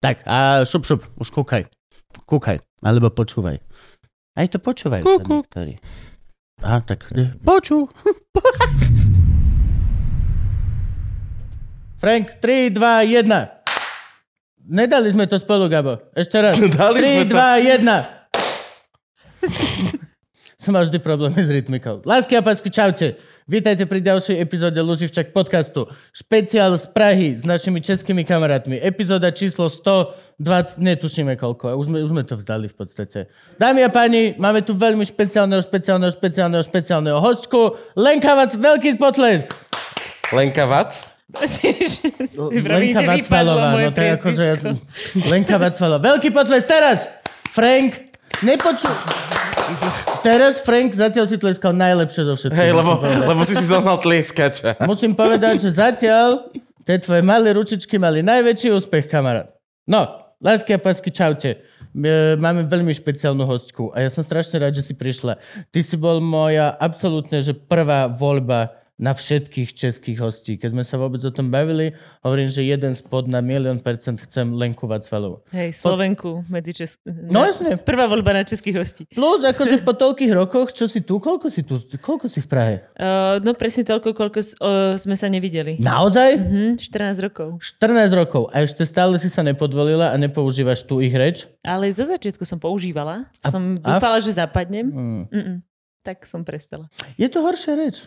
Tak a šup, šup, už kúkaj. Kúkaj, alebo počúvaj. Aj to počúvaj. Kúku. Aha, tak e, počú. Frank, 3, 2, 1. Nedali sme to spolu, Gabo. Ešte raz. Dali 3, sme to. 2, 1. Som mal vždy problémy s rytmikou. Lásky a pásky, čaute. Vítajte pri ďalšej epizóde Luživčak podcastu. Špeciál z Prahy s našimi českými kamarátmi. Epizóda číslo 120, netušíme koľko. Už sme, už sme to vzdali v podstate. Dámy a páni, máme tu veľmi špeciálneho, špeciálneho, špeciálneho, špeciálneho hostku. Lenka Vac, veľký potlesk. Lenka Vac? Lenka Vacvalová, no to je akože... Ja, Lenka Vacvalová. Veľký potlesk teraz! Frank, nepoču... Teraz Frank zatiaľ si tleskal najlepšie zo všetkých. Hej, lebo, lebo si si zohnal tlieskača. Musím povedať, že zatiaľ tie tvoje malé ručičky mali najväčší úspech, kamarát. No, lásky a pásky, čaute. E, Máme veľmi špeciálnu hostku a ja som strašne rád, že si prišla. Ty si bol moja absolútne, že prvá voľba na všetkých českých hostí. Keď sme sa vôbec o tom bavili, hovorím, že jeden spod na milión percent chcem Lenku Vacvalovú. Hej, Slovenku medzi Česk... No jasne. Prvá voľba na českých hostí. Plus, akože po toľkých rokoch, čo si tu, koľko si tu, koľko si v Prahe? Uh, no presne toľko, koľko o, sme sa nevideli. Naozaj? Hm, 14 rokov. 14 rokov a ešte stále si sa nepodvolila a nepoužívaš tu ich reč? Ale zo začiatku som používala. A- som a- dúfala, že zapadnem. Mm-mm. Tak som prestala. Je to horšia reč.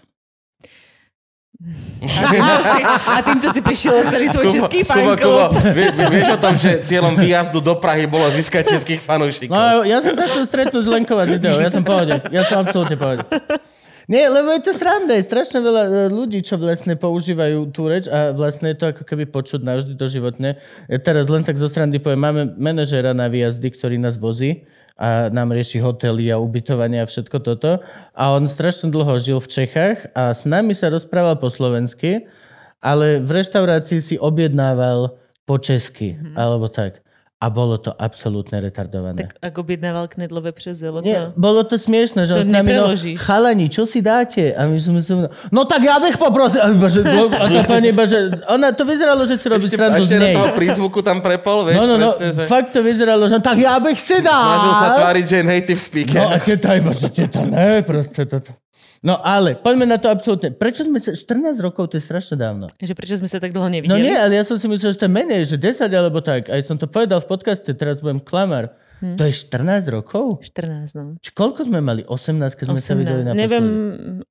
A týmto si, prišiel celý svoj český Kubo, Kubo, fanklub. vie, vie- vieš o tom, že cieľom výjazdu do Prahy bolo získať českých fanúšikov? No, ja som sa chcel stretnúť s Ideou. Ja som pohode. Ja som absolútne pohode. Nie, lebo je to sranda. Je strašne veľa e, ľudí, čo vlastne používajú tú reč a vlastne je to ako keby počuť navždy doživotne. E, Teraz len tak zo strany poviem, máme manažéra na výjazdy, ktorý nás vozí a nám rieši hotely a ubytovanie a všetko toto. A on strašne dlho žil v Čechách a s nami sa rozprával po slovensky, ale v reštaurácii si objednával po česky, alebo tak. A bolo to absolútne retardované. Tak ak objednával knedlové přes zelo, Nie, bolo to smiešne, že To on no, chalani, čo si dáte? A my sme si, no tak ja bych poprosil. A, iba, že, no, a to pani iba, že, ona to vyzeralo, že si robí Ešte, srandu z ešte do nej. toho prízvuku tam prepol, vieš, No, no, no, presne, že fakt to vyzeralo, že tak ja bych si dal. snažil sa tváriť, že je native speaker. No a teta iba, že teta, ne, proste toto. No ale, poďme na to absolútne. Prečo sme sa, 14 rokov, to je strašne dávno. Že prečo sme sa tak dlho No nevideli? nie, ale ja som si myslel, že to je menej, že 10 alebo tak. Aj som to povedal v podcaste, teraz budem klamar. Hm. To je 14 rokov? 14, no. Či koľko sme mali? 18, keď sme sa videli na Neviem,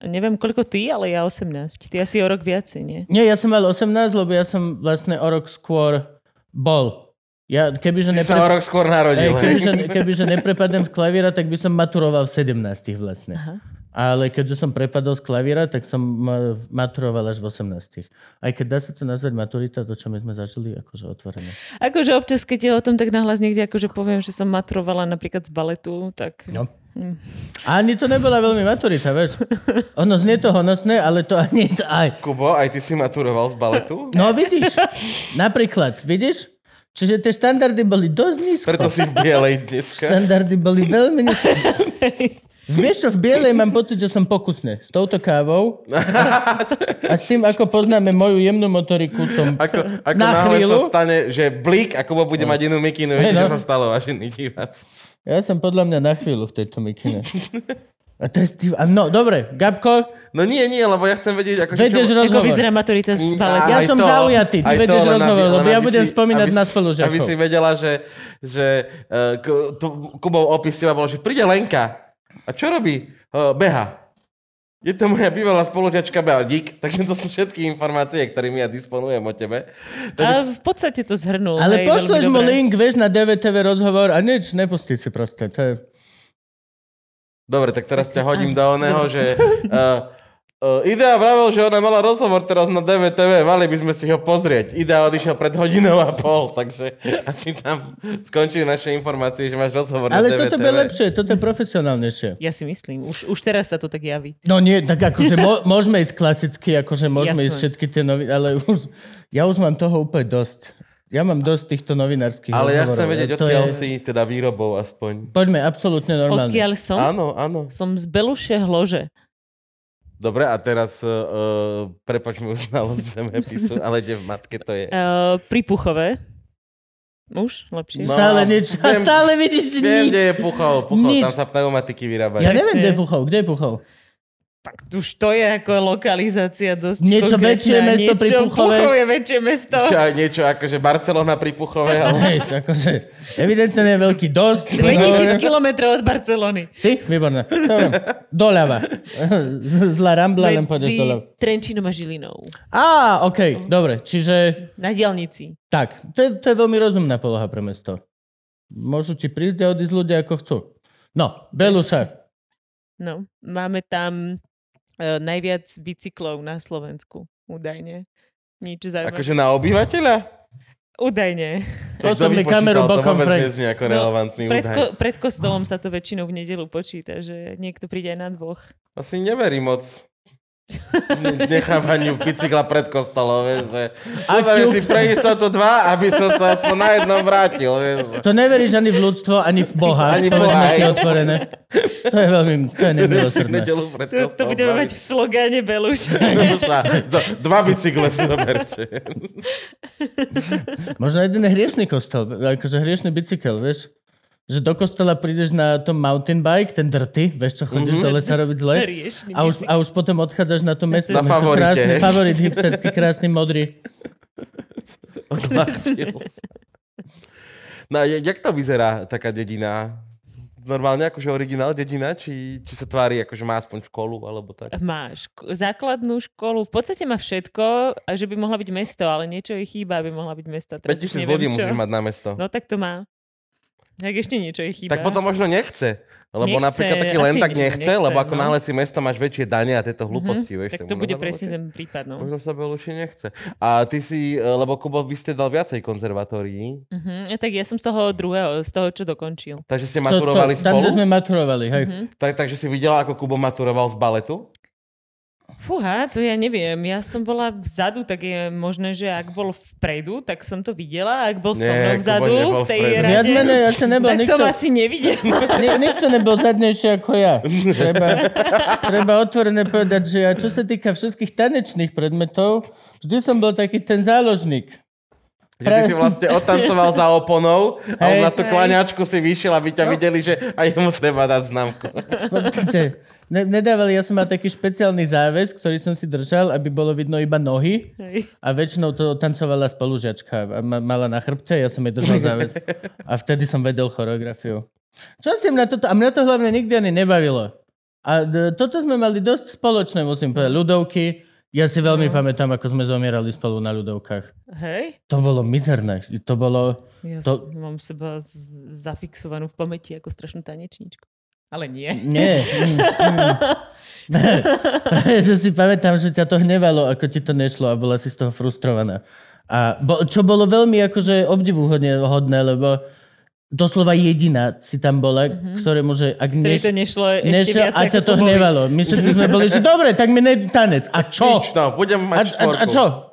neviem, koľko ty, ale ja 18. Ty asi o rok viacej, nie? Nie, ja som mal 18, lebo ja som vlastne o rok skôr bol. Ja, kebyže, Ty sa o nepre... rok skôr Ej, narodil. hej. kebyže, kebyže neprepadnem z klavíra, tak by som maturoval v 17 vlastne. Aha. Ale keďže som prepadol z klavíra, tak som ma- maturoval až v 18. Aj keď dá sa to nazvať maturita, to, čo my sme zažili, akože otvorené. Akože občas, keď je o tom tak nahlas niekde, akože poviem, že som maturovala napríklad z baletu, tak... No. Ani to nebola veľmi maturita, vieš. Ono znie to honosné, ale to ani to aj. Kubo, aj ty si maturoval z baletu? No vidíš, napríklad, vidíš? Čiže tie štandardy boli dosť nízko. Preto si v bielej dneska. Štandardy boli veľmi nízko. Vieš čo, v bielej mám pocit, že som pokusne. S touto kávou a s tým, ako poznáme moju jemnú motoriku, som Ako, ako na náhle chvíľu. sa stane, že blík, ako bude mať inú mikinu, Hej, viete, no. čo sa stalo, vážený diváci. Ja som podľa mňa na chvíľu v tejto mikine. A to je Steve... a No, dobre, Gabko, No nie, nie, lebo ja chcem vedieť, akože vedieš Ako rozhovor. vyzerá maturita z Mm, baletu? Ja aj som zaujatý, ty aj vedieš len rozhovor, aby- lebo ja aby budem si- spomínať aby na si- spolužiakov. Aby si vedela, že, že uh, Kubov opis teba bolo, že príde Lenka. A čo robí? Uh, beha. Je to moja bývalá spolužiačka Bea Dík, takže to sú všetky informácie, ktorými ja disponujem o tebe. A v podstate to zhrnul. Ale hej, pošleš mu link, vieš, na DVTV rozhovor a nič, nepustí si proste. To je... Dobre, tak teraz ťa hodím do oného, že uh, Uh, Idea vravel, že ona mala rozhovor teraz na DVTV, mali by sme si ho pozrieť. Idea odišiel pred hodinou a pol, takže asi tam skončili naše informácie, že máš rozhovor Ale na DVTV. toto je lepšie, toto je profesionálnejšie. Ja si myslím, už, už teraz sa to tak javí. No nie, tak akože mo- môžeme ísť klasicky, akože môžeme Jasné. ísť všetky tie noviny, ale už, ja už mám toho úplne dosť. Ja mám dosť týchto novinárskych Ale ja chcem vedieť, odkiaľ je- si teda výrobou aspoň. Poďme, absolútne normálne. Odkiaľ som? Áno, áno. Som z Beluše hlože. Dobre, a teraz uh, prepač mi znalosť zemepisu, ale kde v matke to je. Uh, Pripuchové. Už? Lepšie? No. Stále nič. A Viem- stále vidíš Viem, nič. kde je Puchov. Puchov, Nič. tam sa pneumatiky vyrábajú. Ja neviem, kde je Puchov. Kde je Puchov? Tak už to je ako lokalizácia dosť Niečo konkrétna. väčšie mesto pri Niečo- Puchove? Puchov je väčšie mesto. Čo aj niečo akože Barcelona pri Puchove, ale... Hej, akože, evidentne je veľký dosť. 2000 kilometrov od Barcelony. Si? Výborné. Doľava. Zlá rambla, len pôjdeš doľava. Trenčínom a Žilinou. Á, okej, dobre. Čiže, Na diálnici. tak, to je, to je veľmi rozumná poloha pre mesto. Môžu ti prísť a odísť ľudia ako chcú. No, Beluša. No, máme tam najviac bicyklov na Slovensku. Údajne. Nič zaujímavé. Akože na obyvateľa? Údajne. To som mi kameru to bokom vôbec Frank. neznie ako No, relevantný Pred, údaj. ko- pred kostolom sa to väčšinou v nedelu počíta, že niekto príde aj na dvoch. Asi neverím moc nechávaniu bicykla pred kostolom, vieš, že Ak Zoberiem ju- si pre istotu dva, aby som sa aspoň na jednom vrátil, vieš. To neveríš ani v ľudstvo, ani v Boha. Ani v Povedzme Boha, si otvorené. To je veľmi, to je nemilosrdné. To, to budeme mať v slogáne Beluš. Dva bicykle si zoberte. Možno jeden hriešný kostol, akože hriešný bicykel, vieš? Že do kostola prídeš na tom mountain bike, ten drty, vieš čo, chodíš do lesa robiť zle. A už, a už potom odchádzaš na to mesto. Na favorite, krásny, hej. favorit hipsterský, krásny, modrý. Odlačil sa. No a jak to vyzerá taká dedina? Normálne akože originál dedina? Či, či sa tvári akože má aspoň školu alebo tak? Má ško- základnú školu, v podstate má všetko, že by mohla byť mesto, ale niečo jej chýba, aby mohla byť mesto. Teraz už 5000 neviem, ľudí čo. musíš mať na mesto. No tak to má. Tak ešte niečo jej chýba. Tak potom možno nechce. Lebo Nechce, napríklad taký len tak nechce, nechce, lebo ako no. náhle si mesto máš väčšie dane a tieto hlúposti, vieš. tak to bude presne Beluši- ten prípad, no. Možno sa Beluši nechce. A ty si, e, lebo Kubo, vy ste dal viacej konzervatórií, Uh-huh. Tak ja som z toho druhého, z toho, čo dokončil. takže ste To, to, maturovali tam, kde spolu? sme maturovali, hej. Mhm. Tak, takže si videla, ako Kubo maturoval z baletu? Fúha, to ja neviem. Ja som bola vzadu, tak je možné, že ak bol vpredu, tak som to videla. A ak bol so Nie, mnou Kubo vzadu v tej vpredu. Viac rade, menej asi nebol tak nikto, som asi nevidela. ni, nikto nebol zadnejší ako ja. Treba, treba otvorene povedať, že ja, čo sa týka všetkých tanečných predmetov, vždy som bol taký ten záložník. Že ty si vlastne otancoval za oponou a Hej. on na tú Hej. klaňačku si vyšiel, aby ťa No. videli, že aj jemu treba dať známku. Počkajte, ne, nedávali, ja som mal taký špeciálny záväz, ktorý som si držal, aby bolo vidno iba nohy Hej. a väčšinou to tancovala spolužiačka ma, mala na chrbte, ja som jej držal záväz a vtedy som vedel choreografiu. Čo si na toto, a mňa to hlavne nikdy ani nebavilo. A d- toto sme mali dosť spoločné, musím povedať, ľudovky. Ja si veľmi No. pamätám, ako sme zomierali spolu na ľudovkách. Hej? To bolo mizerné. To bolo... Ja To- mám seba z- zafixovanú v pamäti ako strašnú tanečníčku. Ale nie. Nie. Mm, mm. Ja si pamätám, že ťa to hnevalo, ako ti to nešlo a bola si z toho frustrovaná. A bo, čo bolo veľmi akože obdivuhodne hodné, lebo doslova jediná si tam bola, mm-hmm. ktorému, že ak Ktorý neš, to nešlo ešte nešlo, viac a to Kubovi. hnevalo. My všetci sme boli, že dobre, tak mi ne tanec. A čo? Nič, no, budem A, mať a, a štvorku. čo?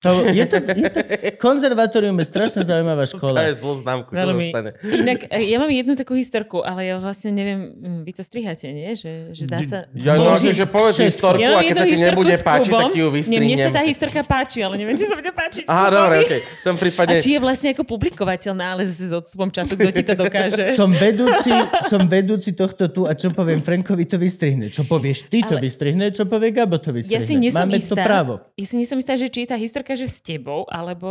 To, je to, je to, konzervatórium je strašne zaujímavá To škola. je zlú známku, čo Veľmi. dostane. Inak, e, ja mám jednu takú historku, ale ja vlastne neviem, mm, vy to striháte, nie? Že, že dá sa... Ja, no, Môžeš akože povedz historku Ja a keď sa ti nebude páčiť, tak ju Nie, mne sa vystrihnem. tá historka páči, ale neviem, či sa bude páčiť Aha, dobre, okej. V tom prípade... A či je vlastne ako publikovateľná, ale zase s odstupom času, kto ti to dokáže. Som vedúci, som vedúci tohto tu a čo poviem Frankovi to vystrihne. Čo povieš ty to Ale- vystrihne, čo povie Gabo to vystrihne. Ja si nie som Máme istá. to právo. Ja si nie som istá, že či je tá historka, že s tebou, alebo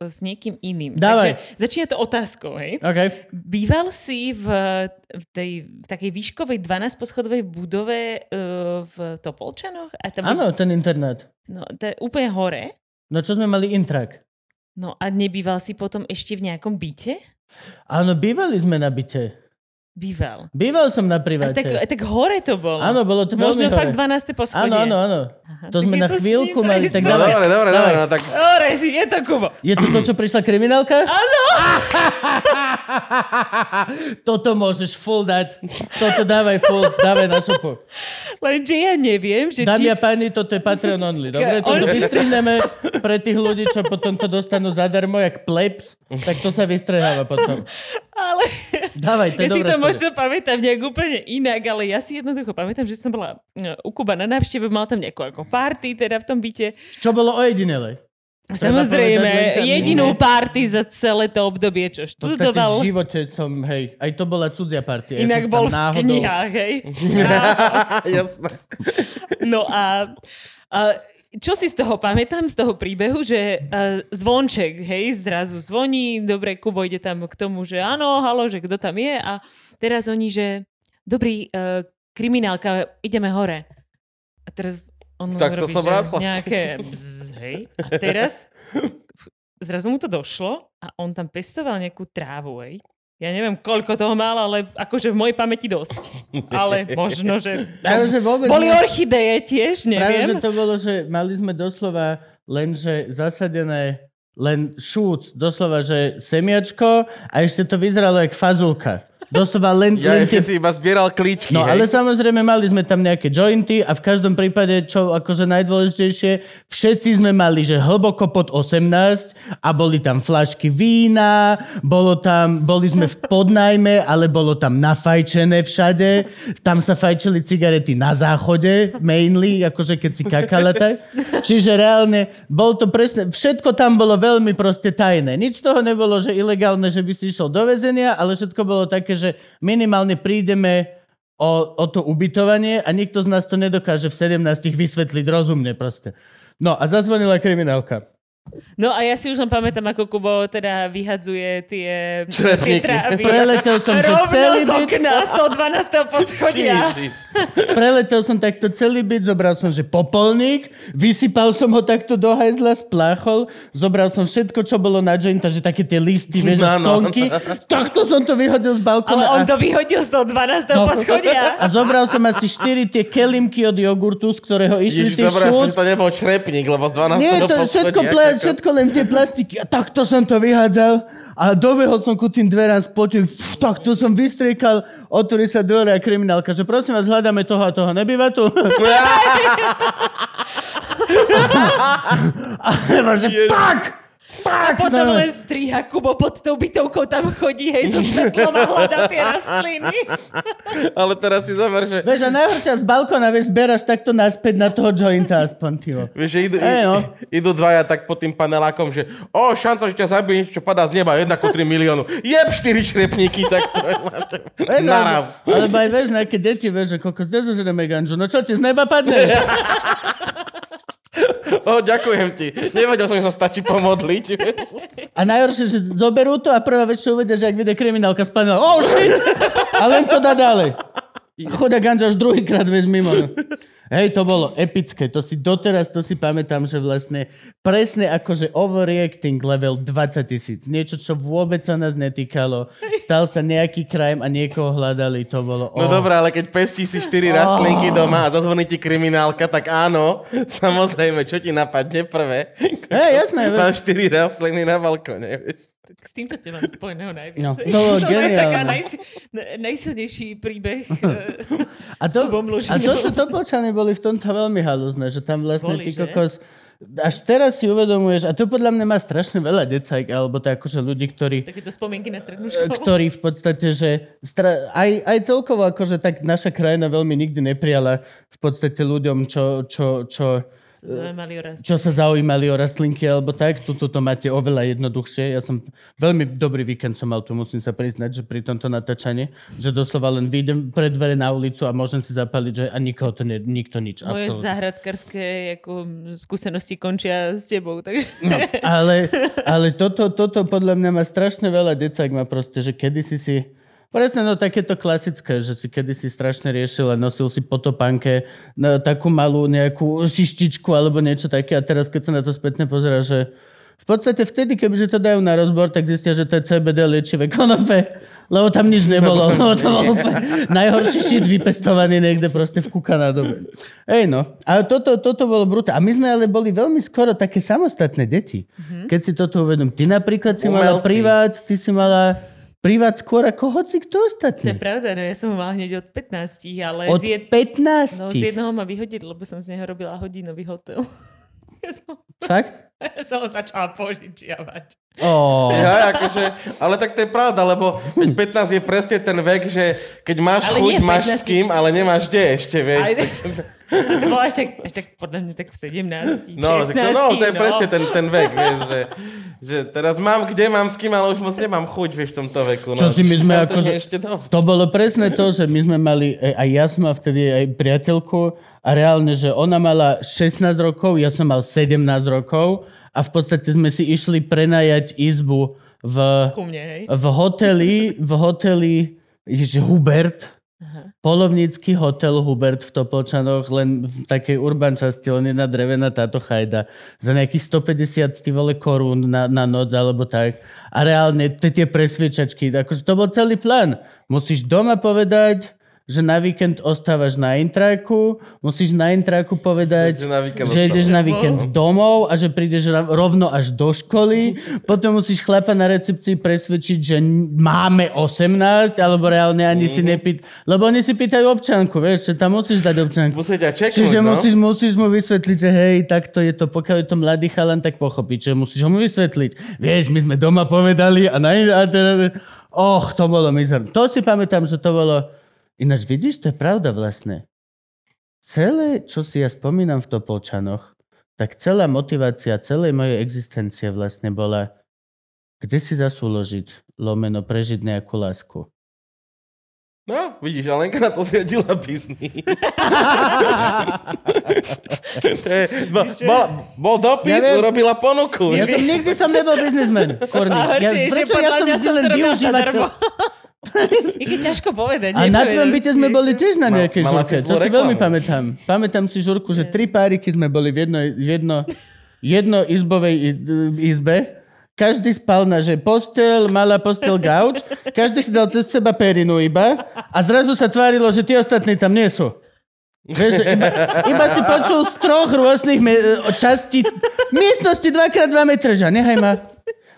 s niekým iným. Dávaj. Takže začína to otázkou, hej? OK. Býval si v, v, tej, v takej výškovej 12-poschodovej budove uh, v Topolčanoch? A tam Áno, ten internát. No, to je úplne hore. No čo sme mali intrak? No a nebýval si potom ešte v nejakom byte? Áno, bývali sme na byte. Býval. Býval som na A priváte. tak, tak hore to bolo. Áno, bolo to Možno veľmi fakt hore. 12. poschodie. Áno, áno, áno. To tak sme na to chvíľku mali, to tak No dobre, dobre, dobre, no tak Hore si, je to Kubo. Je to to, čo prišla kriminálka? Áno. Toto môžeš full dať. Toto dávaj full, dávaj na šupu. Lenže ja neviem, že Dámy či... a páni, toto je Patreon only. Dobre, to On vystrihneme pre tých ľudí, čo potom to dostanú zadarmo, jak plebs, tak to sa vystreháva potom. Ale... Dávaj, to Ja si to story. možno pamätám nejak úplne inak, ale ja si jednoducho pamätám, že som bola e, u Kuba na návšteve, mal tam nejakú ako party teda v tom byte. Čo bolo ojedinele? Samozrejme, jedinú nie. party za celé to obdobie, čo podstate študoval. v živote som, hej, aj to bola cudzia party. Ja Inak som bol v náhodou- knihách, hej. jasné. No a, a čo si z toho pamätám, z toho príbehu, že uh, zvonček, hej, zrazu zvoní, dobre, Kubo ide tam k tomu, že áno, halo, že kto tam je a teraz oni, že dobrý, uh, kriminálka, ideme hore. A teraz on Tak to robí, som že rád, nejaké bzz, hej. A teraz zrazu mu to došlo a on tam pestoval nejakú trávu, hej. Ja neviem, koľko toho mal, ale akože v mojej pamäti dosť. Ale možno, že... Ale že vôbec Boli nie. orchideje tiež, Práve, že neviem. to bolo, že mali sme doslova len, že zasadené len šúc, doslova, že semiačko a ešte to vyzeralo jak fazulka. Doslova len, Ja len tie si iba zbieral klíčky, No hej. ale samozrejme mali sme tam nejaké jointy a v každom prípade, čo akože najdôležitejšie, všetci sme mali, že hlboko pod 18 a boli tam flašky vína, bolo tam, boli sme v podnajme, ale bolo tam nafajčené všade, tam sa fajčili cigarety na záchode, mainly, akože keď si kakala tak. Čiže reálne, bol to presne, všetko tam bolo veľmi proste tajné. Nič z toho nebolo, že ilegálne, že by si išiel do väzenia, ale všetko bolo také, že minimálne prídeme o, o to ubytovanie a nikto z nás to nedokáže v 17 vysvetliť rozumne proste. No a zazvonila kriminálka. No a ja si už len pamätám, ako Kubo teda vyhadzuje tie, tie trávy. Preletel som, Rovno celý z byt, okna 112. poschodia. Jesus. preletel som takto celý byt, zobral som, že popolník, vysypal som ho takto do hajzla, spláchol, zobral som všetko, čo bolo na jointa, že také tie listy, vieš, No, no. stonky, takto som to vyhodil z Ale balkóna. on a... to vyhodil z toho 12. No. poschodia. A zobral som asi 4 tie kelimky od jogurtu, z ktorého išli Ježiš, tie dobré, šúc. aspoň to nebol črepník, lebo z 12. Nie, to všetko, poschodia, kokos. všetko len tie plastiky. A takto som to vyhádzal a dobehol som ku tým dverám spotil. Pf, takto som vystriekal, otvorí sa dvere a kriminálka, že prosím vás, hľadáme toho a toho, nebýva tu? a že tak! Tak! Potom no. len striha Kubo pod tou bytovkou tam chodí, hej, so svetlom a hľadá tie rastliny. Ale teraz si zober, že, Vieš, a najhoršia z balkóna, vieš, zberáš takto naspäť na toho jointa aspoň, tyho. vieš, že idú, Ej, no. idú dvaja tak pod tým panelákom, že o, šanca, že ťa zabije niečo, čo padá z neba, 1 ku 3 miliónu. Jeb, 4 črepníky, tak to je. Vieš, Naraz. ale- Alebo aj vieš, nejaké deti, vieš, že koľko nezoženeme ganžu. No čo ti z neba padne? O, ďakujem ti. Nevedel som, že sa stačí pomodliť. A najhoršie, že zoberú to a prvá vec, čo uvedia, že ak vyjde kriminálka z panela. Oh shit! A len to dá ďalej. Choda ganža už druhýkrát, vieš, mimo. No. Hej, to bolo epické. To si doteraz, to si pamätám, že vlastne presne akože overreacting level 20 tisíc. Niečo, čo vôbec sa nás netýkalo. Stal sa nejaký crime a niekoho hľadali. To bolo... No oh. dobré, ale keď pestíš si 4 rastlinky doma a zazvoní ti kriminálka, tak áno, samozrejme, čo ti napadne prvé? Hej, jasné. Mám 4 rastliny na balkóne, vieš. S týmto ťa mám spojeného najviac. No, to bolo je taká geniálne. najsi- n- najsilnejší príbeh. eh, A, to, Kubom a Lužiňom. to, to počany boli v tomto veľmi halúzne, že tam vlastne Boli, ty kokos... Až teraz si uvedomuješ, a to podľa mňa má strašne veľa decajk, alebo to akože ľudí, ktorí, Takéto spomienky na strednú školu. ktorí v podstate, že stra- aj, aj celkovo akože tak naša krajina veľmi nikdy neprijala v podstate ľuďom, čo, čo, čo, Sa zaujímali o rast. čo sa zaujímali o rastlinky alebo tak. Tuto to máte oveľa jednoduchšie. Ja som veľmi dobrý víkend som mal tu, musím sa priznať, že pri tomto natáčaní, že doslova len vyjdem pred dvere na ulicu a môžem si zapaliť, že a nikoho to ne, nikto nič. Moje absolútne. záhradkárske ako, skúsenosti končia s tebou, takže... No, ale, ale toto, toto podľa mňa má strašne veľa decák má proste, že kedysi si Presne, no takéto klasické, že si kedysi strašne riešil a nosil si po topánke no, takú malú nejakú šištičku alebo niečo také a teraz keď sa na to spätne pozera, že V podstate vtedy, kebyže to dajú na rozbor, tak zistia, že to je CBD liečivé konope, lebo tam nič nebolo. Lebo to bol úplne najhorší šit vypestovaný niekde proste v Kuka na dobe. Ej no, ale toto, toto bolo brutálne. A my sme ale boli veľmi skoro také samostatné deti. Keď si toto uvedom. Ty napríklad si mala Umelci. privát, ty si mala privát skôr ako hoci kto To je ostatný. pravda, no ja som ho mal hneď od 15, ale Od z, jed... 15. no, z jednoho ma vyhodili, lebo som z neho robila hodinový hotel. Ja som, Fakt? ja som ho začala požičiavať. Oh. Ja, akože, ale tak to je pravda, lebo veď 15 je presne ten vek, že keď máš Ale chuť, máš 15. s kým, ale nemáš kde ešte, vieš. Ale- Takže- To bolo až tak, až tak podľa mňa tak v 17, No, 16. tak to, no, to je presne ten, ten vek, vieš, že, že teraz mám kde, mám s kým, ale už moc nemám chuť, vieš, v tomto veku. No. Čo si my sme Tam to ešte dobre. To bolo presne to, že my sme mali, e, aj ja som mal vtedy aj priateľku a reálne, že ona mala 16 rokov, ja som mal 17 rokov a v podstate sme si išli prenajať izbu v, Ku mne, hej. v hoteli, v hoteli, že Hubert, polovnícky hotel Hubert v Topolčanoch, len v takej urban časti, len jedna drevená táto chajda, za nejakých 150 ty vole korún na, na noc alebo tak. A reálne t- tie presviečačky, akože to bol celý plán. Musíš doma povedať, že na víkend ostávaš na intraku, musíš na intraku povedať, Že na víkend že ideš na víkend domov a že prídeš rovno až do školy, potom musíš chlapa na recepcii presvedčiť, že máme 18, alebo reálne ani si nepýt, lebo oni si pýtajú občanku, vieš, že tam musíš dať občanku. Musí ťa čeknúť, Čiže no. musíš, musíš mu vysvetliť, že hej, takto je to, pokiaľ je to mladý chalan, tak pochopí, že musíš ho mu vysvetliť. Vieš, my sme doma povedali a, na, a teda, och, to bolo mizerné. To si pamätám, že to bolo, ináč vidíš, to je pravda vlastne. Celé, čo si ja spomínam v Topolčanoch, tak celá motivácia celej mojej existencie vlastne bola, kde si zasúložiť, lomeno prežiť nejakú lásku. No, vidíš, a Lenka na to zriadila biznis. to je, bol, bol, bol dopyt, Ja urobila ponuku. Ja som nikdy som nebol biznismen, Ja, prečo ja som som len využívateľ? Je keď ťažko povedať. A na tvojom byte si. sme boli tiež na Mal- nejakej mala žurke. To si reklamu. veľmi pamätám. Pamätám si žurku, že tri páriky sme boli v jedno, jedno, jedno izbovej izbe. Každý spal na, že postel, mala postel gauč, každý si dal cez seba perinu iba a zrazu sa tvárilo, že tí ostatní tam nie sú. Vieš, iba, iba si počul z troch rôznych me- častí miestnosti 2x2 metre, že nechaj ma.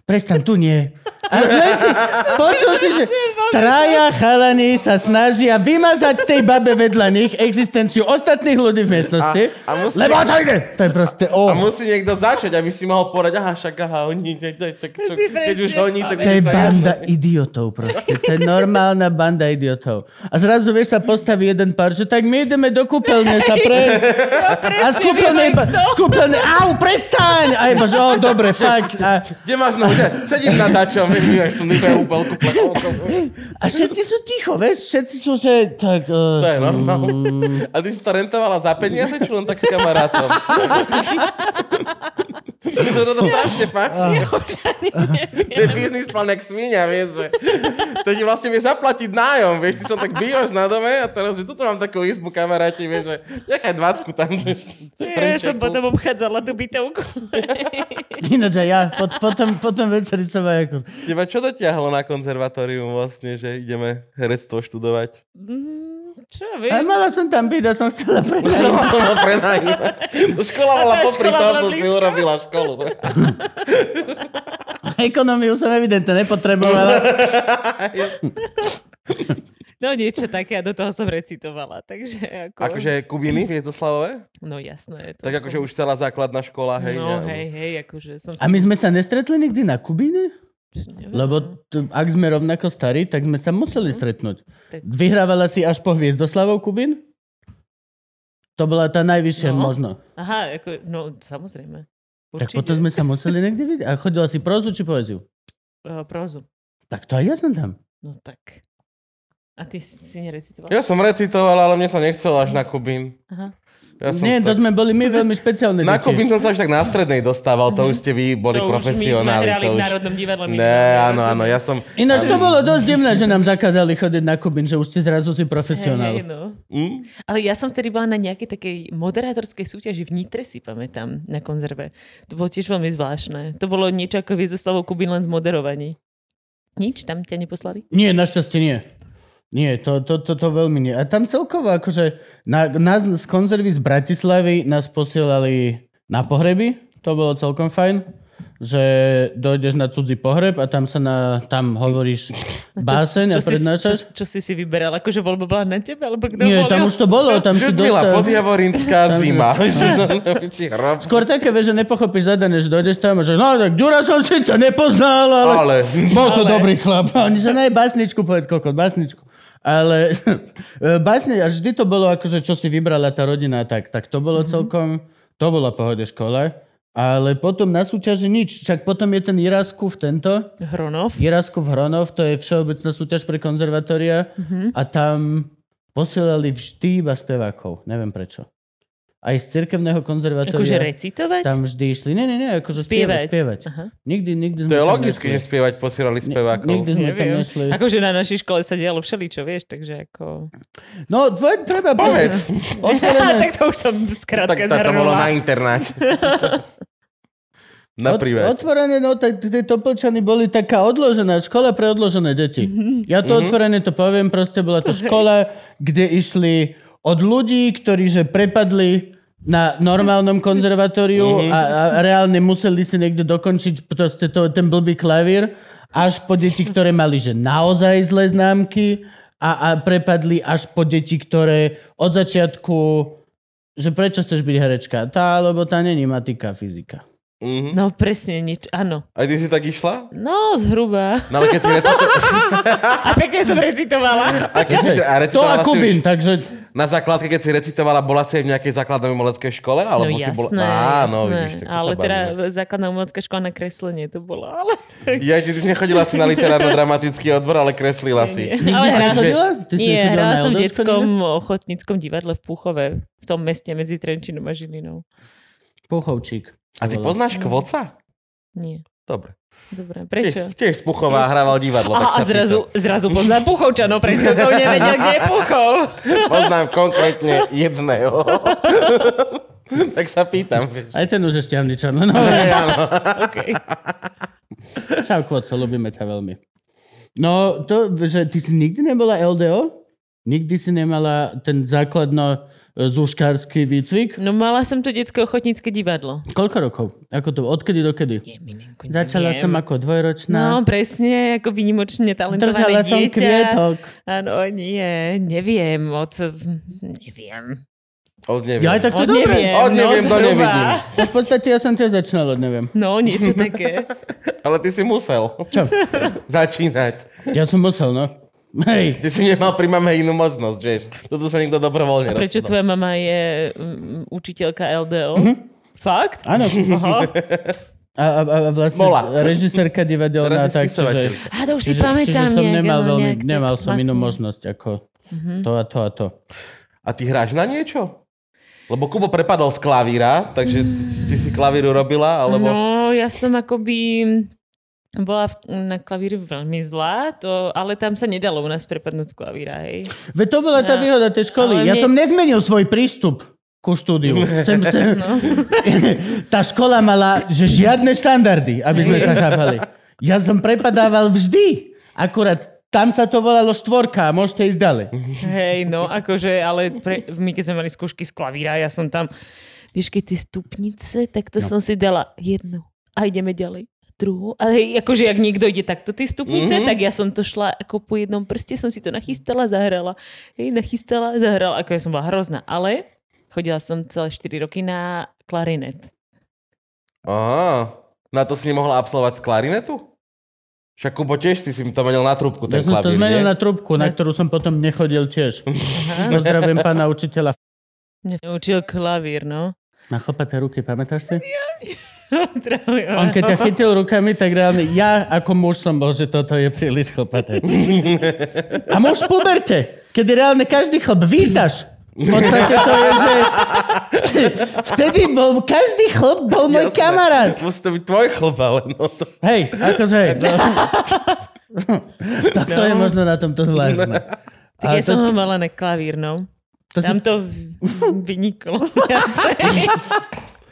Prestan, tu nie. A si, počul si, že traja chalani sa snažia vymazať tej babe vedľa nich existenciu ostatných ľudí v miestnosti. A- a musí- Lebo to ide. To je proste, A oh. musí niekto začať, aby si mohol povedať, aha, však aha, oni, čak, čo, si keď už oni, tak... To je banda idiotov proste. To je normálna banda idiotov. A zrazu vieš sa postaví jeden pár, že tak my ideme do kúpeľne sa prejsť. A z kúpeľne z kúpeľne, au, prestaň! A iba, že, o, dobre, fakt. A, Kde máš nohu? Sedím na dačom, vieš, tu nové úplku a všetci sú ticho, vieš, všetci sú, že tak... Uh, To je normálne. A ty si to rentovala za peniaze, či len tak kamarátom? Mne sa to strašne páči. To je biznis plán jak svinia, vieš, že to ti vlastne vie zaplatiť nájom, vieš, ty som tak bývaš na dome a teraz, že tuto mám takú izbu kamaráti, vieš, že nechaj dvacku tam. Že, Ja som potom obchádzala tú bytovku. Ináč aj ja, pot, potom, potom večeri som aj ako... Teba čo dotiahlo na konzervatórium vlastne, že ideme herectvo študovať? Mm, Čo viem? mala som tam byť a som chcela prejsť. Som som ho prenajímať. Škola bola popri tom, som si urobila školu. Ekonómiu som evidentne nepotrebovala. No niečo také a do toho som recitovala. Takže ako... Akože Kubiny, vieš doslavové? No jasné. To Tak akože už celá základná škola, hej. No ne? hej, hej, akože som... A my sme sa nestretli nikdy na Kubine? Lebo t- ak sme rovnako starí, tak sme sa museli stretnúť. Tak- Vyhrávala si až po Hviezdoslavou Kubin? To bola tá najvyššia No. možno. Aha, ako, no samozrejme. Tak Určite. potom sme sa museli niekde vidieť. A chodila si prózu či poéziu? Uh, prózu. Tak to aj ja som tam. No tak. A ty si, si nerecitoval? Ja som recitoval, ale mne sa nechcelo až na Kubín. Aha. Ja som Nie, to tak... sme boli my veľmi špeciálne Na deti. Kubín som sa už tak na strednej dostával, to už ste vy boli To už my sme profesionáli. hrali to v. Národnom divadle. Ne, áno, áno, ja som... Ináč to bolo dosť divné, že nám zakázali chodiť na Kubín, že už si zrazu si profesionál. hej, no. Hm? Ale ja som vtedy bola na nejakej takej moderátorskej súťaži v Nitre, si pamätám, na konzerve. To bolo tiež veľmi zvláštne. To bolo niečo ako Viezoslavo Kubin len v moderovaní. Nič? Tam ťa neposlali? Nie, našťastie nie. Nie, to, to, to, to veľmi nie. A tam celkovo akože na, nás z konzervy z Bratislavy nás posielali na pohreby. To bolo celkom fajn že dojdeš na cudzí pohreb a tam sa na, tam hovoríš báseň a si, prednášaš. čo, čo, si si vyberal? Akože voľba bola na tebe? Alebo kto Nie, volil? tam už to bolo, tam si Ľudmila dostal... Podjavorinská zima. Skôr také, vieš, že nepochopíš zadané, že dojdeš tam a že no tak Ďura som síce nepoznal, ale, Ale. bol to Ale. dobrý chlap. A oni že nej, básničku, povedz koľko, básničku. Ale básne, a vždy to bolo akože, čo si vybrala tá rodina, tak, tak to bolo celkom, to bolo pohode škole. Ale potom na súťaži nič. Však potom je ten Jiraskov tento, Hronov. Jiraskov Hronov, to je všeobecná súťaž pre konzervatória a tam posielali vždy iba spevákov. Neviem prečo. Aj z cirkevného konzervatória. Akože recitovať? Tam vždy išli, nie, nie, nie, akože Spievať. spievať. Aha. Nikdy, nikdy sme To je tam logické, že spievať posielali spevákov. Nikdy sme tam Neviem. nešli. Akože na našej škole sa dialo všeličo, vieš, takže ako... No, tvoj, treba... Povedz. Otvorené, tak to už som skrátka Tak to bolo na internáte. Na Ot- privát. otvorené, no tak tie Topolčany boli taká odložená škola pre odložené deti. Mhm. Ja to otvorene to poviem, proste bola to škola, kde išli od ľudí, ktorí že prepadli na normálnom konzervatóriu Mhm. a, a reálne museli si niekde dokončiť proste to, ten blbý klavír, až po deti, ktoré mali že naozaj zlé známky a, a prepadli až po deti, ktoré od začiatku že prečo chceš byť herečka? Tá, lebo tá není matika, fyzika. Mhm. No presne, nič, áno. A ty si tak išla? No, zhruba. No ale keď si recitovala, A pekne som recitovala. a keď si, a To a recitovala Kubín, už takže na základke, keď si recitovala, bola si aj v nejakej základnej umeleckej škole? No Alebo si bola... jasné, Áno, jasné. vidíš, tak ale sa teda bavíme. základná umelecká škola na kreslenie to bolo, ale... Ja, ty si nechodila si na literárno-dramatický odbor, ale kreslila si. Nie, Nikdy ale hra... si Nie, hrala na som v detskom ochotníckom divadle v Púchove, v tom meste medzi Trenčinom a Žilinou. Puchovčík. A ty poznáš Kvoca? Nie. Dobre. Dobre, prečo? Tiež, tiež z Puchová hrával divadlo. tak Aha, sa a zrazu, pýtam. zrazu poznám Puchovčanov, pred chvíľkou nevedel, kde je Puchov. Poznám konkrétne jedného. tak sa pýtam. Vieš. Aj ten už je šťavničan. No, Hej, áno. Okay. čau, Kvoco, ľubíme ťa veľmi. No, to, že ty si nikdy nebola LDO? Nikdy si nemala ten základno zúškársky výcvik? No mala som tu detské ochotnícke divadlo. Koľko rokov? Ako to? Odkedy do kedy? Nie, Začala neviem. som ako dvojročná. No, presne, ako vynimočne talentované Držala som dieťa. kvietok. Áno, nie, neviem, od... Neviem. Od neviem. Ja aj tak to Od dobre. neviem, Od neviem, no, to zhruba. nevidím. No, v podstate ja som tiež začínal od neviem. No, niečo také. Ale ty si musel Čo? začínať. Ja som musel, no. Hej. Ty si nemal pri mame inú možnosť, vieš. Toto sa nikto dobrovoľne A prečo rozhodol. tvoja mama je um, učiteľka LDO? Mhm. Fakt? Áno. Aha. A, a, a vlastne Bola. režisérka divadelná, tak, čiže. A to už si čiže, pamätám. čiže som nejak, nemal, áno, veľmi, nejak nemal som inú možnosť ako Mhm. to a to a to. A ty hráš na niečo? Lebo Kubo prepadol z klavíra, takže ty, ty si klavíru robila, alebo... No, ja som akoby bola na klavíri veľmi zlá, to, ale tam sa nedalo u nás prepadnúť z klavíra, hej. Veď to bola tá No. výhoda tej školy. Ale Ja mne- som nezmenil svoj prístup ku štúdiu. Chcem, chcem... No. tá škola mala, že žiadne štandardy, aby sme sa chápali. Ja som prepadával vždy. Akurát tam sa to volalo štvorka a môžete ísť ďalej. Hej, no, akože, ale pre, my keď sme mali skúšky z klavíra, ja som tam, vieš, keď tie stupnice, tak to no. som si dala jednu a ideme ďalej. Druhú. A hej, akože, ak niekto ide takto tie stupnice, Mhm. mm-hmm. tak ja som to šla ako po jednom prste, som si to nachystala, zahrala. Hej, nachystala, zahrala. Ako ja som bola hrozná. Ale chodila som celé 4 roky na klarinet. Aha, na to si nemohla absolvovať z klarinetu? Však Kubo tiež si si to menil na trúbku, Ja ten som to klavír, zmenil nie? na trúbku, na ktorú som potom nechodil tiež. Pozdravím pána učiteľa. Mňa učil klavír, no. Na chlpaté ruky, pamätáš si? On keď ťa chytil rukami, tak reálne ja ako muž som bol, že toto je príliš chlpaté. A muž v puberte, kedy reálne každý chlap vítaš. V podstate to je, že vtedy, vtedy bol, každý chlap bol môj Jasné. kamarát. Musí to byť tvoj chlop, ale no to... Hej, akože hej. No. Tak to je možno na tomto zvláštne. Tak ja som ho mala na klavír, no. To si- Tam to vyniklo.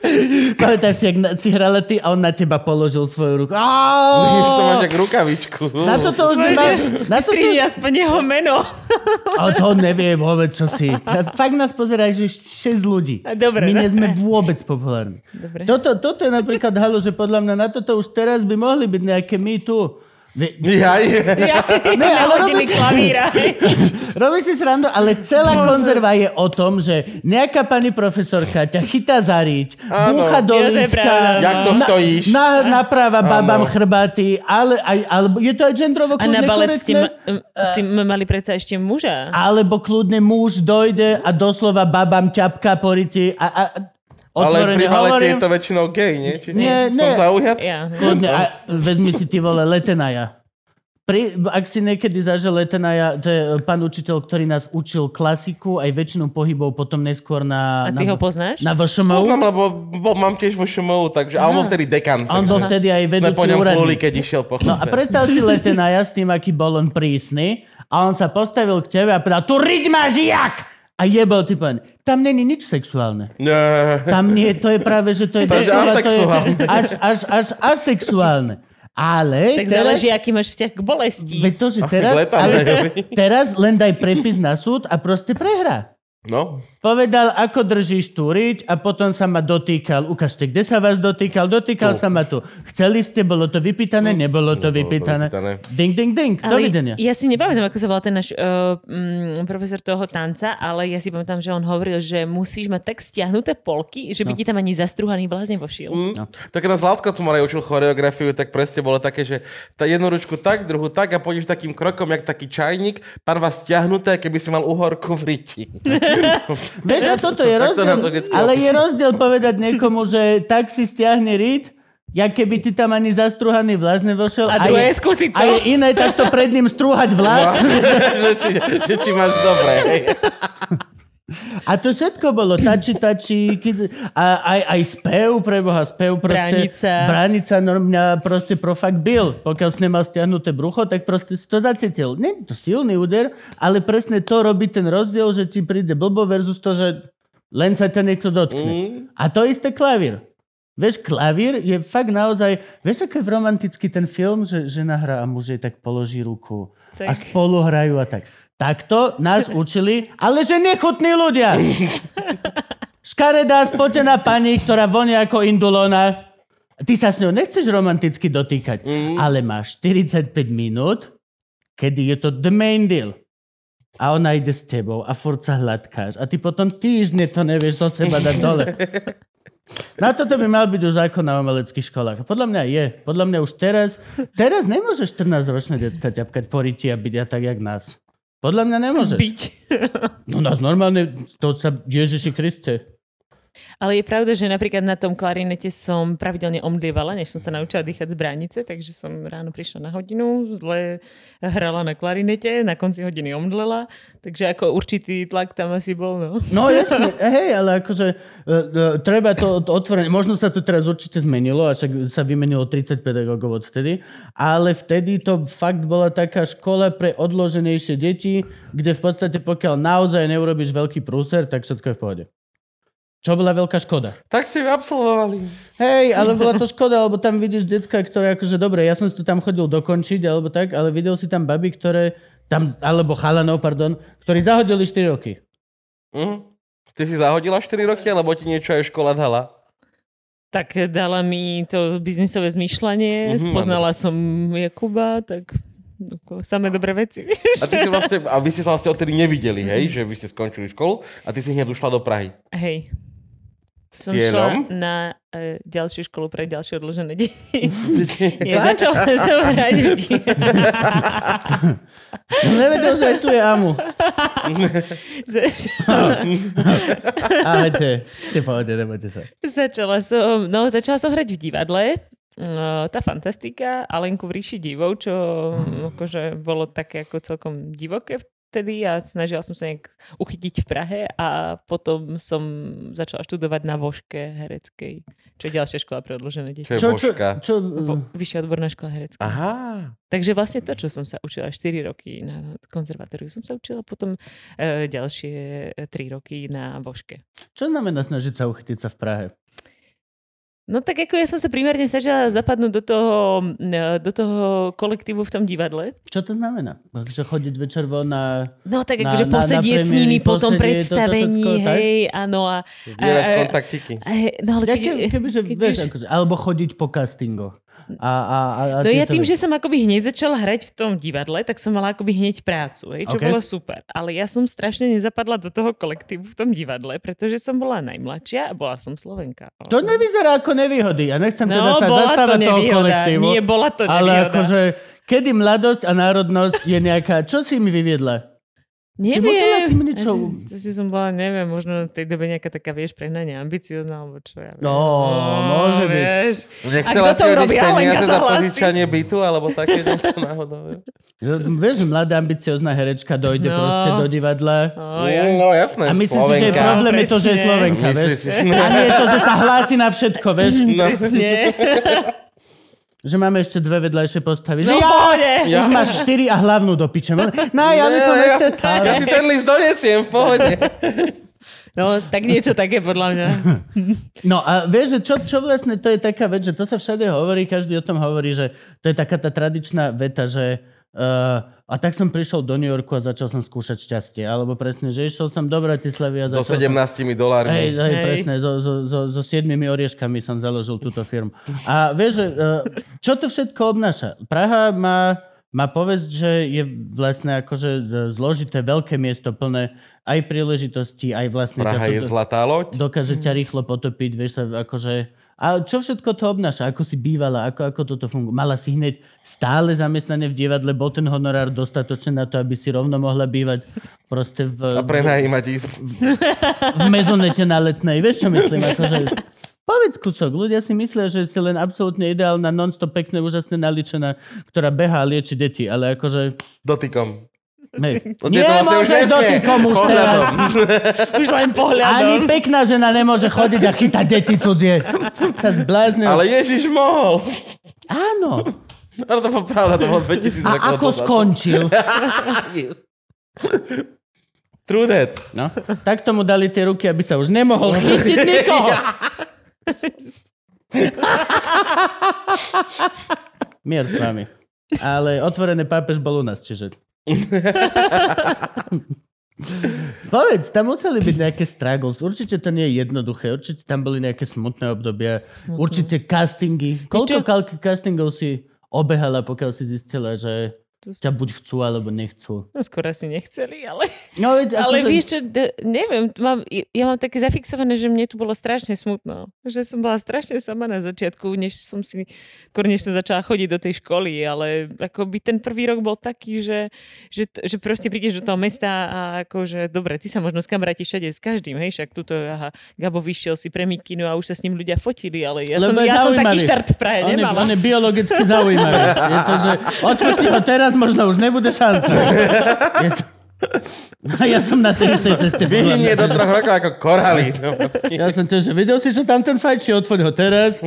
Pamätáš si, jak na- si hrala ty a on na teba položil svoju ruku. To máš jak rukavičku. Na toto už mal... Na toto, Strini aspoň jeho meno. ale to nevie vôbec, čo si. Nás, fakt nás pozerá, že 6 ľudí. Dobre, My nie sme vôbec populárni. Dobre. Toto, toto je napríklad halo, že podľa mňa na toto už teraz by mohli byť nejaké my tu. Vy, Jaj. Ja, Ne, ale nahodili robíš- klavíra. Robí si srandu, ale celá konzerva je o tom, že nejaká pani profesorka ťa chytá za riť, búcha do lítka, pravda, Jak to na- stojíš? Na, naprava babám Áno. chrbaty, ale, aj, alebo je to aj gendrovo A na balet ste ma, si mali predsa ešte muža. Alebo kľudne muž dojde a doslova babám ťapka po ryti a, a Ale pri balete hovorím, je to väčšinou gay, nie? Či Nie, som nie. zaujat? Ja. Kľudne, a vezmi si ty vole Letenaja. Pri, ak si niekedy zažil Letenaja, to je pán učiteľ, ktorý nás učil klasiku, aj väčšinu pohybov potom neskôr na... A ty na, ho poznáš? Na VŠMU. Poznám, lebo bo, mám tiež vo ŠMU, takže, ale on bol vtedy dekan. A on bol vtedy aj Sme vedúci po ňom pluli, keď išiel po No a chodbe. predstav si Letenaja s tým, aký bol on prísny a on sa postavil k tebe a povedal, tu riť máš jak! A jebol ty pán. Tam není nič sexuálne. Nie. Tam nie, to je práve, že to je... To je doslova, asexuálne. až, až, až asexuálne. Ale Tak teraz... záleží, aký máš vzťah k bolesti. Veď to, že teraz, ale, teraz len daj prepis na súd a proste prehrá. No, Povedal, ako držíš tú riť a potom sa ma dotýkal. Ukážte, kde sa vás dotýkal? Dotýkal Tu. sa ma tu. Chceli ste, bolo to vypýtané? Nebolo to Nebolo to vypýtané. vypýtané. Ding, ding, ding. Dovidenia. ja si nepamätám, ako sa volá ten náš uh, mm, profesor toho tanca, ale ja si pamätám, že on hovoril, že musíš mať tak stiahnuté polky, že by No. ti tam ani zastruhaný blázne vošiel. Mm. Tak na Zlatko som aj učil choreografiu, tak presne bolo také, že tá jednu ručku tak, druhú tak a pôjdeš takým krokom, jak taký čajník, pár vás stiahnuté, keby si mal uhorku v riti. Vieš, a toto je to to rozdiel. vždycky Ale je rozdiel povedať niekomu, že tak si stiahne rít, ja keby ty tam ani zastruhaný vlas nevošiel. A druhé je, skúsiť to. A je iné takto pred ním strúhať vlas. že, či, že či máš dobre. A to všetko bolo tači, tači, kids, a aj, aj spev, preboha, spev proste. Bránica. Bránica no, mňa proste pro fakt bil. Pokiaľ si nemal stiahnuté brucho, tak proste si to zacítil. Nie je to silný úder, ale presne to robí ten rozdiel, že ti príde blbo versus to, že len sa ťa niekto dotkne. Mm. A to isté klavír. Vieš, klavír je fakt naozaj... Vieš, ako je romantický ten film, že žena hrá a muž jej tak položí ruku Tak. a spolu hrajú a tak. Takto nás učili, ale že nechutní ľudia. Škaredá spotená pani, ktorá vonia ako indulona. Ty sa s ňou nechceš romanticky dotýkať, Mm. ale máš 45 minút, kedy je to the main deal. A ona ide s tebou a furt sa hladkáš. A ty potom týždne to nevieš zo seba dať dole. Na toto by mal byť už zákon na umeleckých školách. Podľa mňa je. Podľa mňa už teraz... Teraz nemôžeš 14-ročné decka ťapkať po ryti a byť a tak, jak nás. Podľa mňa nemôžeš. Byť. No nás normálne... To sa... Ježiši Kriste. Ale je pravda, že napríklad na tom klarinete som pravidelne omdlievala, než som sa naučila dýchať z bránice, takže som ráno prišla na hodinu, zle hrala na klarinete, na konci hodiny omdlela, takže ako určitý tlak tam asi bol, no. No jasne, hej, ale akože uh, uh, treba to to otvorene, možno sa to teraz určite zmenilo, a však sa vymenilo 30 pedagógov odvtedy, ale vtedy to fakt bola taká škola pre odloženejšie deti, kde v podstate pokiaľ naozaj neurobiš veľký prúser, tak všetko je v pohode. Čo bola veľká škoda. Tak si ju absolvovali. Hej, ale bola to škoda, lebo tam vidíš decka, ktoré akože dobre, ja som si to tam chodil dokončiť, alebo tak, ale videl si tam baby, ktoré tam, alebo chalanov, pardon, ktorí zahodili 4 roky. Mhm. Ty si zahodila 4 roky, alebo ti niečo aj škola dala? Tak dala mi to biznisové zmýšľanie, Mhm, spoznala som Jakuba, tak samé dobré veci. A, ty si vlastne, a vy ste sa vlastne odtedy nevideli, hej? Že vy ste skončili školu a ty si hneď ušla do Prahy. Hej. Som cieľom? šla na e, ďalšiu školu pre ďalšie odložené deti. Nie, začala som hrať v. Som nevedel, že aj tu je Amu. Ahojte, ste v pohode, nebojte sa. Začala som, no, začala som hrať v divadle. No, tá fantastika, Alenku v ríši divov, čo akože bolo také ako celkom divoké vtedy a snažila som sa nejak uchytiť v Prahe a potom som začala študovať na Voške hereckej, čo je ďalšia škola pre odložené deti. Čo Čo, čo, Vo, vyššia odborná škola herecká. Aha. Takže vlastne to, čo som sa učila 4 roky na konzervatóriu, som sa učila potom e, ďalšie 3 roky na Voške. čo znamená snažiť sa uchytiť sa v Prahe? No tak ako ja som sa primárne snažila zapadnúť do toho, e, do toho kolektívu v tom divadle. Čo to znamená? Takže chodiť večer von na... No tak Na- akože posedieť s nimi po tom predstavení, všetko, tak? hej, áno a... Zbierať a- a- kontaktiky. a- hej, No ale Ja keď, ke, kebyže, keď vieš, už- akože, alebo chodiť po castingoch. A, a, a, No ja tým, veci. že som akoby hneď začala hrať v tom divadle, tak som mala akoby hneď prácu, hej, čo OK. bolo super. Ale ja som strašne nezapadla do toho kolektívu v tom divadle, pretože som bola najmladšia a bola som Slovenka. To nevyzerá ako nevýhody. Ja nechcem teda No, sa bola to zastávať toho kolektívu. Nie, bola to Ale nevýhoda. akože, kedy mladosť a národnosť je nejaká... Čo si mi vyviedla? Neviem. si mi niečo- Ja to si som bola, neviem, možno v tej dobe nejaká taká, vieš, prehnanie ambiciozná, alebo čo ja viem. No, môže byť. vieš. Nechcela si urobí? peniaze za požičanie bytu, alebo také niečo náhodou. Vieš, že mladá ambiciozná herečka dojde No. proste do divadla. No, ja, No jasné, A myslíš si, že problém je to, že je. Slovenka, vieš? Si, A nie to, že sa hlási na všetko, vieš? No. presne. Že máme ešte dve vedľajšie postavy. Že No, ja, pohode. ja. Už máš štyri a hlavnú do piče. No, ja by som ja, ešte... si, ja si ten list donesiem, v pohode. No, tak niečo také podľa mňa. No a vieš, že čo, čo vlastne to je taká vec, že to sa všade hovorí, každý o tom hovorí, že to je taká tá tradičná veta, že uh, a tak som prišiel do New Yorku a začal som skúšať šťastie. Alebo presne, že išiel som do Bratislavy a So začal 17 som... Hej, dolármi. hej, Hej. presne, so, so, so, so siedmimi orieškami som založil túto firmu. A vieš, že, uh, čo to všetko obnáša? Praha má, má povesť, že je vlastne akože zložité veľké miesto plné aj príležitostí, aj vlastne... Praha ťa je toto- zlatá loď. dokáže ťa rýchlo potopiť, vieš sa akože... A čo všetko to obnáša? Ako si bývala? Ako, ako toto funguje? Mala si hneď stále zamestnanie v divadle? Bol ten honorár dostatočný na to, aby si rovno mohla bývať proste v, A prenajímať izbu. v mezonete na letnej? Vieš, čo myslím? Akože, povedz kusok. Ľudia si myslia, že si len absolútne ideálna, non-stop pekne, úžasne naličená, ktorá behá a lieči deti. Ale akože... Dotykom. Hej. Už Nemôžeš dotykom už teraz. Už len Ani pohľadom. pekná žena nemôže chodiť a chytať deti cudzie. Sa zbláznil. Ale Ježiš mohol. Áno. Ale to bolo pravda, to bolo 2000 rokov A ako dozadu. skončil? Yes. True that. No, tak tomu dali tie ruky, aby sa už nemohol chytiť nikoho. Mier s vami. Ale otvorený pápež bol u nás, čiže... Povedz, tam museli byť nejaké struggles. Určite to nie je jednoduché. Určite tam boli nejaké smutné obdobia. Smutné. Určite castingy. Koľko kalky castingov si obehala, pokiaľ si zistila, že To ťa buď chcú, alebo nechcú? No, skôr asi nechceli, ale... No, veď Ale akože- vieš čo, neviem, mám, ja mám také zafixované, že mne tu bolo strašne smutno. Že som bola strašne sama na začiatku, než som si, skôr než som začala chodiť do tej školy, ale akoby ten prvý rok bol taký, že, že, že proste prídeš do toho mesta a akože, dobre, ty sa možno skamarátiš všade s každým, hej, však tuto, aha, Gabo vyšiel si pre mikinu a už sa s ním ľudia fotili, ale ja, som, Lebo je ja som taký štart v Prahe on je, on je biologicky zaujímavý. Je to, že ho teraz, možno už nebude šanca. Je to... A ja som na tej istej ceste. Vyhynie do troch rokov ako koraly. No. Ja som tiež, že videl si, že tam ten fajči, odfoď ho teraz,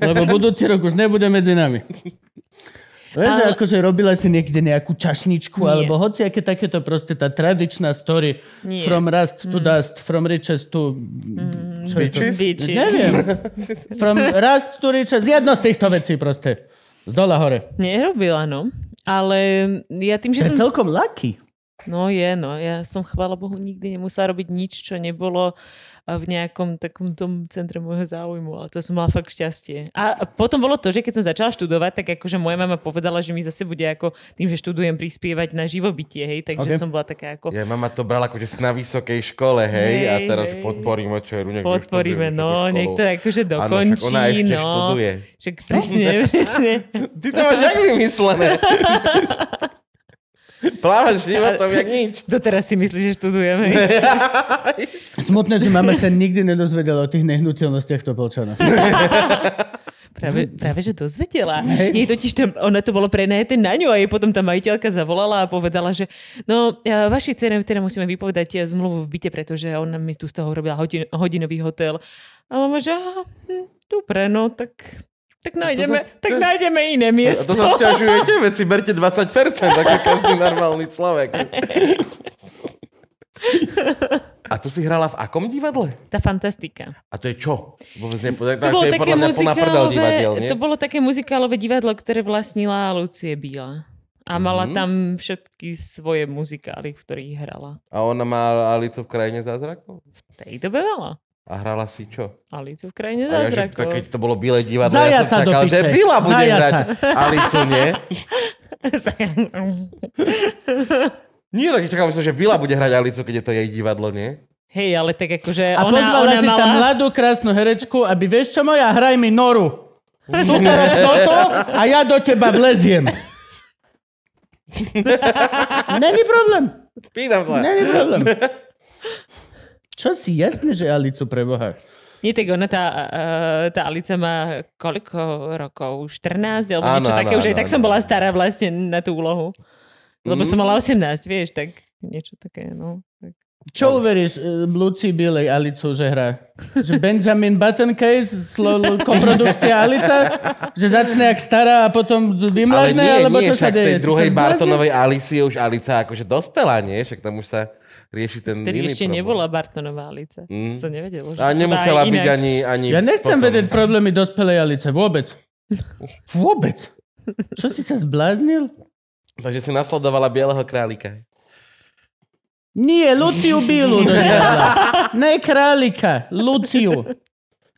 lebo budúci rok už nebude medzi nami. Vieš, Ale- akože robila si niekde nejakú čašničku, Nie. alebo hoci aké takéto proste tá tradičná story Nie. from rust to dust, from riches to... Čo je to? Bitches? Bitches. Neviem. From rust to riches, jedno z týchto vecí proste. Z dola hore. Nerobila, no. Ale ja tým, To že je som... celkom lucky. No je, no. Ja som, chvála Bohu, nikdy nemusela robiť nič, čo nebolo v nejakom takom tom centre môjho záujmu, ale to som mala fakt šťastie. A potom bolo to, že keď som začala študovať, tak akože moja mama povedala, že mi zase bude ako tým, že študujem prispievať na živobytie, hej, takže Ok. som bola taká ako... Ja mama to brala ako, že na vysokej škole, hej, a Hej, teraz hej. podporíme čeru, nech Podporíme, vyštuduje no, nech to akože dokončí, však ona ešte no. študuje. Však presne, presne. Ty to máš jak vymyslené? Plávaš životom jak nič. Doteraz si myslíš, že študujeme. Smutné, že mama sa nikdy nedozvedela o tých nehnuteľnostiach Topolčana. Práve, práve že dozvedela. Hej. Jej totiž tam, ona to bolo prenajeté na ňu a jej potom tá majiteľka zavolala a povedala, že no, a vašej cene teda musíme vypovedať eh, zmluvu v byte, pretože ona mi tu z toho urobila hodin, hodinový hotel. A mama, že aha, hm, dobre, no tak, tak nájdeme, sa- tak to- nájdeme iné A miesto. to sa stiažujete, si berte 20%, ako každý normálny človek. A tu si hrala v akom divadle? Tá fantastika. A to je čo? Vôbec nepovedal. To bolo, to je také prdel divadiel, muzikálové, nie? to bolo také muzikálové divadlo, ktoré vlastnila Lucie Bíla. A mala Mhm. tam všetky svoje muzikály, v ktorých hrala. A ona má Alicu v krajine zázrakov? V tej dobe mala. A hrala si čo? Alicu v krajine ja, zázrakov. tak keď to bolo Bilé divadlo, ja Zajaca som do čakal, že. Bila bude Zajaca. hrať Alicu, nie? Nie, tak čakal som, že Bila bude hrať Alicu, keď je to jej divadlo, nie? Hej, ale tak akože A ona, pozvala ona si mala... tam mladú, krásnu herečku, aby vieš čo moja, hraj mi Noru. Tuto rob toto a ja do teba vleziem. Není problém. Pýtam sa. Není problém. Čo si jasne, že Alicu pre Boha. Nie, tak ona, tá, uh, tá Alica má koľko rokov? 14? Alebo Áno, niečo áno, také. Už aj áno, tak som bola stará vlastne na tú úlohu. Lebo Mm. som mala 18, vieš, tak niečo také, no. Tak. Čo uveríš uh, Luci Bilej Alicu, že hrá? Že Benjamin Button Case, slo, lo- koprodukcia Alica? Že začne jak stará a potom Ale vymladne? nie, alebo nie, čo sa však tej deje? Si druhej sa? Bartonovej Alici je už Alica akože dospelá, nie? Však tam už sa rieši ten Vtedy iný ešte problém. nebola Bartonová Alica. Mm. Som nevedela, že A nemusela byť inak. ani, ani Ja nechcem potom. vedieť problémy dospelej Alice. Vôbec. Vôbec. Čo si sa zbláznil? Takže si nasledovala Bieleho králika. Nie, Luciu divadla. Ne králika, Luciu.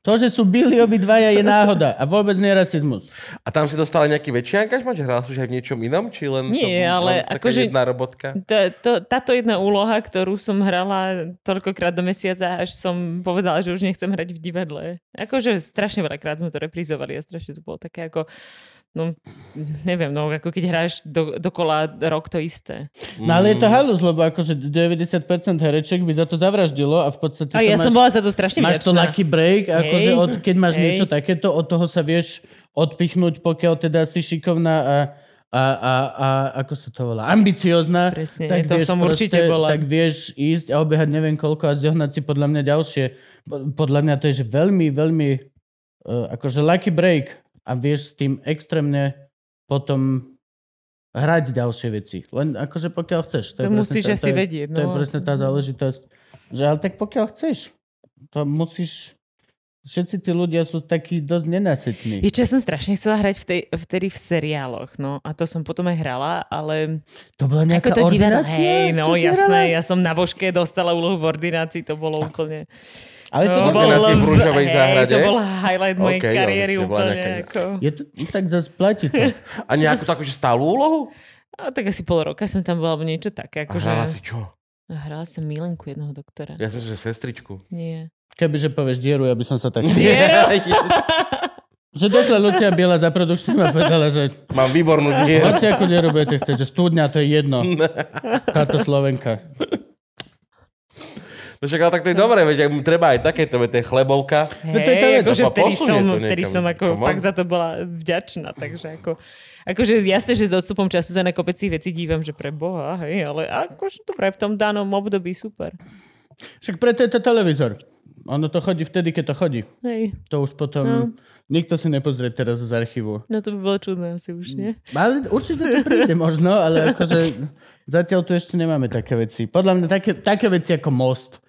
To, že sú bili obidvaja je náhoda a vôbec nie rasizmus. A tam si dostala nejaký väčší angažman? Že hrala si už aj v niečom inom? Či len Nie, to, ale len taká akože- jedna robotka? To, to, táto jedna úloha, ktorú som hrala toľkokrát do mesiaca, až som povedala, že už nechcem hrať v divadle. Akože strašne veľakrát sme to reprizovali a strašne to bolo také ako, no neviem, no ako keď hráš do, dokola rok to isté. No ale je to halus, lebo akože 90% hereček by za to zavraždilo a v podstate A to ja máš, som bola za to strašne máš to vďačná. lucky break, akože od, keď máš Hej. niečo takéto, od toho sa vieš odpichnúť, pokiaľ teda si šikovná a, a, a, a ako sa to volá, ambiciozná. Presne, tak to vieš som určite proste- bola. Tak vieš ísť a obehať neviem koľko a zjohnať si podľa mňa ďalšie. Po- Podľa mňa to je že veľmi, veľmi uh, akože lucky break a vieš s tým extrémne potom hrať ďalšie veci. Len akože pokiaľ chceš. To je presne musíš tá- asi to je, vedieť, To je no. presne tá záležitosť. Že ale tak pokiaľ chceš. To musíš... Všetci tí ľudia sú takí dosť nenasetní. Ešte ja som strašne chcela hrať v tej, vtedy v seriáloch, no a to som potom aj hrala, ale To bola nejaká ako to divadlo, hej, no jasné, hrala? ja som na vožke dostala úlohu v ordinácii, to bolo úplne... Ale to No, bolo... ordinácii v Rúžovej hej, záhrade? To bol highlight mojej OK, ale kariéry bola úplne. nejaká- Ako... Je to, tak zase platí to. A nejakú takú, že stálu úlohu? A tak asi pol roka som tam bola, alebo niečo také. A Akože... hrala si čo? Hrala som Milenku jedného doktora. Ja som že sestričku. Nie. Kebyže povieš dieru, ja by som sa tak... Dieru? že došla Lucia Biela za produkčným a povedala, že Mám výbornú dieru. hoci ako dieru budete chcieť, že studňa to je jedno. Táto Slovenka. No však ale tak to je dobré, veď treba aj takéto, veď to je chlebovka. to je to Hej, jedno. akože vtedy som, to vtedy som ako Come on. fakt za to bola vďačná, takže ako... Akože jasné, že s odstupom času sa na kopec vecí dívam, že pre Boha, hej, ale akože dobre, v tom danom období super. Však preto je to televízor. Ono to chodí vtedy, keď to chodí. Hej, To už potom... No. Nikto si nepozrie teraz z archívu. no to by bolo čudné asi už, nie? Ale určite to príde možno, ale akože zatiaľ tu ešte nemáme také veci. Podľa mňa také, také veci ako most.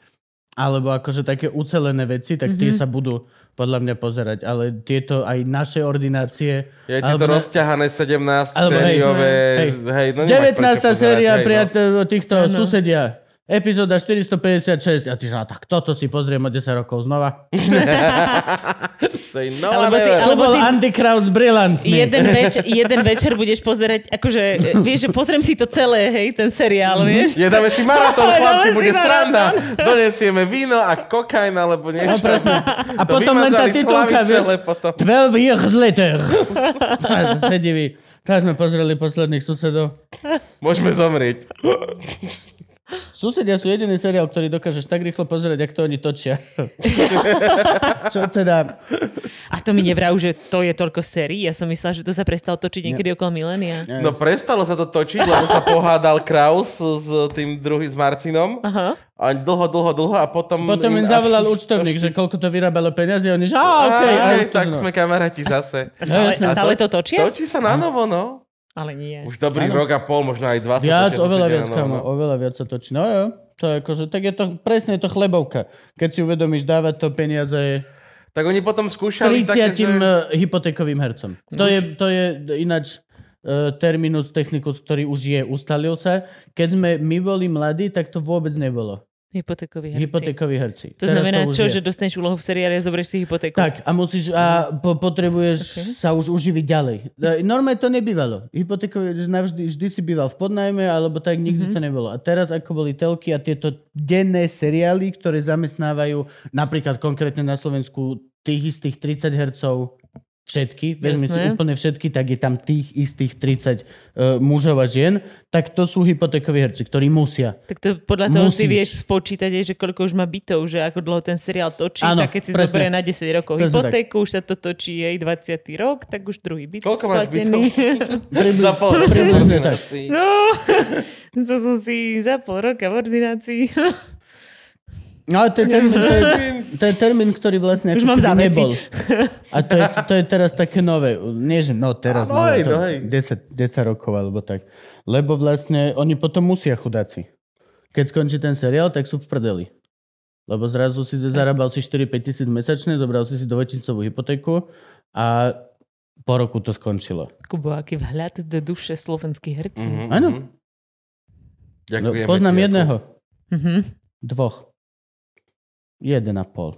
Alebo akože také ucelené veci, tak tie sa budú podľa mňa pozerať. Ale tieto aj naše ordinácie... Je tieto alebo- rozťahané 17 Alebo sériové... hej. Hej, no nemáš 19. prečo pozerať, séria hej, no. priateľ týchto susedia. Epizóda 456. A ty že, tak toto si pozriem o 10 rokov znova. Say no Alebo si- Alebo si- Andy Kraus brilantný. Jeden, več, jeden večer budeš pozerať, akože, e, vieš, že pozriem si to celé, hej, ten seriál, vieš. Je dáme si maratón, chlapci, si bude sranda. Donesieme víno a kokain alebo No, niečo. presne. A To potom len tá titulka, vieš, ale potom... 12 years later. A Sedí. Tak sme pozreli posledných susedov. Môžeme zomrieť. Susedia sú jediný seriál, ktorý dokážeš tak rýchlo pozerať, ako to oni točia. Čo teda... A to mi nevrav, že to je toľko sérií. Ja som myslela, že to sa prestalo točiť niekedy okolo milénia. No prestalo sa to točiť, lebo sa pohádal Kraus s tým druhým, s Marcinom. Aha. A dlho, dlho, dlho a potom... Potom im až- zavolal účtovník, že koľko to vyrábalo peniazy. Oni, že Á, okej. á, hej, tak no. sme kamaráti zase. A stále, jasné. stále to točia? Točí sa na novo, no. Ale nie. Už dobrý rok a pol, možno aj dva sa Viac, točia zase oveľa viac, novo, kamo, no. oveľa viac sa točí. No jo, to je akože, tak je to, presne je to chlebovka. Keď si uvedomíš dávať to peniaze Tak oni potom skúšali 30 také, že... že... hypotékovým hercom. To je, to je ináč uh, terminus technicus, ktorý už je, ustalil sa. Keď sme my boli mladí, tak to vôbec nebolo. Hypotékoví herci. Hypotékoví herci. To Teraz znamená už čo, je. že dostaneš úlohu v seriáli a zoberieš si hypotéku? Tak, a musíš, a po, potrebuješ Okay. sa už uživiť ďalej. E, Normálne to nebývalo. Hypotékové, navždy, vždy si býval v podnajme, alebo tak nikdy mm-hmm. to nebolo. A teraz, ako boli telky a tieto denné seriály, ktoré zamestnávajú napríklad konkrétne na Slovensku tých istých 30 hercov všetky, vezmi si úplne všetky, tak je tam tých istých 30 uh, mužov a žien, tak to sú hypotékoví herci, ktorí musia. Tak to podľa toho si Musíš. vieš spočítať, že koľko už má bytov, že ako dlho ten seriál točí, Áno, tak keď si presne. zoberie na 10 rokov Presne hypotéku, už sa to točí jej 20. rok, tak už druhý byt Koľko máš splatený. Za pol roka tak. ordinácií. No, to som si za pol roka v ordinácii. No ale to je termín, to je, to je termín ktorý vlastne Už mám nebol. A to je, to je teraz také nové. Nie, že no teraz, No nové, no hej. 10, 10 rokov alebo tak. Lebo vlastne oni potom musia chudáci. Keď skončí ten seriál, tak sú v prdeli. Lebo zrazu si zarábal si 4-5 tisíc mesačne, zobral si si dvojtisícovú hypotéku a po roku to skončilo. Kubo, aký vhľad do duše slovenských hercov. Mhm, Áno. mhm. No, Ďakujeme poznám ti, Jakub. jedného, Mhm. dvoch. Jeden a pol.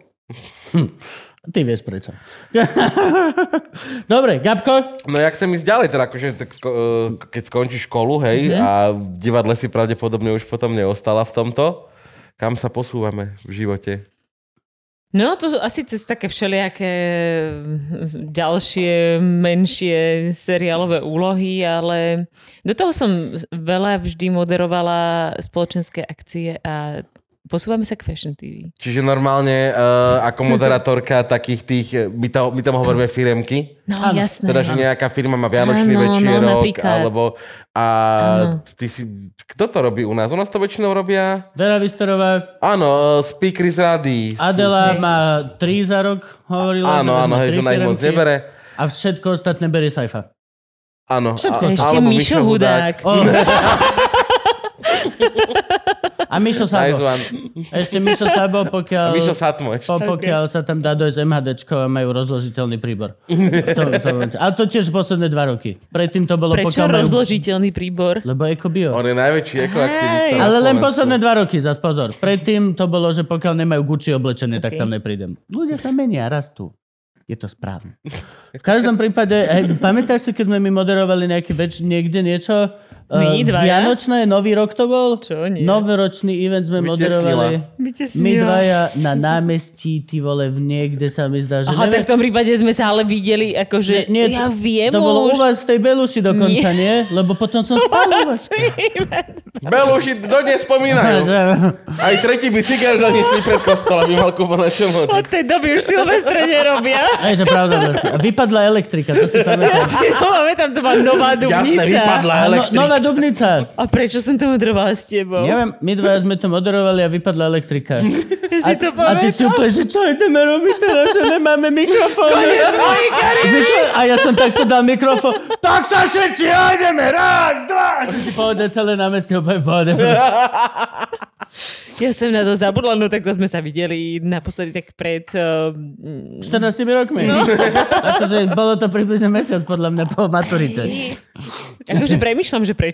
Hm. Ty vieš prečo. Dobre, Gabko? No ja chcem ísť ďalej, teda akože tak, eh, keď skončíš školu, hej, Mhm. a v divadle si pravdepodobne už potom neostala v tomto. Kam sa posúvame v živote? No, to asi cez také všelijaké ďalšie, menšie seriálové úlohy, ale do toho som veľa vždy moderovala spoločenské akcie a posúvame sa k Fashion TV. Čiže normálne uh, ako moderátorka takých tých, eh, my, to, my tomu hovoríme firemky, No, Áno, jasné. teda, že nejaká firma má Vianočný Áno, no, večierok, napríklad. alebo a Áno. ty si, kto to robí u nás? U nás to väčšinou robia, Vera Visterová, áno, uh, speakery z rady. Adela má 3 za rok, hovorila. Áno, áno, hej, tri že ona ich moc nebere. A všetko ostatné berie Saifa. Áno. Všetko. a- Ešte Mišo Hudák. O. A Mišo Nice Sabo. one. Ešte Mišo Sabo, pokiaľ, A Mišo Satmo ešte. po, pokiaľ sa tam dá dojsť MHDčko a majú rozložiteľný príbor. V tom, ale to tiež posledné dva roky. Predtým to bolo, Prečo pokiaľ majú... rozložiteľný príbor? Lebo ekobio. On je najväčší ekoaktivista na Ale len posledné dva roky, zas pozor. Predtým to bolo, že pokiaľ nemajú Gucci oblečené, tak Ok. tam neprídem. Ľudia sa menia, rastú. Je to správne. V každom prípade, hej, pamätáš si, keď sme my moderovali nejaký več, niekde niečo? My Eh, dvaja? Vianočné, nový rok to bol? Čo, nie? Novoročný event sme moderovali. My dvaja na námestí, ty vole, v niekde sa mi zdá, že... Aha, tak v tom prípade sme sa ale videli, akože Nie, nie, ja viem To bolo u už. vás v tej Beluši dokonca, nie? Lebo potom som spal u vás. Beluši dodnes spomínajú. Aj tretí bicykel doniesli pred kostola, by mal Kubo na čom Od tej doby už Silvestre nerobia. Aj to pravda vlastne. A vypadla elektrika, to si pamätám. Máme tam to bola nová dubnica. Jasné, vypadla A no, nová Dubnica. A prečo som to moderovala s tebou? Neviem, my dvaja sme to moderovali a vypadla elektrika. Ja A, si to a ty si úplne, že čo ideme robiť teraz, že nemáme mikrofón. A ja som takto dal mikrofón. Tak sa všetci ideme, raz, dva. A všetci, pohode, celé námestie úplne. Ja som na to zabudla, no tak to sme sa videli naposledy tak pred... Uh, 14 rokmi. No. akože bolo to približne mesiac podľa mňa po maturite. akože premyšľam, že prečo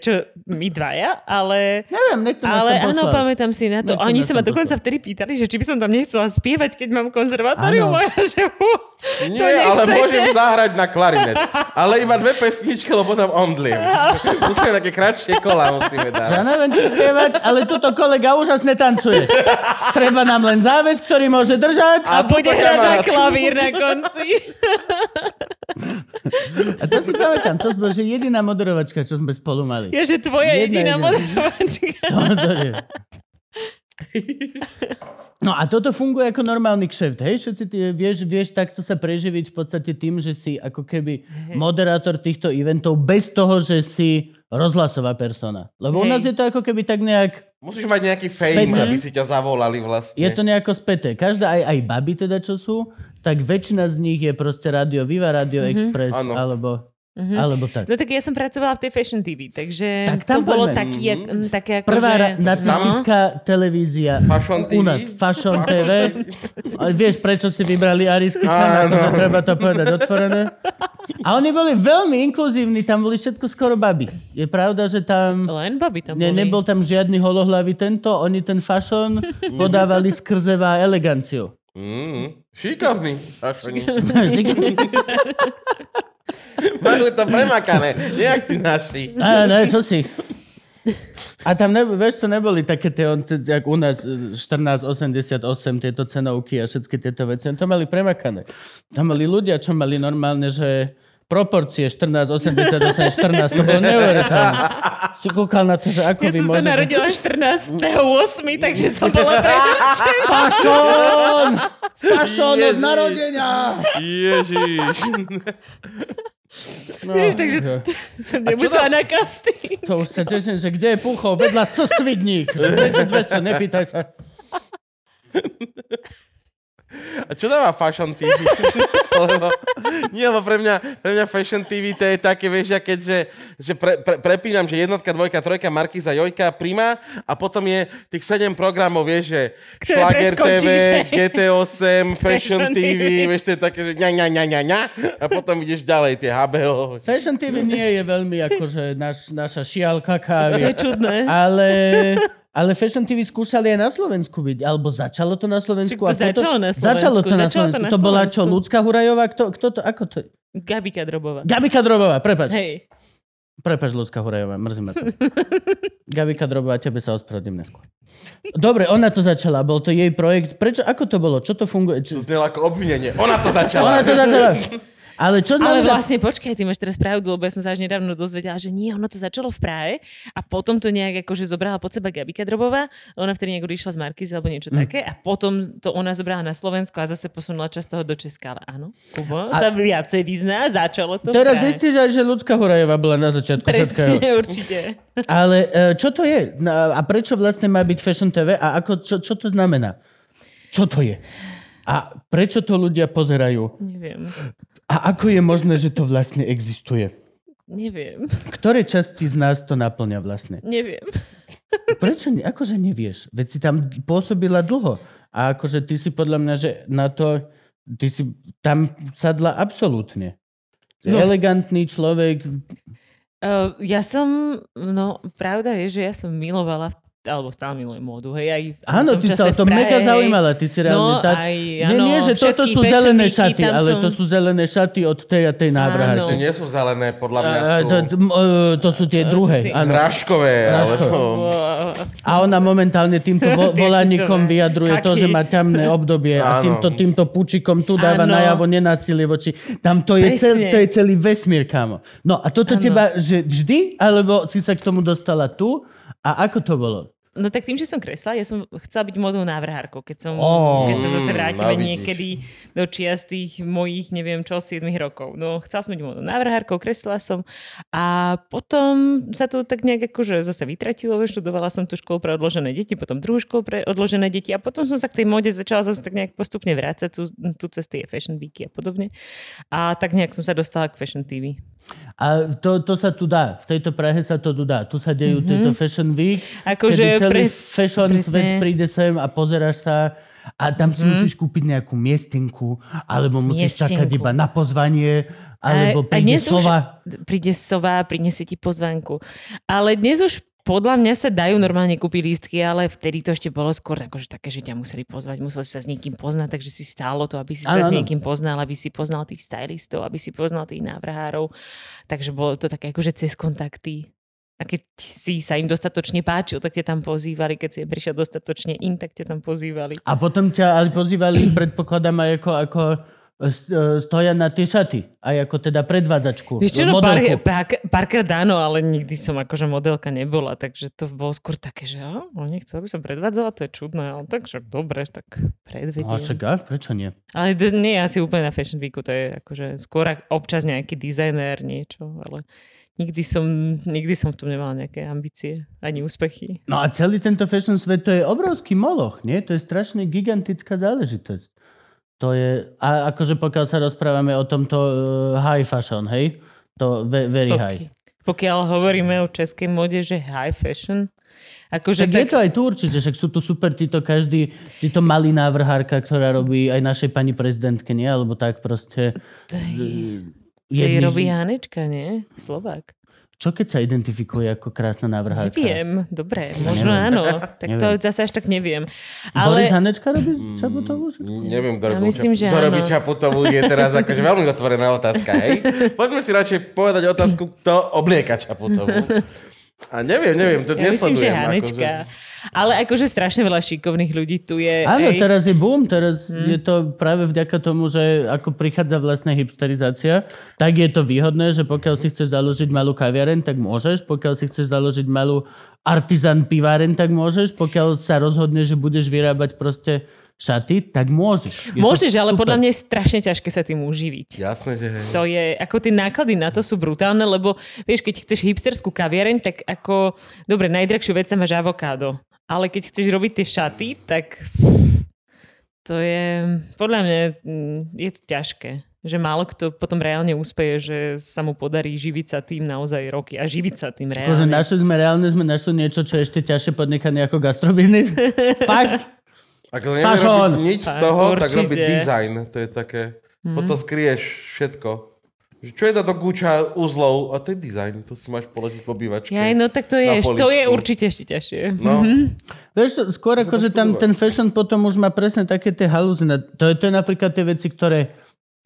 my dvaja, ale... Neviem, niekto nás Ale tam áno, poslal. pamätám si na to. Niekto Oni nás sa ma tam dokonca vtedy pýtali, že či by som tam nechcela spievať, keď mám konzervatórium. Áno. A ja, že uh, to Nie, ale nechcete. môžem zahrať na klarinet. Ale iba dve pesničky, lebo potom omdliem. Musíme také kratšie kola musíme Že Ja dať. neviem, či spievať, ale tuto kolega úžasne tancuje. Treba nám len záväz, ktorý môže držať. A bude toto hrať na klavír na konci. A to si pamätám, to bol, že jediná moderovačka, čo sme spolu mali. Ja, že tvoja Jedna jediná jediná. moderovačka. To, to je. No a toto funguje ako normálny kšeft, hej? Všetci ty vieš, vieš takto sa preživiť v podstate tým, že si ako keby moderátor týchto eventov bez toho, že si rozhlasová persona. Lebo u Hej. nás je to ako keby tak nejak, Musíš mať nejaký fame, Späť, ne? aby si ťa zavolali vlastne. je to nejako späté. Každá, aj, aj baby teda, čo sú, tak väčšina z nich je proste Radio Viva, Radio Express, Áno. alebo, alebo tak. No tak ja som pracovala v tej Fashion TV, takže Tak to tam bolo poďme. taký, jak, také ako, Prvá že... nacistická televízia Fashion u TV? nás, Fashion TV. A vieš, prečo si vybrali Arisky sen, Áno. akože treba to povedať otvorené. A oni boli veľmi inkluzívni, tam boli všetko skoro baby. Je pravda, že tam... Len baby tam Ne, boli. nebol tam žiadny holohlavý tento, oni ten fashion podávali skrzevá eleganciou. Mm, šikovný. Fašoni. Majú to premakané. Nejak tí naši. A ne, čo si? A tam, ne, vieš, to neboli také tie, on- jak u nás e, 1488, tieto cenovky a všetky tieto veci. Oni to mali premakané. Tam mali ľudia, čo mali normálne, že proporcie 1488, 14, to bolo neuveriteľné. Si kúkal na to, že ako Ja vy som sa narodila 14.8., takže som bola predurčená. Fashion! Fashion od narodenia! Ježiš. No, Vieš, takže že- som nemusela na casting. To už sa teším, že kde je Puchov? Vedľa sosvidník. Že dve sú, nepýtaj sa. A čo dáva Fashion TV? lebo, nie, lebo pre mňa, pre mňa Fashion TV to je také, vieš, ja keďže že pre, pre, prepínam, že jednotka, dvojka, trojka, Markiza, Jojka, Prima a potom je tých sedem programov, vieš, že Schlager TV, preskočíš, hej. GT8, Fashion Fashion TV, TV. vieš, to je také, že ňa, ňa, ňa, ňa, ňa, a potom ideš ďalej, tie HBO. Fashion TV nie je veľmi akože naš, naša šialka To kávy. je čudné. Ale, ale Fashion TV skúšali aj na Slovensku byť. Alebo začalo to na Slovensku. Čiže to začalo na Slovensku, Začalo to na to Slovensku. To bola čo. Ľudská Hurajová? Kto, kto to, ako to? Gabika Drobová. Gabika Drobová, prepač. Hej. Prepač, Ľudská Hurajová, mrzí ma to. Gabika Drobová, tebe sa ospravedlím neskôr. Dobre, ona to začala, bol to jej projekt. Prečo, ako to bolo? Čo to funguje? Či, To znelo ako obvinenie. Ona to začala. ona to začala. Ale čo Ale znamená... vlastne, počkaj, ty máš teraz pravdu, lebo ja som sa až nedávno dozvedela, že nie, ono to začalo v Prahe a potom to nejak akože zobrala pod seba Gabika Drobová, ona vtedy nejak odišla z Markizy alebo niečo Mm. také a potom to ona zobrala na Slovensko a zase posunula časť toho do Česka, ale áno, Kubo sa viacej vyzná, začalo to Teraz zistíš aj, že Ľudská Hurajová bola na začiatku. Presne, určite. Ale e, čo to je? A prečo vlastne má byť Fashion TV? A ako, čo, čo to znamená? Čo to je? A prečo to ľudia pozerajú? Neviem, A ako je možné, že to vlastne existuje? neviem, Ktoré časti z nás to naplňa vlastne? neviem. Prečo? Ne, akože nevieš? Veď si tam pôsobila dlho. A akože ty si podľa mňa, že na to, ty si tam sadla absolútne. No. Elegantný človek, Uh, ja som, no pravda je, že ja som milovala, alebo stále milujem módu, hej, aj v Áno, ty sa o Prahe, mega zaujímala. Ty si reálne No, tá... aj, nie, áno, nie, že toto sú zelené šaty, ale som- to sú zelené šaty od tej a tej nábrahárky. To nie sú zelené, podľa mňa sú to, to, e, to sú tie druhé, áno. alebo... Wow. A ona momentálne týmto volánikom vyjadruje to, že má temné obdobie a týmto, týmto pučikom tu dáva najavo nenásilie voči... Tam to je, cel, to je celý vesmír, kámo. No a toto teba, že vždy, alebo si sa k tomu dostala tu a ako to bolo? No tak tým, že som kresla, ja som chcela byť modou návrhárkou, keď, som, Ó. keď sa zase Mm, vrátime vidíš. niekedy do čias tých mojich, neviem čo, 7 rokov. No chcela som byť modou návrhárkou, kreslila som a potom sa to tak nejak akože zase vytratilo, študovala som tú školu pre odložené deti, potom druhú školu pre odložené deti a potom som sa k tej móde začala zase tak nejak postupne vrácať tu, tu cez tie fashion weeky a podobne. A tak nejak som sa dostala k fashion TV. A to, to sa tu dá. V tejto Prahe sa to tu dá. Tu sa dejú mm-hmm. tieto Fashion Week, Akože celý pre- fashion presne. svet príde sem a pozeráš sa a tam si musíš kúpiť nejakú miestenku, alebo musíš čakať Miestenku. iba na pozvanie, alebo a príde dnes už- sova. príde sova, prinesie ti pozvánku. Ale dnes už podľa mňa sa dajú normálne kúpiť lístky, ale vtedy to ešte bolo skôr akože také, že ťa museli pozvať, musel si sa s niekým poznať, takže si stálo to, aby si sa Áno, s niekým poznal, aby si poznal tých stylistov, aby si poznal tých návrhárov. Takže bolo to také akože cez kontakty. A keď si sa im dostatočne páčil, tak ťa tam pozývali. Keď si prišiel dostatočne in, tak ťa tam pozývali. A potom ťa ale pozývali, predpokladám, aj ako, ako stoja na tie šaty. Aj ako teda predvádzačku. Vieš čo, no pár, pár, párkrát áno, ale nikdy som akože modelka nebola, takže to bolo skôr také, že á, oni chcú, aby som predvádzala, to je čudné, ale tak však dobre, tak predvediem. A však? Prečo nie? Ale d- nie asi úplne na Fashion Weeku, to je akože skôr občas nejaký dizajner, niečo, ale nikdy som, nikdy som v tom nemala nejaké ambície, ani úspechy. No a celý tento fashion svet, to je obrovský moloch, nie? To je strašne gigantická záležitosť. To je, a akože pokiaľ sa rozprávame o tomto uh, high fashion, hej? To ve, very high. Poky, pokiaľ hovoríme o českej mode, že high fashion, akože Tak, tak, je to aj tu určite, však sú tu super títo každý, títo malý návrhárka, ktorá robí aj našej pani prezidentke, nie? Alebo tak proste. to je, to jedni- je robí Hanečka, nie? Slovák. Čo keď sa identifikuje ako krásna návrhárka? Neviem, dobre, možno neviem. áno. Tak to Neviem. zase až tak neviem. Boris Ale Hanečka robí čabutovú? Neviem, kto Ja robil myslím, že kto robí Čaputovú, je teraz akože veľmi otvorená otázka, hej? Poďme si radšej povedať otázku, kto oblieka Čaputovú. A neviem, neviem, to ja myslím, že nesledujem. Hanečka. Akože. Ale akože strašne veľa šikovných ľudí tu je. Áno, hej. teraz je boom, teraz Hm. je to práve vďaka tomu, že ako prichádza vlastne hipsterizácia, tak je to výhodné, že pokiaľ si chceš založiť malú kaviareň, tak môžeš, pokiaľ si chceš založiť malú artizan piváreň, tak môžeš, pokiaľ sa rozhodne, že budeš vyrábať proste šaty, tak môžeš. Je Môžeš, ale super. podľa mňa je strašne ťažké sa tým uživiť. Jasné, že hej. To je, ako tie náklady na to sú brutálne, lebo vieš, keď chceš hipsterskú kaviareň, tak ako, dobre, najdrahšiu vec sa máš avokádo. Ale keď chceš robiť tie šaty, tak to je, podľa mňa, mm, je to ťažké. Že málo kto potom reálne úspeje, že sa mu podarí živiť sa tým naozaj roky a živiť sa tým Akože reálne. našli sme reálne, sme našli niečo, čo je ešte ťažšie podnikanie ako gastrobiznis. Fakt? Ak robiť nič z toho, tak určite. robí dizajn. To je také... Potom skrieš všetko. Že Čo je táto kúča uzlov? A to je dizajn, to si máš položiť po bývačke. Ja, no tak to je, to je určite ešte ťažšie. No, Vieš, čo, skôr ako, že tam ten fashion potom už má presne také tie haluzina. To je, to je napríklad tie veci, ktoré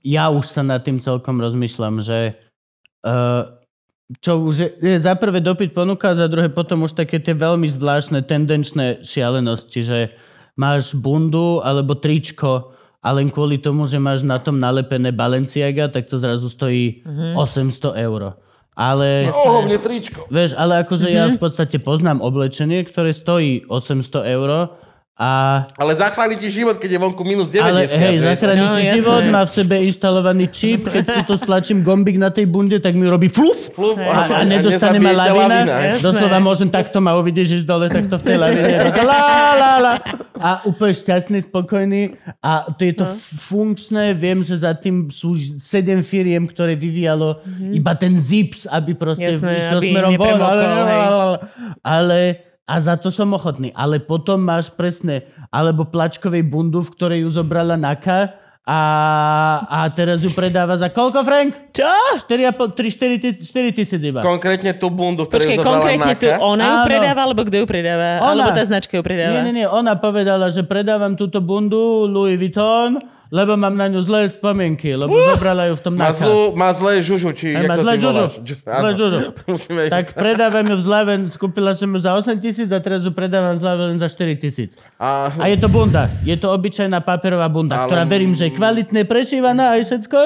ja už sa nad tým celkom rozmýšľam, že uh, čo už je, je za prvé dopyt ponuka, a za druhé potom už také tie veľmi zvláštne tendenčné šialenosti, že máš bundu alebo tričko a len kvôli tomu, že máš na tom nalepené Balenciaga, tak to zrazu stojí 800 eur. Ale... ohovne tričko. Vieš, ale akože ja v podstate poznám oblečenie, ktoré stojí 800 eur a... Ale zachráni ti život, keď je vonku minus 90. Ale hej, zachráni No, ti jasné. život, má v sebe inštalovaný čip, keď túto stlačím gombík na tej bunde, tak mi robí fluf Fluf, a, a nedostane ma lavina. lavina. Doslova môžem takto ma uvidieť, že dole takto v tej lavine. lá, lá, lá. A úplne šťastný, spokojný. A to je to No. funkčné. Viem, že za tým sú sedem firiem, ktoré vyvíjalo iba ten zips, aby proste. Jasné, vyšiel aby smerom von. nepremokol, hej. Ale a za to som ochotný. Ale potom máš presne, alebo plačkovej bundu, v ktorej ju zobrala Naka a, a teraz ju predáva za koľko, Frank? Čo? 4 tisíc iba. Konkrétne tú bundu, ktorú Počkej, konkrétne tu Naka. ona ju Áno. predáva, alebo kto ju predáva? Ona. Alebo tá značka ju predáva? Nie, nie, nie, ona povedala, že predávam túto bundu Louis Vuitton, lebo mám na ňu zlé spomienky, lebo zobrala ju v tom Má, Naka. zlú, má zlé žužu, či Aj, jak má to zlé žužu. Žu- Zlé žužu. Tak predávam ju v zlave, kúpila som ju za 8 tisíc a teraz ju predávam v zlave len za 4 tisíc. A, A je to bunda. Je to obyčajná papierová bunda, Ale- ktorá verím, že je kvalitne prešívaná aj všetko,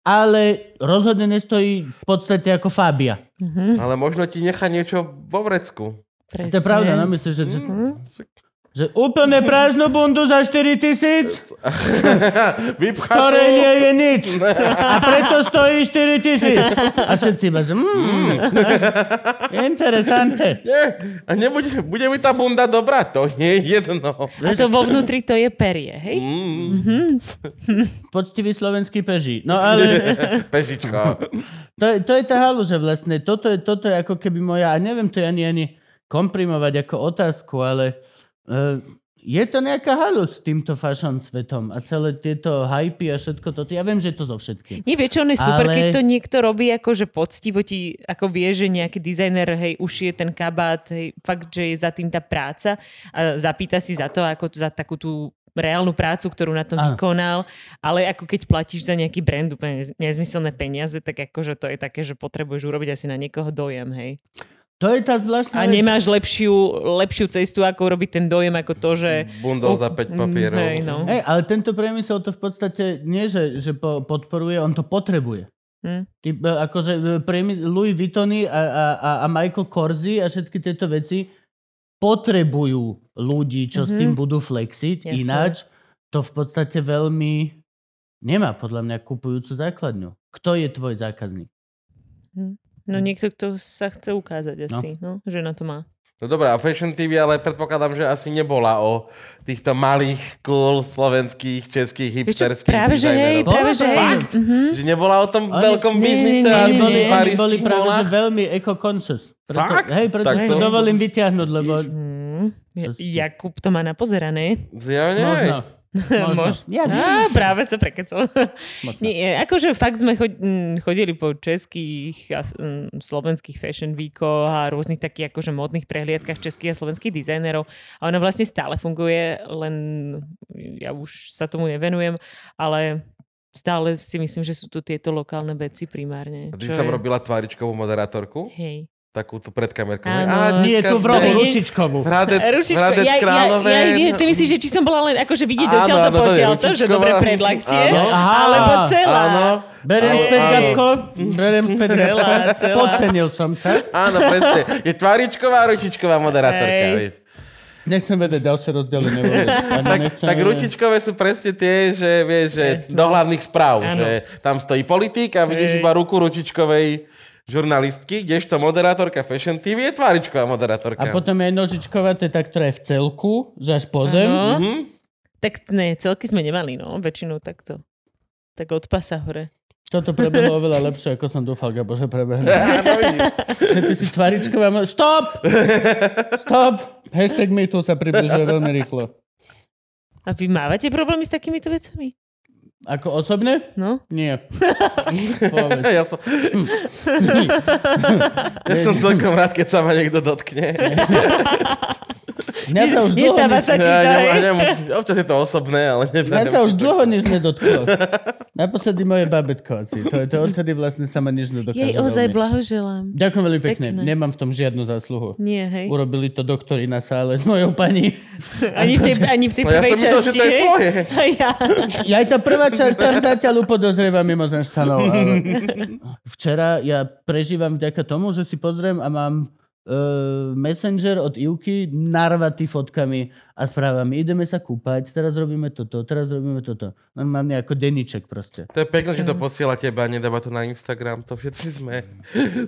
ale rozhodne nestojí v podstate ako Fabia. ale možno ti nechá niečo vo vrecku. Presne. To je pravda, no myslíš, že... že... Že úplne prázdnu bundu za 4 tisíc, ktoré nie je nič. A preto stojí 4 tisíc. A všetci iba, že mm, interesante. Nie, a nebude, bude mi tá bunda dobrá, to nie je jedno. A to vo vnútri to je perie, hej? Mm, Poctivý slovenský peží. No ale pežičko. to, je- to je tá halu, že vlastne toto je, toto je ako keby moja, a neviem to ani, ani komprimovať ako otázku, ale je to nejaká halu s týmto fashion svetom a celé tieto hypy a všetko toto. Ja viem, že je to zo všetkým. Nie, vieš, čo, on je super, Ale- keď to niekto robí akože poctivo ti, ako vie, že nejaký dizajner, hej, ušije ten kabát, hej, fakt, že je za tým tá práca a zapýta si za to, ako za takú tú reálnu prácu, ktorú na tom Áno. vykonal, ale ako keď platíš za nejaký brand úplne nez- nezmyselné peniaze, tak akože to je také, že potrebuješ urobiť asi na niekoho dojem, hej. To je tá zvláštna A vec. nemáš lepšiu, lepšiu cestu, ako urobiť ten dojem, ako to, že... Bundol za 5 papierov. Hej, no. Hej, ale tento priemysel to v podstate nie, že, že po, podporuje, on to potrebuje. Hm. Ty, e, akože e, priemy- Louis Vuittony a, a, a, a Michael Corsi a všetky tieto veci potrebujú ľudí, čo mm-hmm. s tým budú flexiť. Jasné. Ináč to v podstate veľmi nemá podľa mňa kupujúcu základňu. Kto je tvoj zákazník? No niekto, kto sa chce ukázať asi, no, že na to má. No dobré, a Fashion TV, ale predpokladám, že asi nebola o týchto malých, cool, slovenských, českých, Vieš čo, hipsterských práve že hej, práve že hej. Fakt? Mhm. Že nebola o tom Oni- veľkom nie, biznise nie, a nie, tých Oni boli, boli parížských práve že veľmi eco-conscious. Preto, Fakt? Hej, preto Tak to- dovolím vyťahnuť, lebo Mm, Jakub to má napozerané. Zjavne aj. možno. Možno. Mož- Ja. Á, práve sa prekecol. Možno. Nie, akože fakt sme chod- chodili po českých a slovenských fashion weekoch a rôznych takých akože modných prehliadkach českých a slovenských dizajnerov. A ona vlastne stále funguje, len ja už sa tomu nevenujem, ale stále si myslím, že sú tu tieto lokálne veci primárne. A ty si tam je- robila tváričkovú moderátorku? Hej. Takú tu pred kamerkou. Áno. Nie, tu v rohu, Ručičkovú. Hradec, Ručičko, Hradec ja, Králové. ja, ja, ty myslíš, že či som bola len akože vidieť Áno, dotiaľ to áno, to je potiaľ to, že dobre predlaktie, alebo celá. Áno. Beriem späť, áno. Gabko. Beriem späť. Celá, celá. Podcenil som ťa. Áno, presne. Je tváričková a ručičková moderátorka, Hej. vieš. Nechcem vedieť ďalšie. Ani Tak, tak ručičkové sú presne tie, že vieš, že do hlavných správ, že tam stojí politik a vidíš iba ruku ručičkovej žurnalistky, kdežto moderátorka Fashion TV je tváričková moderátorka. A potom je nožičková, to je tá, ktorá je v celku, že až po zem. Mhm. Tak ne, celky sme nemali, no, väčšinou takto. Tak od pasa hore. Toto prebehlo oveľa lepšie, ako som dúfal, Gabo, že prebehne. Áno, Ty si tváričková... mo- Stop! Stop! Hashtag me tu sa približuje veľmi rýchlo. A vy mávate problémy s takýmito vecami? Ako osobne? No? Nie. Ja som, ja som celkom rád, keď sa ma niekto dotkne. Mňa sa už dlho, Nestáva nič, sa ti Ja, to, nem- hej? nemusí, občas je to osobné, ale mňa sa už dlho nič nedotklo. Naposledy moje babetko asi. To, to odtedy vlastne sa ma nič nedokáže. Jej, ozaj veľmi. blahoželám. Ďakujem veľmi pekne. Pekné. Nemám v tom žiadnu zásluhu. Nie, hej. Urobili to doktori na sále s mojou pani. Ani v tej, ani v tej No ja prvej som myslel, že časti, to je tvoje. Ja. Ja aj tá prvá časť tam zatiaľ upodozrieva mimozemšťanov. Ale... Včera ja prežívam vďaka tomu, že si pozriem a mám uh, messenger od Ivky narvatý fotkami a správami. Ideme sa kúpať, teraz robíme toto, teraz robíme toto. Normálne ako denníček proste. To je pekné, že to posiela teba, nedáva to na Instagram, to všetci sme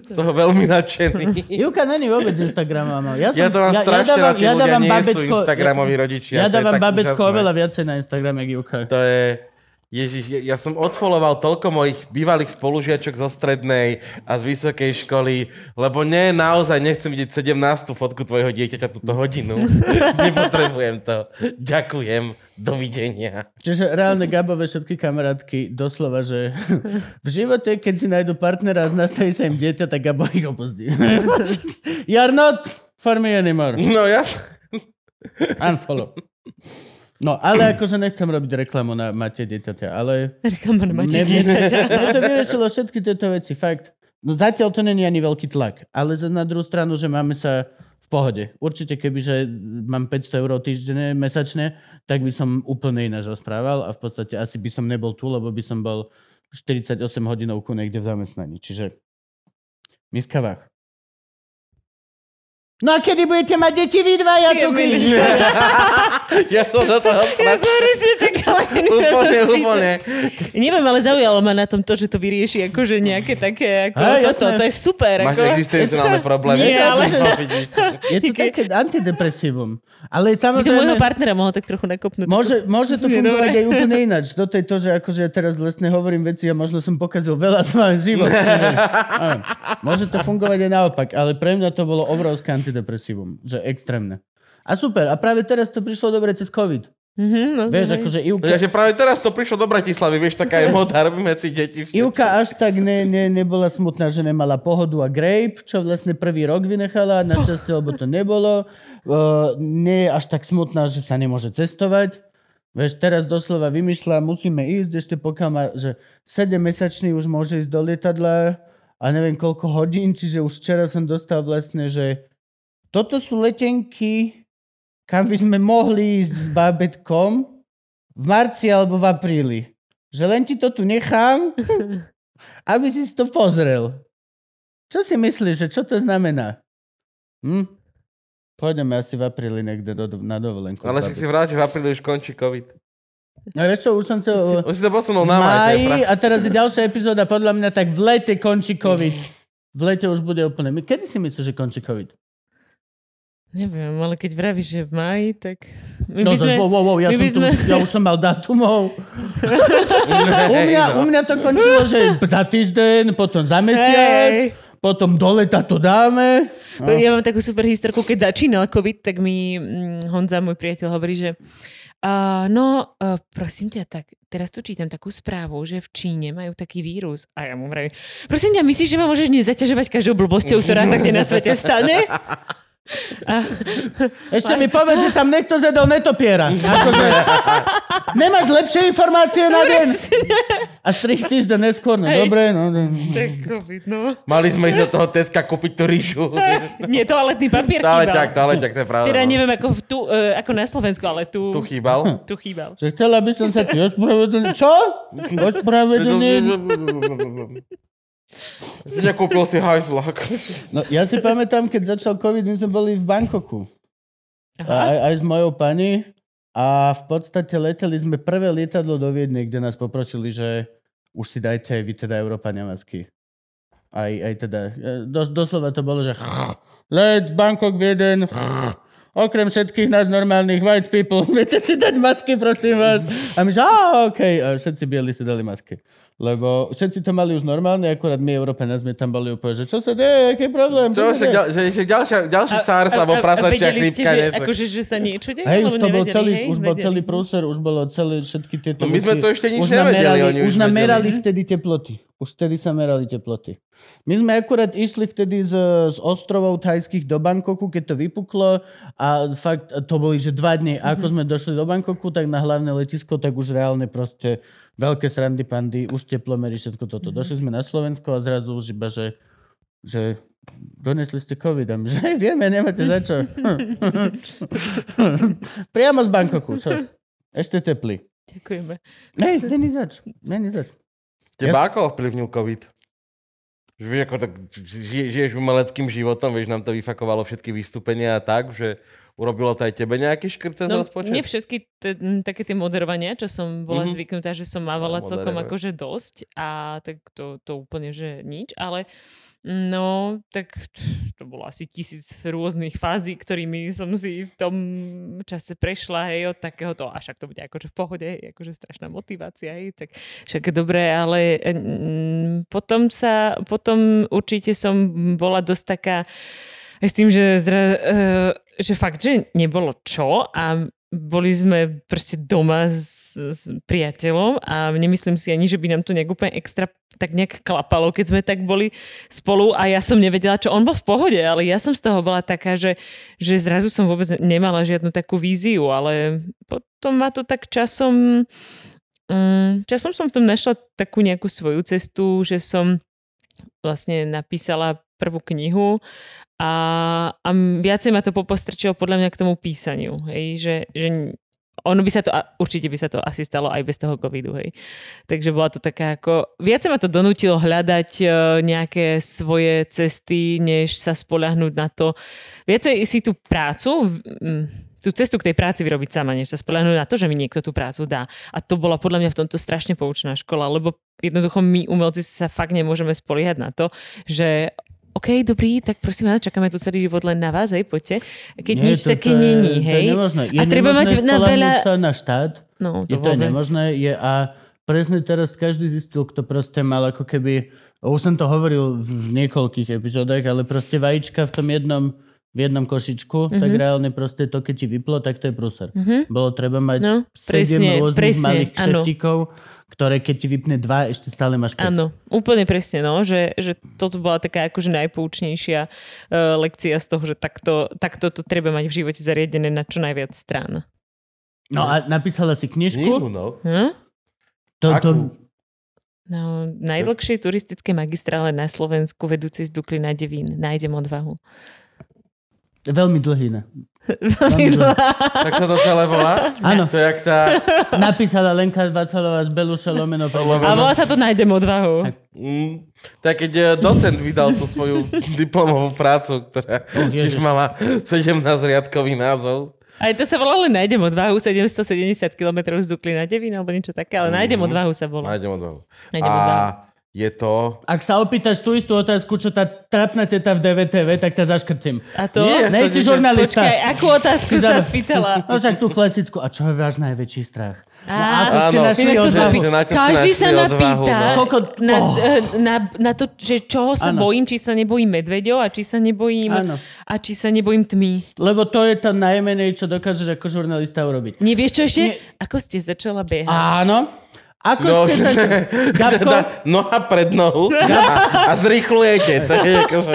z toho veľmi nadšení. Ivka není vôbec Instagramová. Ja, som, Ja to mám strašne dávam, rád, tí ľudia nie sú babetko- Instagramoví rodičia. Ja, ja dávam babetko úžasné. oveľa viacej na Instagrame, jak Ivka. To je... Ježiš, ja ja som odfoloval toľko mojich bývalých spolužiačok zo strednej a z vysokej školy, lebo nie, naozaj nechcem vidieť 17. fotku tvojho dieťaťa túto hodinu. Nepotrebujem to. Ďakujem. Dovidenia. Čiže reálne Gabové všetky kamarátky doslova, že v živote, keď si nájdu partnera a nastaví sa im dieťa, tak Gabo ich opustí. you are not for me anymore. No ja... Unfollow. No, ale akože nechcem robiť reklamu na Máte dieťaťa, ale... Reklama na máte dieťaťa. Mne to vyriešilo všetky tieto veci, fakt. No zatiaľ to není ani veľký tlak, ale zase na druhú stranu, že máme sa v pohode. Určite keby, že mám 500 eur týždenne, mesačne, tak by som úplne ináč rozprával a v podstate asi by som nebol tu, lebo by som bol 48 hodinovku niekde v zamestnaní. Čiže miska váh. No a kedy budete mať deti vy dvaja, Je cukričky? Ja som do toho Ja som presne čakala. Úplne, úplne. Neviem, ale zaujalo ma na tom to, že to vyrieši akože nejaké také, ako Hej, toto, jasné. to je super. Máš Ako, existenciálne problémy. Nie, ale- No. Je to také antidepresívum. Ale by to môjho samozrejme... partnera mohol tak trochu nakopnúť. Môže, môže to fungovať dobre. aj úplne ináč. Toto je to, že akože ja teraz vlastne hovorím veci a možno som pokazil veľa z vám život. Môže to fungovať aj naopak, ale pre mňa to bolo obrovské antidepresívum, že extrémne. A super, a práve teraz to prišlo dobre cez COVID. Mhm, no, Vieš, hej. akože Ivka, Ja, že práve teraz to prišlo do Bratislavy, vieš, taká je moda, robíme si deti. všetci. Ivka až tak ne, ne, nebola smutná, že nemala pohodu a grape, čo vlastne prvý rok vynechala, našťastie, lebo to nebolo. Uh, nie je až tak smutná, že sa nemôže cestovať. Vieš, teraz doslova vymýšľa, musíme ísť ešte pokiaľ má, že 7-mesačný už môže ísť do lietadla a neviem koľko hodín, čiže už včera som dostal vlastne, že toto sú letenky, kam by sme mohli ísť s bábetkom v marci alebo v apríli. Že len ti to tu nechám, aby si si to pozrel. Čo si myslíš, že čo to znamená? Hm? Pôjdeme asi v apríli niekde do, na dovolenku. Ale však si vráť, že v apríli už končí COVID. No vieš čo, už som to... Už si to posunul na maj, a teraz je ďalšia epizóda, podľa mňa tak v lete končí COVID. V lete už bude úplne... Kedy si myslíš, že končí COVID? Neviem, ale keď vravíš, že v maji, tak... My No, by sme... wow, wow, ja, my som by tu, sme- už- ja už som mal datumov. u, mňa, no. u mňa to končilo, že za týždeň, potom za mesiac, Hej. potom do leta to dáme. No. Ja mám takú super historku, keď začínal COVID, tak mi mm, Honza, môj priateľ, hovorí, že uh, no, uh, prosím ťa, tak teraz tu čítam takú správu, že v Číne majú taký vírus. A ja mu vravím, prosím ťa, myslíš, že ma môžeš nezaťažovať každou blbosťou, ktorá sa kde na svete stane? A, Ešte mi povedz, že tam niekto zedol netopiera. Akože, nemáš lepšie informácie na deň? A strich týždeň neskôr, no Hej. dobre, no. no. tak COVID, no. Mali sme ísť do toho Teska kúpiť tú ríšu. Nie, toaletný papier chýbal. ťak, dále ťak, to je pravda. Teda no. neviem, ako, tu, uh, ako na Slovensku, ale tu, Tu chýbal. tu chýbal. Že chcela by som sa ti ospravedlniť. Čo? Ospravedlniť? Nekúpil si hajzlak. No, ja si pamätám, keď začal COVID, my sme boli v Bankoku. Aj, aj s mojou pani. A v podstate leteli sme prvé lietadlo do Viedne, kde nás poprosili, že už si dajte aj vy teda Európania masky. Aj, aj teda, e, dos, doslova to bolo, že let, Bangkok, Vieden, okrem všetkých nás normálnych white people, viete si dať masky, prosím vás. A my, že á, okej, a všetci bieli si dali masky. Lebo všetci to mali už normálne, akurát my, Európania, sme tam boli úplne, že čo sa deje, aký je problém? Čo, sa však, ďal, že, že ďalšia, ďalší SARS alebo prasačia chrípka. že, nie? akože, že sa niečo deje? Hej, už to bol celý, hej? už bol celý prúser, už bolo celé všetky tieto No my sme to ešte nič už nevedeli, oni už už nám vedeli. merali vtedy teploty. Už vtedy sa merali teploty. My sme akurát išli vtedy z, z ostrovov tajských do Bangkoku, keď to vypuklo a fakt to boli, že dva dni. A ako sme došli do Bangkoku, tak na hlavné letisko, tak už reálne proste veľké srandy pandy, už teplomery, všetko toto. Došli sme na Slovensko a zrazu už iba, že, že donesli ste COVID. Že hej, vieme, nemáte za čo. Priamo z Bangkoku. Čo? Ešte teplý. Ďakujeme. Nej, není zač. Není zač. Teba ako ovplyvnil COVID? Že vieš, ako tak žije, žiješ umeleckým životom, vieš, nám to vyfakovalo všetky vystúpenia a tak, že urobilo to aj tebe nejaký škrt cez No, rozpočet? nie všetky t- také tie moderovania, čo som bola Mhm. mm-hmm. zvyknutá, že som mávala No, celkom akože dosť a tak to, to úplne, že nič, ale no, tak to bolo asi tisíc rôznych fází, ktorými som si v tom čase prešla, hej, od takéhoto, a však to bude akože v pohode, hej, akože strašná motivácia, hej, tak však dobré, ale mm, potom sa, potom určite som bola dosť taká, aj s tým, že, zdra, uh, že fakt, že nebolo čo a boli sme proste doma s, s priateľom a nemyslím si ani, že by nám to nejak úplne extra tak nejak klapalo, keď sme tak boli spolu a ja som nevedela, čo on bol v pohode, ale ja som z toho bola taká, že, že zrazu som vôbec nemala žiadnu takú víziu, ale potom ma to tak časom um, časom som v tom našla takú nejakú svoju cestu, že som vlastne napísala prvú knihu a, a viacej ma to popostrčilo podľa mňa k tomu písaniu. Hej, že, že ono by sa to, určite by sa to asi stalo aj bez toho covidu, hej. Takže bola to taká ako, viac ma to donútilo hľadať e, nejaké svoje cesty, než sa spolahnúť na to. Viacej si tú prácu, tú cestu k tej práci vyrobiť sama, než sa spolahnúť na to, že mi niekto tú prácu dá. A to bola podľa mňa v tomto strašne poučná škola, lebo jednoducho my umelci sa fakt nemôžeme spoliehať na to, že OK, dobrý, tak prosím vás, čakáme tu celý život len na vás, hej, poďte. Keď Nie, nič to- také to je- není, to je hej. nemožné. Je a treba mať na veľa... sa na štát. No, Je to vôbec. nemožné. Je, a presne teraz každý zistil, kto proste mal ako keby... Už som to hovoril v niekoľkých epizódach, ale proste vajíčka v tom jednom v jednom košičku, mm-hmm. tak Mhm. reálne proste to, keď ti vyplo, tak to je prúser. Mm-hmm. Bolo treba mať No, sedem presne, rôznych presne, malých áno. Ktoré keď ti vypne dva, ešte stále máš päť. Áno, úplne presne, no, že, že toto bola taká akože najpoučnejšia uh, lekcia z toho, že takto, takto to treba mať v živote zariadené na čo najviac strán. No a napísala si knižku. Knihu, no. Hm? To, to? No, najdlhšie turistické magistrále na Slovensku vedúci z Dukly na Devín. Nájdem odvahu. veľmi dlhý, ne? Tak sa to celé volá? Áno. To je jak tá... Napísala Lenka Vacalová z Beluša Lomeno. A volá sa to Nájdem odvahu. Mm, tak keď eh, docent vydal tú svoju diplomovú prácu, ktorá tiež Ježiš. mala 17 riadkový názov. Aj to sa volalo Nájdem odvahu, 770 km z Dukly na Devín, alebo niečo také, ale Nájdem odvahu sa volá. Nájdem odvahu. Nájdem odvahu. A je to... Ak sa opýtaš tú istú otázku, čo tá trapná teta v DVTV, tak ťa zaškrtím. A to? Nie, Nej si žurnalista. Počkaj, akú otázku sa spýtala? No však tú klasickú. A čo je váš najväčší strach? No, Á, ako ste Áno. našli to sa pý... Na Každý sa ma pýta no. Koľko- na, Oh. eh, na, na to, že čoho sa Áno. bojím, či sa nebojím medveďov a či sa nebojím Áno. a či sa nebojím tmy. Lebo to je to najmenej, čo dokážeš ako žurnalista urobiť. Nevieš čo ešte? Nie. Ako ste začala behať? Áno. Ako No, ste sa... Gabko? teda noha pred nohu a, a zrýchlujete. To je akože...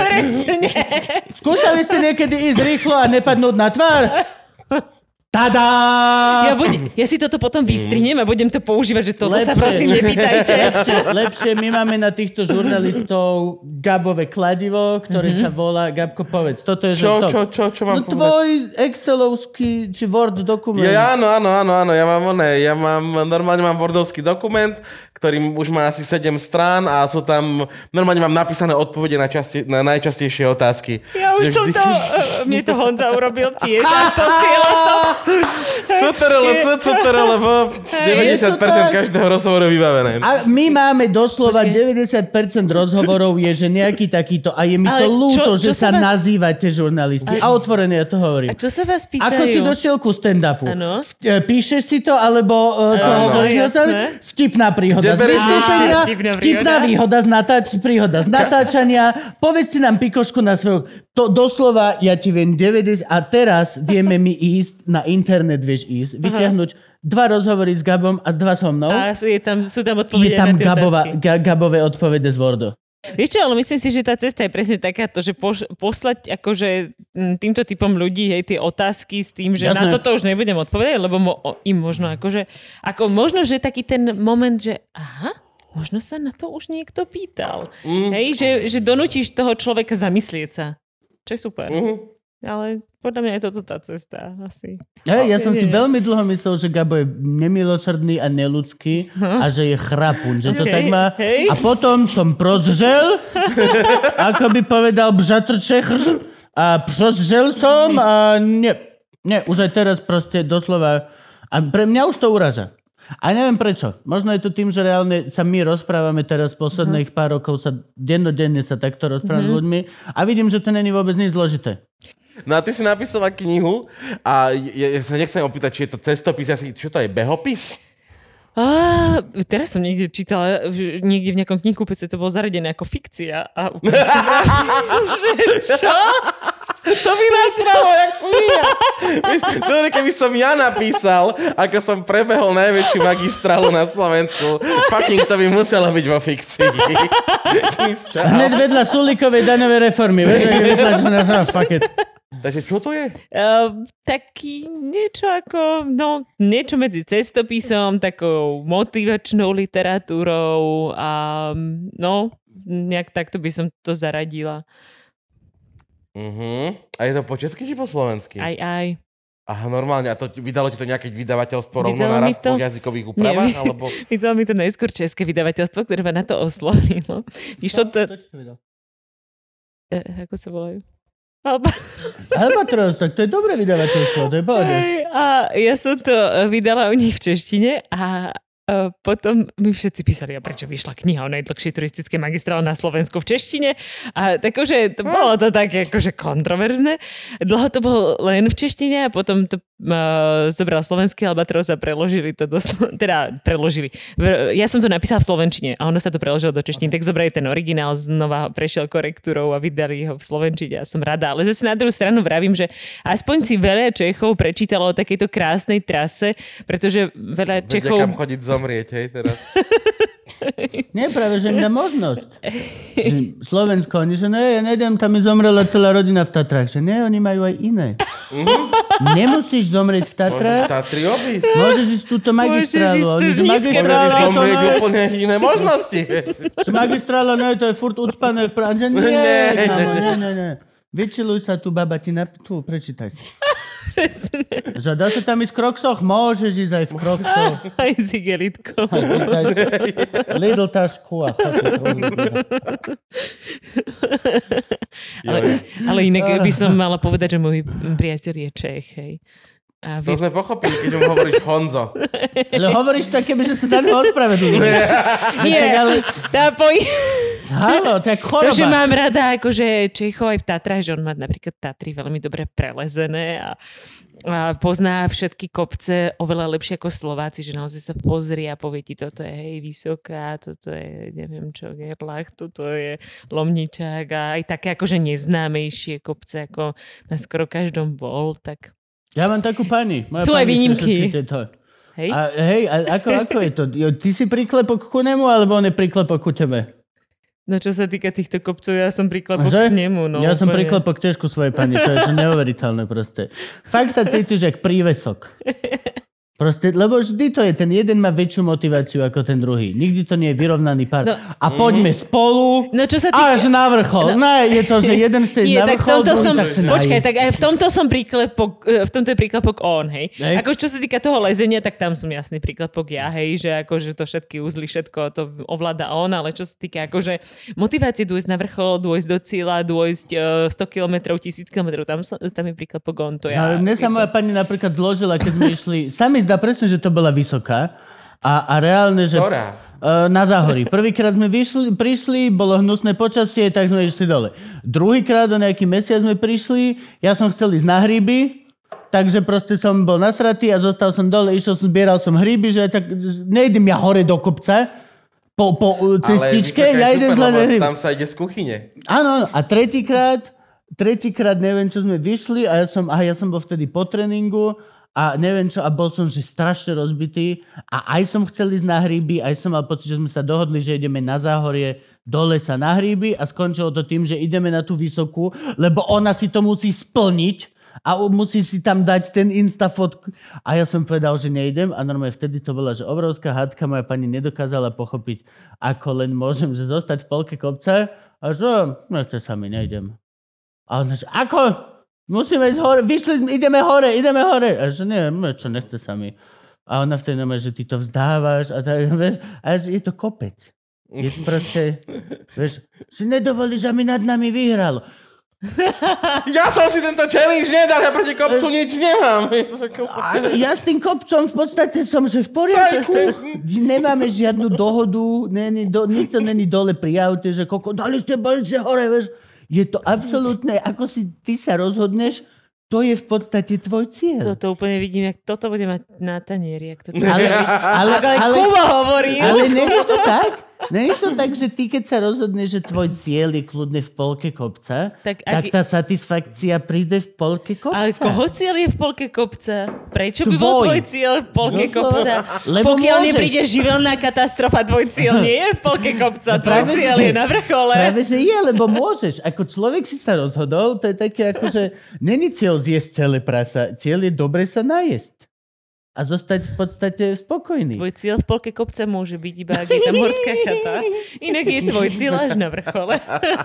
Skúšali ste niekedy ísť rýchlo a nepadnúť na tvár? Tada! Ja, budem, ja si toto potom vystrihnem a budem to používať, že toto sa Lepšie. prosím nepýtajte. Lepšie, lepšie, my máme na týchto žurnalistov Gabové kladivo, ktoré sa volá Gabko povedz. Toto je že Čo, top. čo, čo, čo mám No povedať? tvoj excelovský či Word dokument. Ja, áno, áno, áno, áno, ja mám oné, ja mám, normálne mám wordovský dokument, ktorý už má asi 7 strán a sú tam, normálne mám napísané odpovede na, časti, na najčastejšie otázky. Ja už Že som vždy- to, eh, mne to Honza urobil tiež a posiela to. CTRL, CTRL, 90% tak? každého rozhovoru vybavené. A my máme doslova 90% rozhovorov je, že nejaký takýto a je mi to ľúto, že sa vás- nazývate žurnalisti. A otvorene ja to hovorím. A čo sa vás pýtajú? Ako si došiel ku stand-upu? E, Píšeš si to, alebo uh, to hovoríš. Vtipná príhoda Vystúpenia, Á, vtipná výhoda z natáč, príhoda z natáčania. Povedzte nám pikošku na svoju... To doslova, ja ti viem 90... A teraz vieme mi ísť, na internet vieš ísť, vyťahnuť dva rozhovory s Gabom a dva so mnou. A sú, je tam, sú tam je odpovede tam na tie Gabova, otázky. ga, Gabové odpovede z Wordu. Vieš čo, ale myslím si, že tá cesta je presne takáto, že poš- poslať akože m, týmto typom ľudí hej, tie otázky s tým, že na Jasné. toto už nebudem odpovedať, lebo mo- im možno akože, ako možno, že taký ten moment, že aha, možno sa na to už niekto pýtal. Mm. Hej, že, že donútiš toho človeka zamyslieť sa. Čo je super. Mhm. Ale podľa mňa je toto tá cesta asi. Hej, ja som si veľmi dlho myslel, že Gabo je nemilosrdný a neludský a že je chrapun, že to Hej, tak má. hej. A potom som prozžel, ako by povedal Bžatr Čechr, a prozžel som a nie, nie, už aj teraz proste doslova, a pre mňa už to uraža. A neviem prečo. Možno je to tým, že reálne sa my rozprávame teraz posledných pár rokov sa dennodenne sa takto rozprávame s ľuďmi a vidím, že to není vôbec nič zložité. No a ty si napísala knihu a ja, ja sa nechcem opýtať, či je to cestopis, ja si, čo to je, behopis? Á, teraz som niekde čítala, v- niekde v nejakom knihkupece to bolo zaradené ako fikcia. A úplne vravím, že čo? To by nasralo, jak som ja. Vieš, Dobre, keby som ja napísal, ako som prebehol najväčšiu magistrálu na Slovensku, fucking to by muselo byť vo fikcii. Hneď vedľa Sulikovej daňovej reformy. Vieš, že je vytlačená zra, fuck it. Takže čo to je? Uh, taký niečo ako, no, niečo medzi cestopisom, takou motivačnou literatúrou a no, nejak takto by som to zaradila. Uh-huh. A je to po česky či po slovensky? Aj, aj. Aha, normálne. A to vydalo ti to nejaké vydavateľstvo rovno Vydalo na mi raz to- po jazykových úpravách? Nie, alebo... Vydalo mi to najskôr české vydavateľstvo, ktoré ma na to oslovilo. Vyšlo to... E, ako sa volajú? Alba. Albatros, tak to je dobré vydavateľstvo, to je pohode. A ja som to vydala u nich v češtine a potom mi všetci písali, a prečo vyšla kniha o najdlhšej turistické magistrále na Slovensku v češtine. A takže to bolo to také akože kontroverzné. Dlho to bolo len v češtine a potom to uh, zobral slovenský Albatros a preložili to do... Slo- teda preložili. Ja som to napísala v slovenčine a ono sa to preložilo do češtiny, tak zobrali ten originál, znova prešiel korektúrou a vydali ho v slovenčine a som rada. Ale zase na druhú stranu vravím, že aspoň si veľa Čechov prečítalo o takejto krásnej trase, pretože veľa Vedia, Čechov... kam chodiť zomrieť, hej, teraz. Nie, práve, že im dá možnosť. Že Slovensko, oni, že ne, ja nejdem, tam mi zomrela celá rodina v Tatrách. Že ne, oni majú aj iné. Nemusíš zomrieť v Môžeš Tatrách, Tatry obísť. môžeš ísť túto Môžeš magistrálu. ísť Oni, že Môžeš magistrála, to zomrieť ne, úplne iné možnosti. že magistrála, ne, to je furt ucpané v. Že nie, ne, ne, ne, ne. Vyčiluj sa tu, baba, ti na... Tu, prečítaj si. Že dá sa tam ísť v kroksoch? Môžeš ísť aj v kroksoch. Aj s igelitkou. Lidl tašku a. Ale, ale inak by som mala povedať, že môj priateľ je Čech, hej. A To vy, sme pochopili, keď mu hovoríš Honzo. Ale hovoríš tak, keby že sa za neho ospravedlnil. nie, ale- tá poj... Halo, to je To, že choroba. mám rada akože Čechov aj v Tatrách, že on má napríklad Tatry veľmi dobre prelezené a, a pozná všetky kopce oveľa lepšie ako Slováci, že naozaj sa pozrie a povie ti, toto je hej Vysoká, toto je neviem čo, Gerlach, toto je Lomničák a aj také akože neznámejšie kopce, ako na skoro každom bol, tak Ja mám takú pani. Moja Sú aj pani, čo výnimky. hej. A hej, a ako, ako je to? Ty si priklepok ku nemu, alebo on je priklepok ku tebe? No čo sa týka týchto kopcov, ja som priklepok Že? k nemu. No, ja som priklepok tiež ku svojej pani, to je že neuveriteľné proste. Fakt sa cítiš jak prívesok. Proste, lebo vždy to je, ten jeden má väčšiu motiváciu ako ten druhý. Nikdy to nie je vyrovnaný pár. No. A poďme spolu No čo sa týka... až na vrchol. No. Ne, je to, že jeden chce ísť Nie, na tak vrchol, tomto som, sa chce počkaj, nájsť. tak aj v tomto som príklepok, eh, v tomto je príklepok on, hej. Hej. Ako čo sa týka toho lezenia, tak tam som jasný príklepok ja, hej, že akože to všetky uzly, všetko to ovláda on, ale čo sa týka akože motivácie dôjsť na vrchol, dôjsť do cieľa, dôjsť uh, 100 km, 1000 km, tam, som- tam je príklepok on, to ja. Ale mne sa moja pani napríklad zložila, keď sme išli, sa mi zdá presne, že to bola vysoká a, a reálne, že Ktorá? Uh, na záhorí. Prvýkrát sme vyšli, prišli, bolo hnusné počasie, tak sme išli dole. Druhýkrát o nejaký mesiac sme prišli, ja som chcel ísť na hríby, takže proste som bol nasratý a zostal som dole, išiel som, zbieral som hríby, že tak nejdem ja hore do kopca po, po uh, cestičke, ja idem zle. Tam sa ide z kuchyne. Áno, a tretíkrát, tretíkrát neviem, čo sme vyšli a ja som, aha, ja som bol vtedy po tréningu a neviem čo, a bol som že strašne rozbitý a aj som chcel ísť na hríby, aj som mal pocit, že sme sa dohodli, že ideme na záhorie do lesa na hríby a skončilo to tým, že ideme na tú vysokú, lebo ona si to musí splniť a musí si tam dať ten insta fotku. A ja som povedal, že nejdem a normálne vtedy to bola, že obrovská hádka, moja pani nedokázala pochopiť, ako len môžem, že zostať v polke kopca a že nechce sa mi, nejdem. A ona, že ako? Musíme ísť hore, vyšli sme, ideme hore, ideme hore. A že nie, no čo, nechce sa mi. A ona vtedy normálne, že ty to vzdávaš a tak, vieš, a je to kopec. Je to proste, vieš, že nedovolíš, aby nad nami vyhralo. Ja som si tento challenge nedal, ja proti kopcu nič nemám. A ja s tým kopcom v podstate som, že v poriadku. Nemáme žiadnu dohodu, není do, nikto není dole pri aute, že koko, dali ste balice hore, vieš. Je to absolútne, ako si ty sa rozhodneš, to je v podstate tvoj cieľ. Toto úplne vidím, jak toto bude mať na tanieri, jak toto Ale, ale, ale, ale, Kuba hovorí. ale není to tak? Není to tak, že ty keď sa rozhodneš, že tvoj cieľ je kľudne v polke kopca, tak, Tak ak- tá satisfakcia príde v polke kopca. Ale koho cieľ je v polke kopca? Prečo by bol Tvoj. tvoj cieľ v polke Doslova. kopca? Lebo Pokiaľ môžeš. nepríde živelná katastrofa, tvoj cieľ nie je v polke kopca. Tvoj práve, cieľ je na vrchole. Práve, že je, lebo môžeš. Ako človek si sa rozhodol, to je také ako, že není cieľ zjesť celé prasa, cieľ je dobre sa najesť. A zostať v podstate spokojný. Tvoj cieľ v polke kopca môže byť iba, ak je tam horská chata. Inak je tvoj cieľ až na vrchole.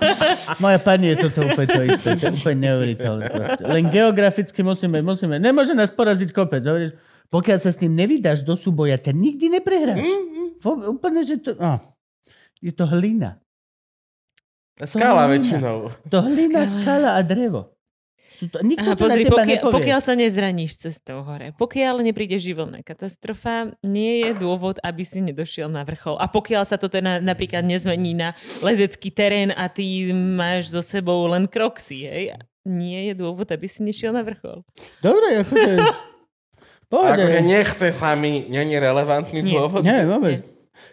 Moja pani je toto úplne to isté. To je úplne neuveriteľné. Len geograficky musíme, musíme. Nemôže nás poraziť kopec. Hovoríš, pokiaľ sa s ním nevydáš do súboja, ťa nikdy neprehráš. Vo- Úplne, že to... Oh, je to hlina. Skala väčšinou. To hlina, Skala. skala a drevo. Sú to, nikto Aha, pozri, teba pokiaľ, nepovie. pokiaľ sa nezraníš cestou hore, pokiaľ nepríde životná katastrofa, nie je dôvod, aby si nedošiel na vrchol. A pokiaľ sa to teda napríklad nezmení na lezecký terén a ty máš so sebou len kroxy, hej, nie je dôvod, aby si nešiel na vrchol. Dobre, akože... Pohode. Akože nechce sa mi, je relevantný Nie. dôvod. Nie, vôbec.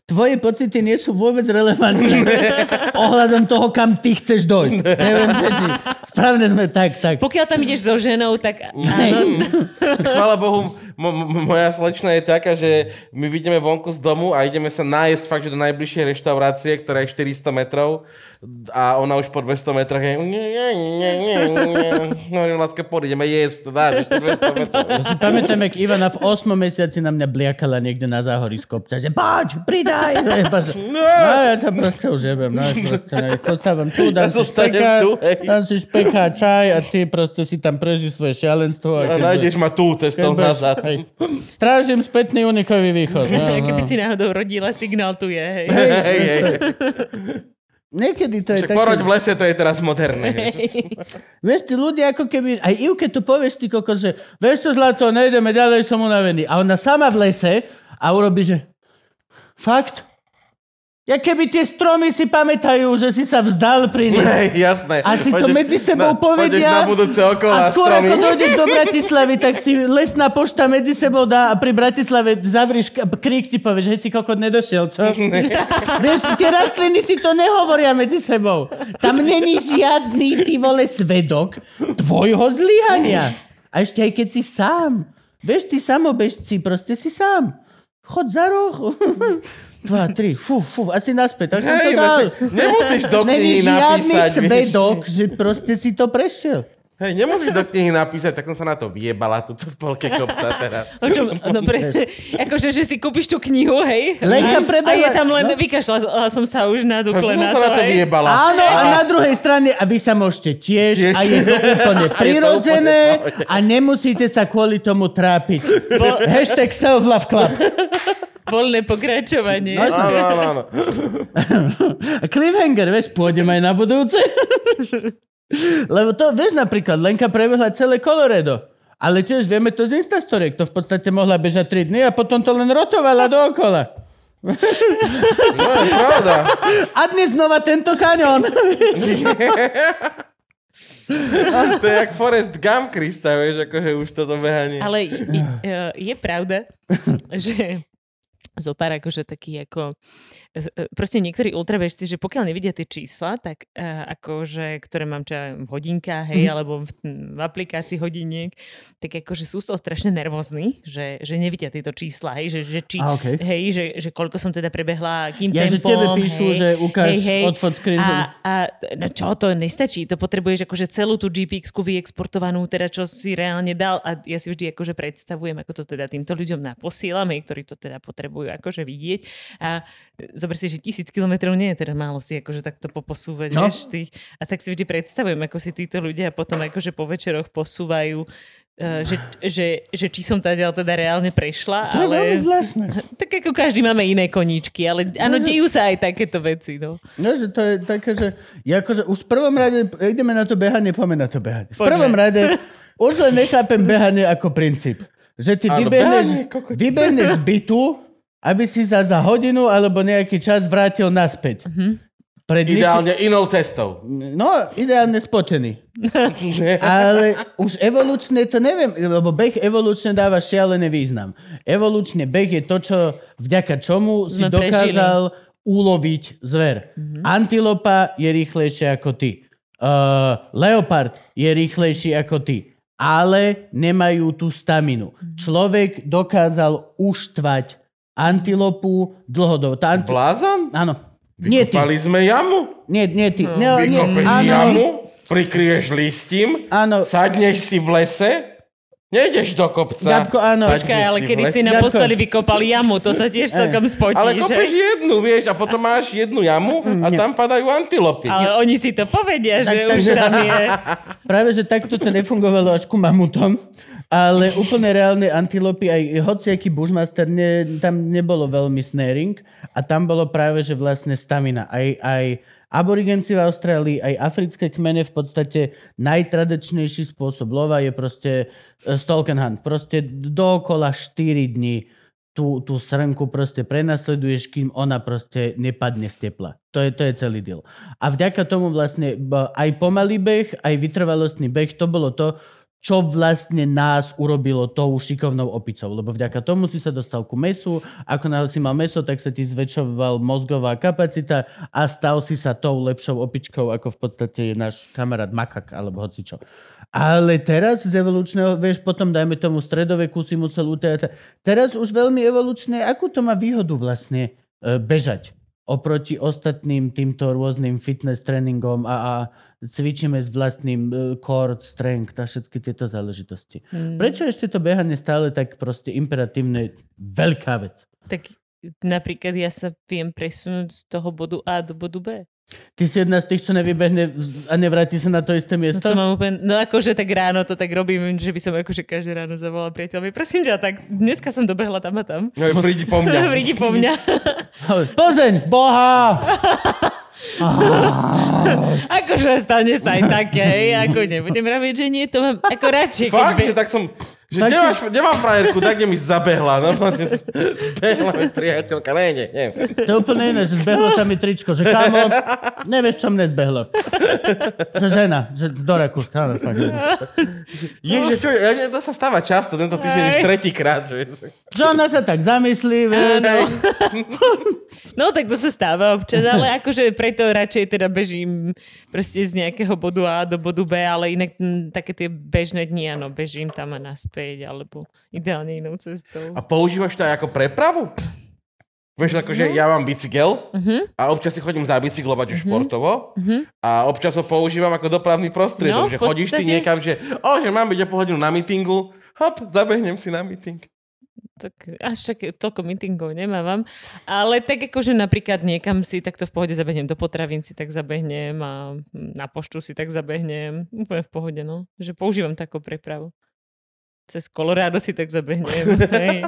Tvoje pocity nie sú vôbec relevantné. Ohľadom toho, kam ty chceš dojsť. Neviem. Správne sme tak, tak. Pokiaľ tam ideš so ženou, tak áno, Chvála Bohu, mo- mo- moja slečna je taká, že my vidíme vonku z domu a ideme sa nájsť fakt, že do najbližšej reštaurácie, ktorá je 400 metrov a ona už po 200 metroch je nie, nie, nie, nie, nie. No, láska, poď, ideme jesť, dáš, ešte 200 metrov. Ja si pamätám, jak Ivana v 8 mesiaci na mňa bliakala niekde na záhorí z kopca, že poď, pridaj. Že, no, ja to proste už jebem. No, proste, no, zostávam tu, dám si Zostanem špeka, tu, hej. dám si špeka, čaj a ty proste si tam prežíš svoje šialenstvo. A keď nájdeš ma tu cestou nazad. Hej. Strážim spätný unikový východ. No, no. keby si náhodou rodila, signál tu je, hej. Hej, Hej, hej. Niekedy to je Však také... poroď v lese, to je teraz moderné. vieš. Vieš, tí ľudia ako keby... Aj Ivke tu povieš ty koko, že vieš čo zlato, nejdeme ďalej, som unavený. A ona sama v lese a urobí, že fakt? Ja keby tie stromy si pamätajú, že si sa vzdal pri nich. Hej, jasné. A si to medzi sebou na, povedia. Na budúce okolo a skôr stromy. ako dojdeš do Bratislavy, tak si lesná pošta medzi sebou dá a pri Bratislave zavrieš krík, ti povieš, hej si kokot nedošiel, čo? Vieš, tie rastliny si to nehovoria medzi sebou. Tam není žiadny, ty vole, svedok tvojho zlyhania. A ešte aj keď si sám. Vieš, ty samobežci, proste si sám. Chod za roh. Dva, tri, fú, fú, asi naspäť. Tak som to dal. nemusíš do Není knihy žiadny napísať. svedok, že proste si to prešiel. Hej, nemusíš do knihy napísať, tak som sa na to vyjebala tu v polke kopca teraz. O čom, no pre, akože, že si kúpiš tú knihu, hej? Lenka A prebehla... je tam len, no. vykašľala som sa už na dukle na sa na to, to hej? vyjebala. Áno, a na druhej strane, a vy sa môžete tiež, Tiež. a je to úplne prirodzené a nemusíte sa kvôli tomu trápiť. Bo- Hashtag self-love club. Voľné pokračovanie. No, Áno, áno, áno. A cliffhanger, vieš, pôjdem aj na budúce. Lebo to, vieš napríklad, Lenka prebehla celé Colorado. Ale tiež vieme to z Instastoriek. To v podstate mohla bežať 3 dny a potom to len rotovala dookola. No, je pravda. A dnes znova tento kaňon. To je jak Forrest Gump, Krista, vieš, akože už toto behanie. Ale je, je pravda, že zo pár akože taký ako proste niektorí ultrabežci, že pokiaľ nevidia tie čísla, tak uh, akože, ktoré mám čo v hodinkách, hej, Mhm. alebo v, v aplikácii hodiniek, tak akože sú z toho strašne nervózni, že, že nevidia tieto čísla, hej, že, že či, A, okej. hej, že, že koľko som teda prebehla, akým Ja, že tempom, tebe píšu, hej, že ukáž hej, hej. odfot že- A, a no čo, to nestačí. To potrebuješ akože celú tú GPX-ku vyexportovanú, teda čo si reálne dal. A ja si vždy akože predstavujem, ako to teda týmto ľuďom naposílame, ktorí to teda potrebujú akože vidieť. A zober si, že tisíc kilometrov nie je teda málo si akože takto poposúvať, No. no. vieš, tých. A tak si vždy predstavujem, ako si títo ľudia potom akože po večeroch posúvajú eh, že, že, že či som teda, teda reálne prešla, To je veľmi ale zvláštne. tak ako každý máme iné koníčky, ale áno, dejú sa aj takéto veci, no. No, že to je také, že, ja akože už v prvom rade, ideme na to behanie, poďme na to behanie. V Poďme. prvom rade už len nechápem behanie ako princíp. Že ty vybehneš, vybehneš z bytu, aby si sa za hodinu alebo nejaký čas vrátil naspäť. Pred nič- Ideálne inou cestou. No, ideálne spotený. Ale už evolučne to neviem, lebo beh evolučne dáva šialený význam. Evolučne beh je to, čo vďaka čomu si Sme prežili. dokázal uloviť zver. Antilopa je rýchlejšia ako ty. Uh, leopard je rýchlejší ako ty. Ale nemajú tú staminu. Človek dokázal uštvať antilopu dlhodobo. Tá anti- Blázon? Áno. Nie ty. Vykopali sme jamu. Nie, nie ty. No, nie, Vykopeš jamu, prikryješ listím, Áno. sadneš si v lese Nejdeš do kopca. Gabko, áno. Počkaj, ale kedy si naposledy vykopali jamu, to sa tiež celkom spotí, Ale kopeš jednu, vieš, a potom máš jednu jamu a tam padajú antilopy. Ale oni si to povedia, Tak- že už takže- tam je... Práve, že takto to nefungovalo až ku mamutom, ale úplne reálne antilopy, aj hociaký bushmaster, ne, tam nebolo veľmi snaring a tam bolo práve, že vlastne stamina. Aj, aj aborigenci v Austrálii, aj africké kmene v podstate najtradičnejší spôsob lova je proste e, stalk and hunt. Proste dookola 4 dní tú, tú srnku proste prenasleduješ, kým ona proste nepadne z tepla. To je, to je celý deal. A vďaka tomu vlastne aj pomalý beh, aj vytrvalostný beh, to bolo to, čo vlastne nás urobilo tou šikovnou opicou. Lebo vďaka tomu si sa dostal ku mesu, ako náhle si mal meso, tak sa ti zväčšoval mozgová kapacita a stal si sa tou lepšou opičkou, ako v podstate je náš kamarát makak, alebo hocičo. Ale teraz z evolučného, vieš, potom dajme tomu stredoveku si musel utajať. Teraz už veľmi evolučné, akú to má výhodu vlastne e, bežať oproti ostatným týmto rôznym fitness tréningom a, a cvičíme s vlastným e, core, strength a všetky tieto záležitosti. Mm. Prečo ešte to behanie stále tak proste imperatívne veľká vec? Tak napríklad ja sa viem presunúť z toho bodu A do bodu B. Ty si jedna z tých, čo nevybehne a nevráti sa na to isté No miesto? to mám úplne, no akože tak ráno to tak robím, že by som akože každé ráno zavolala priateľovi. Prosím ťa, tak dneska som dobehla tam a tam. No, prídi po mňa. Prídi po mňa. Plzeň, boha! akože stane sa aj také, ako nebudem vraviť, že nie, to mám ako radšej. Fakt, be- že tak som... Že Tak nemáš, nemám frajerku, tak kde mi zabehla. Normálne zbehla mi priateľka. Ne, nie, nie. To je úplne iné, že zbehlo sa mi tričko, že kámo, nevieš, čo mne zbehlo. Že žena, že do Rakúska, áno, fakt. Ježe, čo, ja, to sa stáva často, tento týždeň už tretíkrát. Že ona sa tak zamyslí, vieš. Áno. No tak to sa stáva občas, ale akože preto radšej teda bežím proste z nejakého bodu A do bodu B, ale inak m, také tie bežné dni, áno, bežím tam a naspäť, alebo ideálne inou cestou. A používaš to aj ako prepravu? Vieš, akože No. ja mám bicykel Mhm. a občas si chodím zabicyklovať už športovo a občas ho používam ako dopravný prostriedok, No, že chodíš ty podstate- niekam, že o, že mám byť o pol hodinu na mítingu, hop, zabehnem si na míting. Tak až také, toľko meetingov nemávam. Ale tak akože napríklad niekam si takto v pohode zabehnem do potravín si tak zabehnem a na poštu si tak zabehnem. Úplne v pohode, no. Že používam takú prepravu. Cez Colorado si tak zabehnem. hej.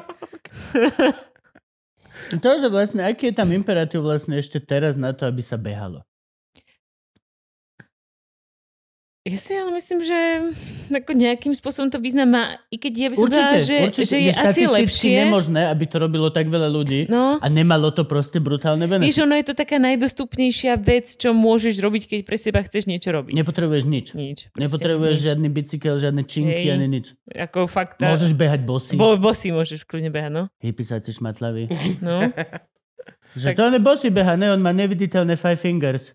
To, že vlastne, aký je tam imperatív vlastne ešte teraz na to, aby sa behalo? Ja si ale myslím, že ako nejakým spôsobom to význam má, i keď ja by som Určite, povedala, že, určite. že je asi štatisticky lepšie. nemožné, aby to robilo tak veľa ľudí No, a nemalo to proste brutálne benefity. vieš, ono je to taká najdostupnejšia vec, čo môžeš robiť, keď pre seba chceš niečo robiť. Nepotrebuješ nič. Nič. Nepotrebuješ nič. žiadny bicykel, žiadne činky, Hej. ani nič. Ako fakt. tá- Môžeš behať bosy. Bo, bosy môžeš kľudne behať, no. Hypisáci šmatlavý. no. Že Tak- to on je bosy beha, ne? On má neviditeľné five fingers.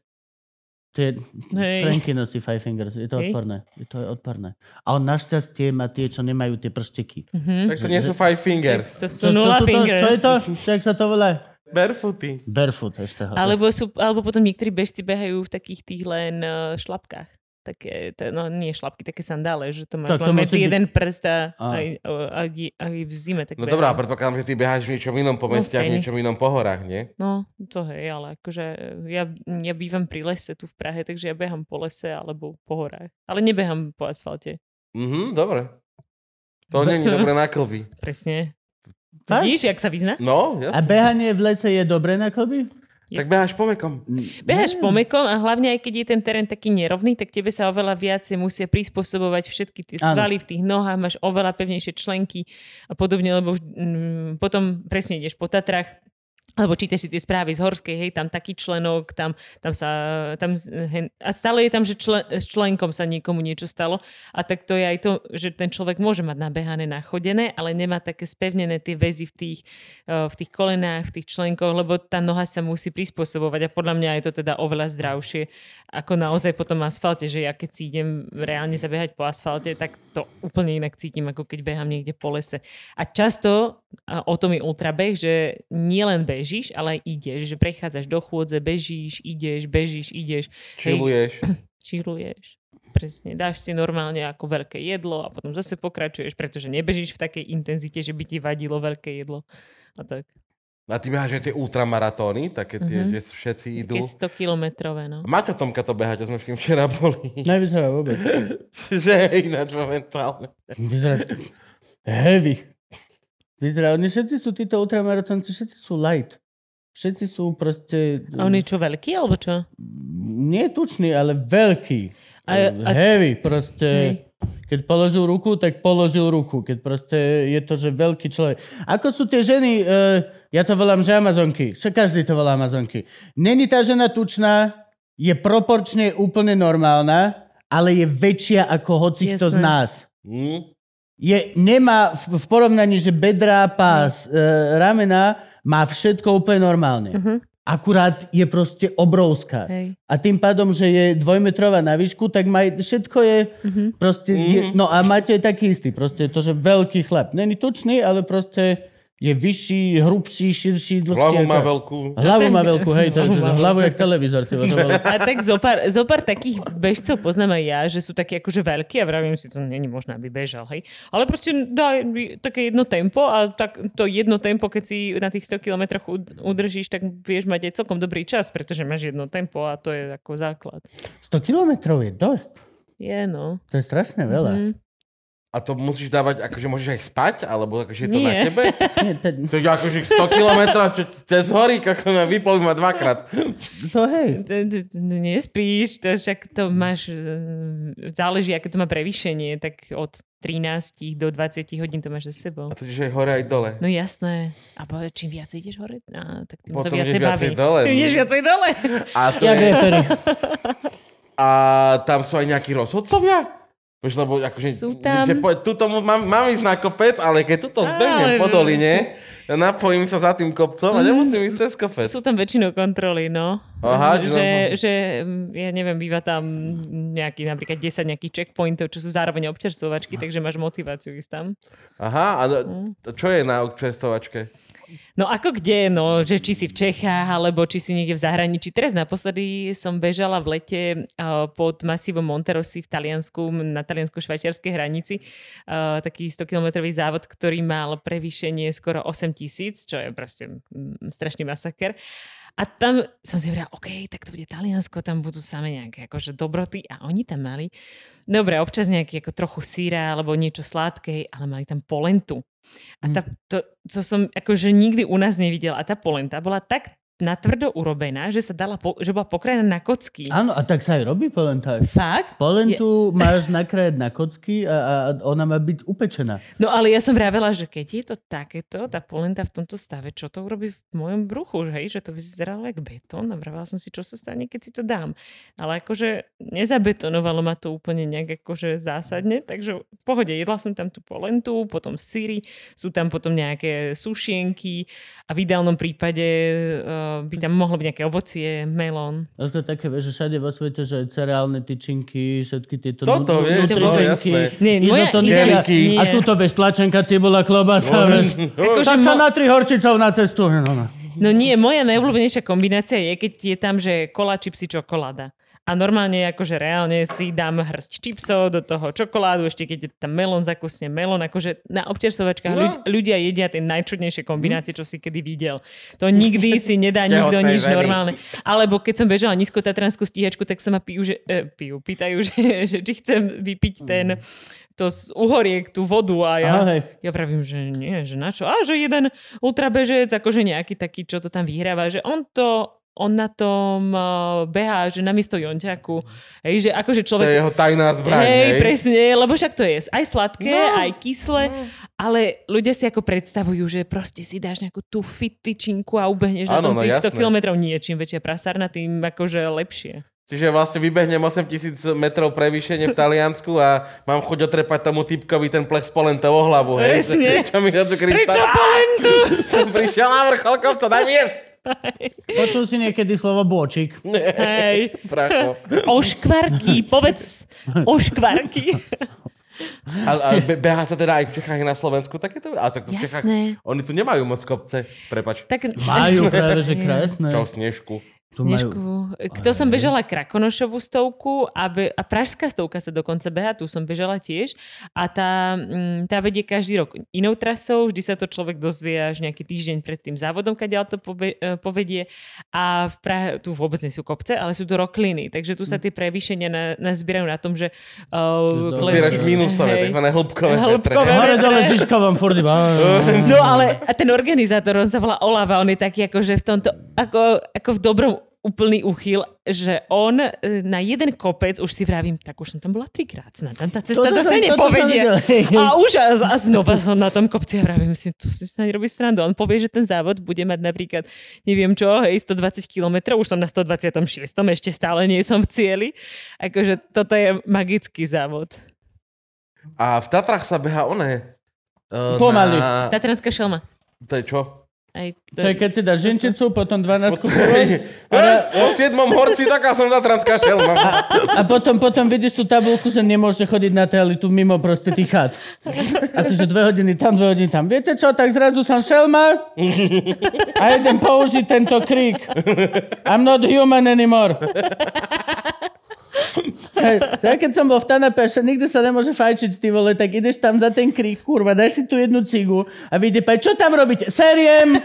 To je... Hej. Franky nosí five fingers. Je to Hej. odporné. Je to odporné. A on našťastie má tie, čo nemajú tie pršteky. Mhm. Tak to nie sú five fingers. To Čo, sú čo, nula sú to? fingers. čo je to? Čo, jak sa to volá? Barefooty. Barefoot ešte. ho- Alebo, sú, alebo potom niektorí bežci behajú v takých tých len uh, šlapkách. Také, to, no nie šlapky, také sandále, že to máš Tak to len medzi byť- jeden prst a, Á. aj, aj, aj, v zime. Tak No dobrá, predpokladám, že ty beháš v niečom inom po No, meste a v niečom inom po horách, nie? No, to hej, ale akože ja, ja bývam pri lese tu v Prahe, takže ja behám po lese alebo po horách. Ale nebehám po asfalte. Mhm, dobre. To není dobre na klby. Presne. Vidíš, jak sa vyzná? No, A jasne. behanie v lese je dobré na kloby? Tak beháš po mekom. Beháš po mekom a hlavne aj keď je ten terén taký nerovný, tak tebe sa oveľa viacej musia prispôsobovať všetky tie svaly v tých nohách, máš oveľa pevnejšie členky a podobne, lebo už, mm, potom presne ideš po Tatrach, alebo čítaš si tie správy z Horskej, hej, tam taký členok, tam, tam sa, tam, hen, a stále je tam, že člen, s členkom sa niekomu niečo stalo a tak to je aj to, že ten človek môže mať nabehané, nachodené, ale nemá také spevnené tie väzy v tých, eh, v tých kolenách, v tých členkoch, lebo tá noha sa musí prispôsobovať a podľa mňa je to teda oveľa zdravšie ako naozaj po tom asfalte, že ja keď si idem reálne zabehať po asfalte, tak to úplne inak cítim, ako keď behám niekde po lese. A často, a o tom je ultrabeh, že nielen bežíš, ale aj ideš, že prechádzaš do chôdze, bežíš, ideš, bežíš, ideš. Hej, Čiluješ. Čiluješ. presne. Dáš si normálne ako veľké jedlo a potom zase pokračuješ, pretože nebežíš v takej intenzite, že by ti vadilo veľké jedlo. A tak. A ty beháš aj tie ultramaratóny, také tie, Mhm. že všetci idú. Také 100 kilometrové, no. Maťo Tomka to beha, čo sme s ním včera boli. Nevyzerá vôbec. že ináč momentálne. Vyzerá heavy. Vyzerá, oni všetci sú títo ultramaratónci, všetci sú light. Všetci sú proste... A on je čo, veľký, alebo čo? Nie tučný, ale veľký. A- a- Heavy, proste. Hej. Keď položil ruku, tak položil ruku. Keď proste je to, že veľký človek. Ako sú tie ženy, uh, ja to volám, že Amazonky. Však každý to volá Amazonky. Není tá žena tučná, je proporčne úplne normálna, ale je väčšia ako hoci kto z nás. Hm? Je, nemá v, v porovnaní, že bedrá, pás, e, ramena, má všetko úplne normálne. Mhm. Akurát je proste obrovská. Hej. A tým pádom, že je dvojmetrová na výšku, tak maj, všetko je Mhm. proste... Je, no a máte je taký istý, proste to, že veľký chlap. Není tučný, ale proste je vyšší, hrubší, širší, dlhší. Hlavu má veľkú. Hlavu má veľkú, hej, to, hlavu jak televízor. Ty, to. A tak zopár, zopár takých bežcov poznám aj ja, že sú takí akože veľkí a vravím si, to není možné, aby bežal, hej. Ale proste dá také jedno tempo a tak to jedno tempo, keď si na tých 100 kilometroch ud- udržíš, tak vieš mať aj celkom dobrý čas, pretože máš jedno tempo a to je ako základ. 100 kilometrov je dosť. Je, no. To je strašne veľa. Mhm. A to musíš dávať, akože môžeš aj spať, alebo akože je to na Nie. tebe? Nie, to, To je akože 100 kilometrov, čo cez hory, ako na vypol ma dvakrát. to hej. Nespíš, to však to máš, e, záleží, aké to má prevýšenie, tak od 13 do 20 hodín to máš za sebou. A to je aj hore aj dole. No jasné. A po, čím viac ideš hore, a, tak tým to Potom viacej ideš viacej baví. dole. Tým ideš viacej dole. A, to Jak je, a tam sú aj nejakí rozhodcovia? Vieš, lebo akože, Sú tam. že po, tuto mám, mám ísť na kopec, ale keď tuto zbehnem po doline, napojím sa za tým kopcom a nemusím ísť cez kopec. Sú tam väčšinou kontroly, no. Aha, že, no. že, mm, ja neviem, býva tam nejaký, napríklad 10 nejakých checkpointov, čo sú zároveň občerstvovačky, takže máš motiváciu ísť tam. Aha, a to čo je na občerstovačke? No ako kde, no, že či si v Čechách, alebo či si niekde v zahraničí. Teraz naposledy som bežala v lete uh, pod masívom Monterosi v Taliansku, na taliansko-švajčiarskej hranici. Uh, taký 100-kilometrový závod, ktorý mal prevýšenie skoro 8 tisíc, čo je proste mm, strašný masaker. A tam som si hovorila, OK, tak to bude Taliansko, tam budú same nejaké akože dobroty. A oni tam mali, dobre, občas nejaký ako trochu síra alebo niečo sladké, ale mali tam polentu. A tá, to, to som akože nikdy u nás nevidela. A tá polenta bola tak natvrdo urobená, že sa dala, po, že bola pokrajená na kocky. Áno, a tak sa aj robí polenta. Fakt? Polentu máš nakrájať na kocky a, a a ona má byť upečená. No ale ja som vravela, že keď je to takéto, tá polenta v tomto stave, čo to urobí v mojom bruchu, že, hej, že to vyzeralo jak betón a vravela som si, čo sa stane, keď si to dám. Ale akože nezabetonovalo ma to úplne nejak akože zásadne, takže v pohode, jedla som tam tú polentu, potom syry, sú tam potom nejaké sušienky a v ideálnom prípade uh, by tam mohlo byť nejaké ovocie, melón. Ako také, vieš, že všade vo svete, že cereálne tyčinky, všetky tieto Toto, nu- vieš, no, jasné. Nie, moja. Keliky. A tuto, vieš, tlačenka, cibula, klobasa, vieš. Akože Tak sa mo- na tri horčicov na cestu. No, no. No nie, moja najobľúbenejšia kombinácia je, keď je tam, že kola, čipsy, čokoláda. A normálne akože reálne si dám hrst čipsov, do toho čokoládu, ešte keď je tam melón, zakusne melón. Akože na občersovačkách No. ľud- ľudia jedia tie najčudnejšie kombinácie, čo si kedy videl. To nikdy si nedá nikto nič ženy. normálne. Alebo keď som bežala nízkotatranskú stíhačku, tak sa ma pijú, že, e, pijú, pýtajú, že, že či chcem vypiť ten to z uhoriek, tú vodu a ja, hej. ja pravím, že nie, že na čo? A že jeden ultrabežec, akože nejaký taký, čo to tam vyhráva, že on to on na tom uh, behá, že namiesto jonťaku. Hej, že akože To človek... je jeho tajná zbraň, Hej, hej? presne, lebo však to je aj sladké, No. aj kyslé, ale ľudia si ako predstavujú, že proste si dáš nejakú tú fit tyčinku a ubehneš na Áno, tom no tých 100 jasné. kilometrov. Nie, čím väčšia prasárna, tým akože lepšie. Čiže vlastne vybehnem 8000 metrov prevýšenie v Taliansku a mám chuť otrepať tomu typkovi ten plech s polentou o hlavu, hej? Presne. Čo mi to tu Prečo Krista? polentu? Som prišiel na vrchol kopca, daj mi jesť! Počul si niekedy slovo bôčik? Hej. Pracho. Oškvarky, povedz oškvarky. A, a be- behá sa teda aj v Čechách, na Slovensku takéto? A tak to v Čechách, Jasné. oni tu nemajú moc kopce, prepač. Tak, Majú práve, že krásne. Čo, snežku. Snežku. Kto som bežala Krakonošovú stovku a, be, a Pražská stovka sa dokonca beha, tu som bežala tiež. A tá, mm, tá vedie každý rok inou trasou, vždy sa to človek dozvie až nejaký týždeň pred tým závodom, kadiaľ to pobe, e, povedie. A v Prahe, tu vôbec nie sú kopce, ale sú to rokliny, takže tu sa tie prevýšenia na, nazbierajú na tom, že... Uh, Zbieraš minusové, takzvané hĺbkové. Hĺbkové. Hore dole Žižkovom furt iba. No ale a ten organizátor, on sa volá Olava, on je taký ako, že v tomto, ako, ako v dobrom úplný uchyl, že on e, na jeden kopec, už si vravím, tak už som tam bola trikrát, snad tam tá cesta Toto zase som- nepovedie. A už a, a znova som na tom kopci a vravím si, tu si snad robí srandu. On povie, že ten závod bude mať napríklad, neviem čo, hej, 120 km, už som na 126, ešte stále nie som v cieli. Akože toto je magický závod. A v Tatrach sa beha oné. Uh, Pomaly. Na... Tatranská šelma. To je čo? Aj to, To je keď si dáš ženčicu, potom 12 Hej, O siedmom horci taká som Tatranská šelma. A potom, potom vidíš tú tabulku, že nemôžete chodiť na realitu mimo proste tých chat. A si, že dve hodiny tam, dve hodiny tam. Viete čo, tak zrazu som šelma a idem použiť tento krík. I'm not human anymore. Hej, tak keď som bol v Tanape, že nikdy sa nemôže fajčiť, ty vole, tak ideš tam za ten krík, kurva, dáš si tu jednu cigu a vyjde pa, čo tam robíte? Seriem!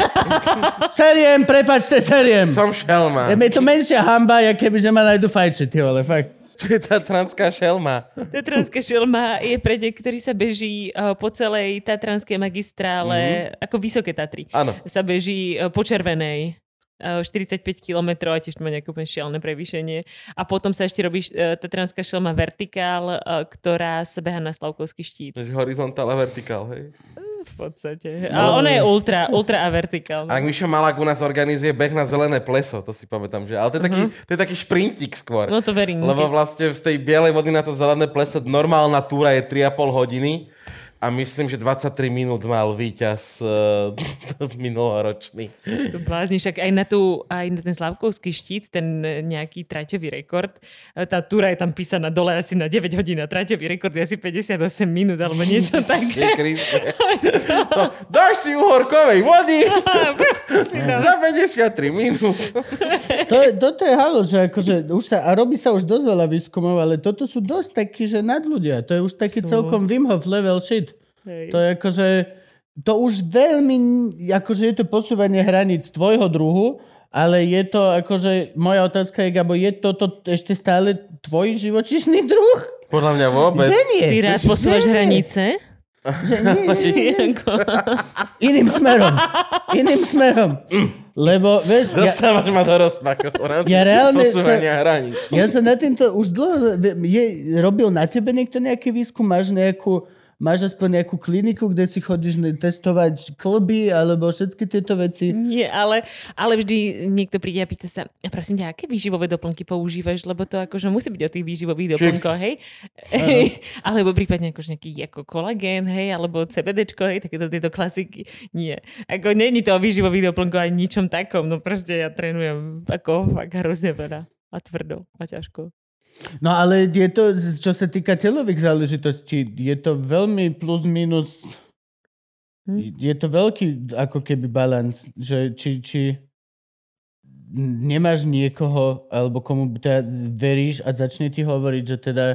Seriem, prepačte, seriem. Som šelma. Je to menšia hamba, jak keby, že ma najdu fajčiť, ty vole, fakt. Čo je Tatranská šelma? Tatranská šelma je pretek, ktorý sa beží uh, po celej Tatranskej magistrále, mm-hmm. ako Vysoké Tatry. Áno. Sa beží uh, po Červenej. Uh, 45 km a tiež to má nejaké úplne šialené prevýšenie. A potom sa ešte robí uh, Tatranská šelma vertikál, uh, ktorá sa beha na Slavkovský štít. Takže horizontál a vertikál, hej? V podstate. A ona je ultra, ultra a vertikálna. A ak Mišo Malák u nás organizuje beh na zelené pleso, to si pamätám, že... Ale to je taký, to je taký šprintík skôr. No to verím. Lebo vlastne z tej bielej vody na to zelené pleso normálna túra je 3,5 hodiny a myslím, že 23 minút mal víťaz uh, minuloročný. Sú blázni, však aj na, tú, aj na ten Slavkovský štít, ten nejaký traťový rekord, e, tá túra je tam písaná dole asi na 9 hodín a traťový rekord je asi 58 minút alebo niečo také. Kriste. To, dáš si uhorkovej vody Si dal. za 53 minút. To je, toto je halo, že akože už sa, a robí sa už dosť veľa výskumov, ale toto sú dosť takí, že nad ľudia. To je už taký Sú. celkom Wim Hof level shit. Hej. To je akože, to už veľmi, akože je to posúvanie hraníc tvojho druhu, ale je to akože, moja otázka je, Gabo, je toto ešte stále tvoj živočišný druh? Podľa mňa vôbec. Že nie. Ty rád posúvaš hranice? Že nie, nie, nie. Iným smerom. Iným smerom. Lebo, vieš, ja, Dostávaš ma do rozpaku. Ja reálne Posúvania hraníc. Ja sa na týmto už dlho... Je, robil na tebe niekto nejaký výskum? Máš nejakú... Máš aspoň nejakú kliniku, kde si chodíš testovať klby alebo všetky tieto veci? Nie, ale, ale vždy niekto príde a pýta sa, a prosím ťa, aké výživové doplnky používaš, lebo to akože musí byť o tých výživových doplnkoch, hej? alebo prípadne akože nejaký ako kolagén, hej, alebo CBDčko, hej, takéto tieto klasiky. Nie. Ako není to o výživových doplnkoch ani ničom takom, no proste ja trénujem ako fakt hrozne veľa a tvrdo a ťažko. No ale je to, čo sa týka telových záležitostí, je to veľmi plus minus... Hm. Je to veľký ako keby balans, že či, či nemáš niekoho, alebo komu teda veríš a začne ti hovoriť, že teda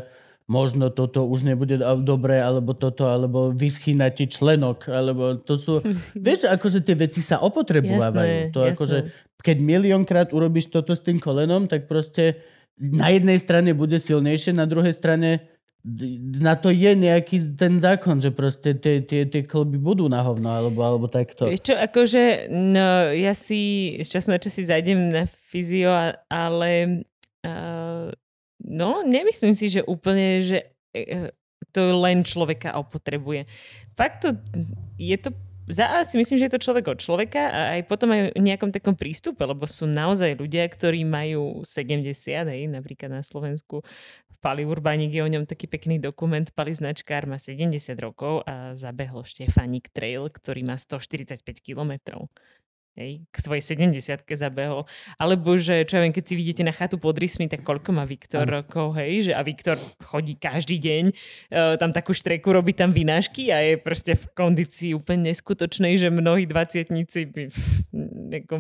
možno toto už nebude dobré, alebo toto, alebo vyschýna ti členok, alebo to sú... Vieš, akože tie veci sa opotrebovávajú. Jasné, to jasné. akože, keď miliónkrát urobíš toto s tým kolenom, tak proste na jednej strane bude silnejšie, na druhej strane na to je nejaký ten zákon, že proste tie, tie, tie klby budú na hovno, alebo, alebo takto. Vieš čo, akože, no, ja si z času na čas si zajdem na fyzio, ale uh, no, nemyslím si, že úplne, že uh, to len človeka opotrebuje. Fakt to, je to za A si myslím, že je to človek od človeka a aj potom aj v nejakom takom prístupe, lebo sú naozaj ľudia, ktorí majú 70, hej, napríklad na Slovensku Pali Urbánik je o ňom taký pekný dokument, Pali značkár má 70 rokov a zabehol Štefanik Trail, ktorý má 145 kilometrov. Hej, k svojej 70 zabehol. Alebo, že čo ja viem, keď si vidíte na chatu pod rysmi, tak koľko má Viktor rokov, hej, že a Viktor chodí každý deň, e, tam takú štreku, robí tam vynášky a je proste v kondícii úplne neskutočnej, že mnohí dvaciatníci by ako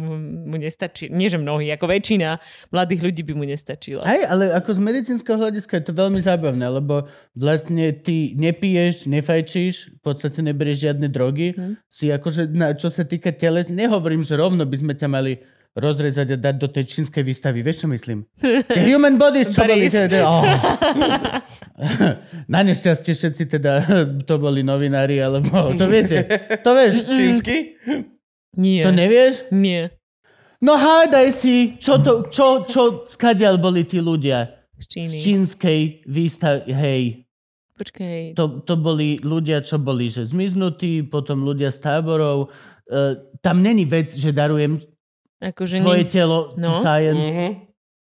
mu nestačí. Nie, že mnohí, ako väčšina mladých ľudí by mu nestačila. Hej, ale ako z medicínskeho hľadiska je to veľmi zábavné, lebo vlastne ty nepiješ, nefajčíš, v podstate neberieš žiadne drogy. Hm. Si akože, na, čo sa týka teles, nehovorím, že rovno by sme ťa mali rozrezať a dať do tej čínskej výstavy. Vieš, čo myslím? The human bodies, čo boli... Teda, oh. Na nešťastie všetci teda to boli novinári, alebo to viete. To vieš. Čínsky? Nie. To nevieš? Nie. No hádaj si, čo to, čo, čo, skadiaľ boli tí ľudia Z z Číny. čínskej výstavy, hej. Počkaj. To, to boli ľudia, čo boli, že zmiznutí, potom ľudia z táborov. Uh, tam není vec, že darujem Akože svoje nie... telo No. science. Mhm.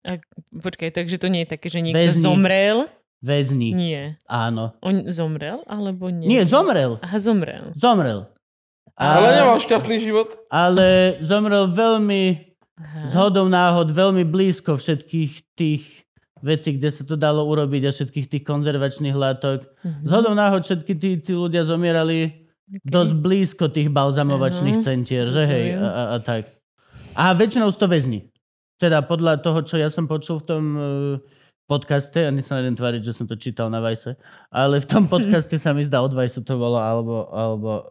A, počkaj, takže to nie je také, že niekto Väzni. zomrel? Väzni. Nie. Áno. On zomrel, alebo nie? Nie, zomrel. Aha, zomrel. Zomrel. Ale nemal šťastný život. ale zomrel veľmi Aha. zhodou náhod, veľmi blízko všetkých tých vecí, kde sa to dalo urobiť a všetkých tých konzervačných látok. Mhm. Zhodou náhod všetky tí, tí ľudia zomierali Dosť blízko tých balzamovačných Áno, centier, že hej, a, a, a tak. A väčšinou sú to väzni. Teda podľa toho, čo ja som počul v tom uh, podcaste, a sa neviem tváriť, že som to čítal na Vajse, ale v tom podcaste sa mi zdá od Vajsu to bolo, alebo, alebo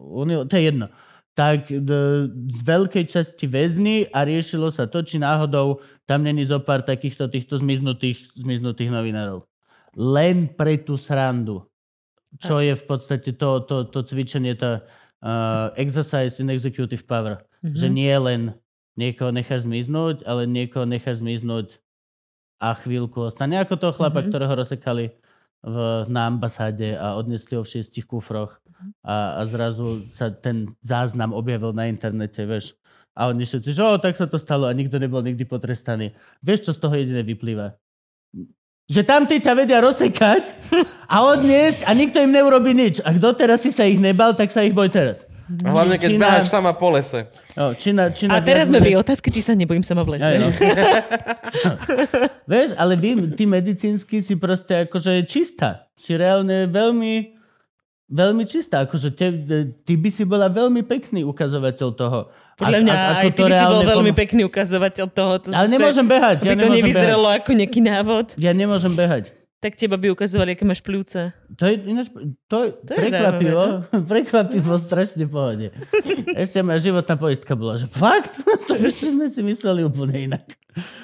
Unio, to je jedno. Tak d- z veľkej časti väzni a riešilo sa to, či náhodou tam není zo pár takýchto týchto zmiznutých, zmiznutých novinárov. Len pre tú srandu. Čo je v podstate to, to, to cvičenie, tá uh, exercise in executive power. Mhm. Že nie len niekoho necháš zmiznúť, ale niekoho necháš zmiznúť a chvíľku ostane. Ako toho chlapa, Mhm. ktorého rozsekali v, na ambasáde a odnesli ho v šiestich kufroch a, a zrazu sa ten záznam objavil na internete, vieš. A oni všetci, že o, tak sa to stalo a nikto nebol nikdy potrestaný. Vieš, čo z toho jediné vyplýva? Že tam tí ťa vedia rozsekať a odniesť a nikto im neurobi nič. A kto teraz si sa ich nebal, tak sa ich boj teraz. A hlavne, keď Čína- beháš sama po lese. O, Čína, Čína A teraz sme pri otázke, či sa nebojím sama v lese. Aj, no. Vieš, ale vy, ty medicínsky si proste akože čistá. Si reálne veľmi, veľmi čistá. Akože te, ty by si bola veľmi pekný ukazovateľ toho. Podľa A- mňa a- aj ty by si bol veľmi pomo- pekný ukazovateľ toho. To Ale zase- nemôžem behať. Aby Ja to nevyzeralo behať. ako nejaký návod, Ja nemôžem behať. tak teba by ukazovali, aké máš pľúca. To je ináč, to, to je prekvapivo, prekvapivo strašne pohode. Ešte moja životná poistka bola, že fakt? to ešte sme si mysleli úplne inak.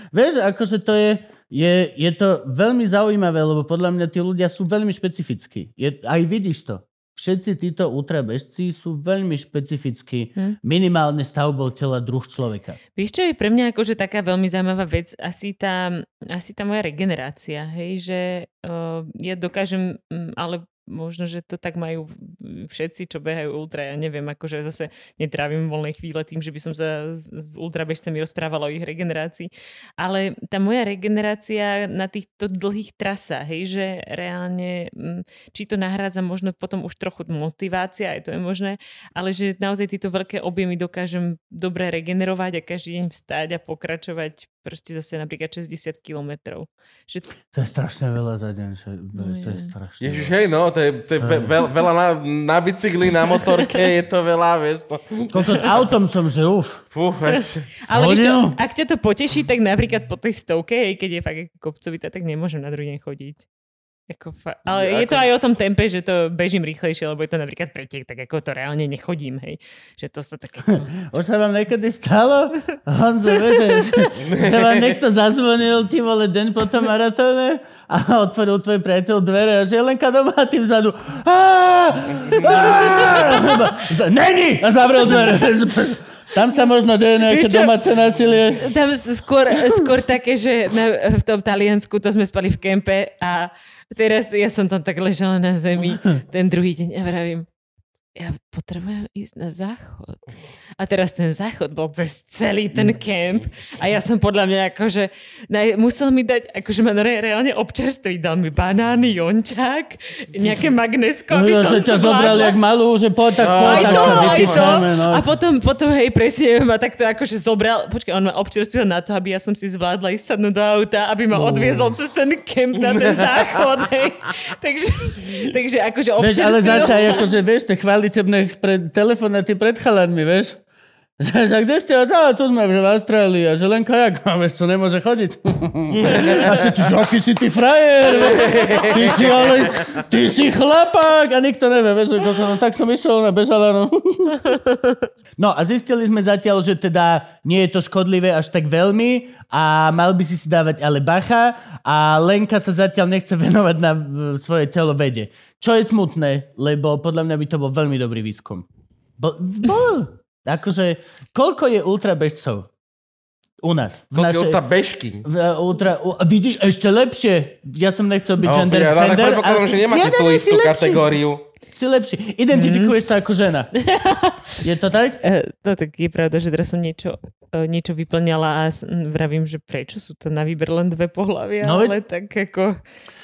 Vieš, akože to je, je, je to veľmi zaujímavé, lebo podľa mňa tí ľudia sú veľmi špecifickí. Je, aj vidíš to. Všetci títo ultrabežci sú veľmi špecifickí, Hm. minimálne stavbou tela druh človeka. Vieš, čo je pre mňa akože taká veľmi zaujímavá vec? Asi tá, asi tá moja regenerácia, hej, že uh, ja dokážem, mm, ale možno, že to tak majú všetci, čo behajú ultra. Ja neviem, akože zase netrávim voľné chvíle tým, že by som sa s ultrabežcami rozprávala o ich regenerácii. Ale tá moja regenerácia na týchto dlhých trasách, hej, že reálne, mm, či to nahrádza možno potom už trochu motivácia, aj to je možné, ale že naozaj tieto veľké objemy dokážem dobre regenerovať a každý deň vstať a pokračovať proste zase napríklad 60 kilometrov. Že To je strašne veľa za deň. Že, to je je. strašne Ježiš, veľa. hej, no, to je, to je ve, veľ, veľa na, na bicykli, na motorke, je to veľa, vieš. To, Koľko s autom som, že uf. fú. Ale vieš čo, ak ťa to poteší, tak napríklad po tej stovke, hej, keď je fakt ako kopcovitá, tak nemôžem na druhý deň chodiť. Ako fa- ale Ja je to aj o tom tempe, že to bežím rýchlejšie, lebo je to napríklad pretek, tak ako to reálne nechodím, hej. Že to sa tak ako... Už sa vám niekedy stalo? Honzo, vieš, že, že vám niekto zazvonil, ty vole, deň po tom maratóne a otvoril tvoj priateľ dvere a že je Lenka doma a ty vzadu Není! A zavrel dvere. Tam sa možno deje nejaké čo? domáce násilie. Tam skôr, skôr také, že na, v tom Taliansku to sme spali v kempe a teraz ja som tam tak ležala na zemi ten druhý deň a vravím, ja potrebujem ísť na záchod. A teraz ten záchod bol cez celý ten kemp a ja som podľa mňa akože naj, musel mi dať, akože ma re- reálne občerstviť, dal mi banány, jončák, nejaké magnesko, aby No, som ťa zvládla. jak malú, že poď tak, Aj tak to, sa vypichneme. No. A potom, potom hej, presne ma takto akože zobral, počkaj, on ma občerstvil na to, aby ja som si zvládla ísť sadnúť do auta, aby ma odviezol cez ten kemp na ten záchod, hej. Takže, takže akože Vieš, ale občerstvil. zase akože, vieš, tie chvalitebné pred, telefonáty pred chalanmi, vieš? Že, že kde ste? A tu sme že v Austrálii. A že Lenka, jak? A vieš čo, nemôže chodiť. A všetci, že aký si ty frajer? Ty si ale, ty si chlapák. A nikto nevie, vieš, že, no, tak som išiel, ona bežala, no. A zistili sme zatiaľ, že teda nie je to škodlivé až tak veľmi a mal by si si dávať ale bacha a Lenka sa zatiaľ nechce venovať na svoje telo vede. Čo je smutné, lebo podľa mňa by to bol veľmi dobrý výskum. Bo, bol. Akože, koľko je ultrabežcov u nás? V Koľko tá bežky? v, uh, ultra, u, vidí, ešte lepšie. Ja som nechcel byť No, gender ja, tak bender, predpokladám, ale- že nemáte Nie, tú istú lepší. kategóriu. Si lepší. Identifikuješ sa ako žena. Je to tak? Eh, No tak je pravda, že teraz som niečo, niečo vyplňala a vravím, že prečo sú to na výber len dve pohľavia, No no, ale tak ako...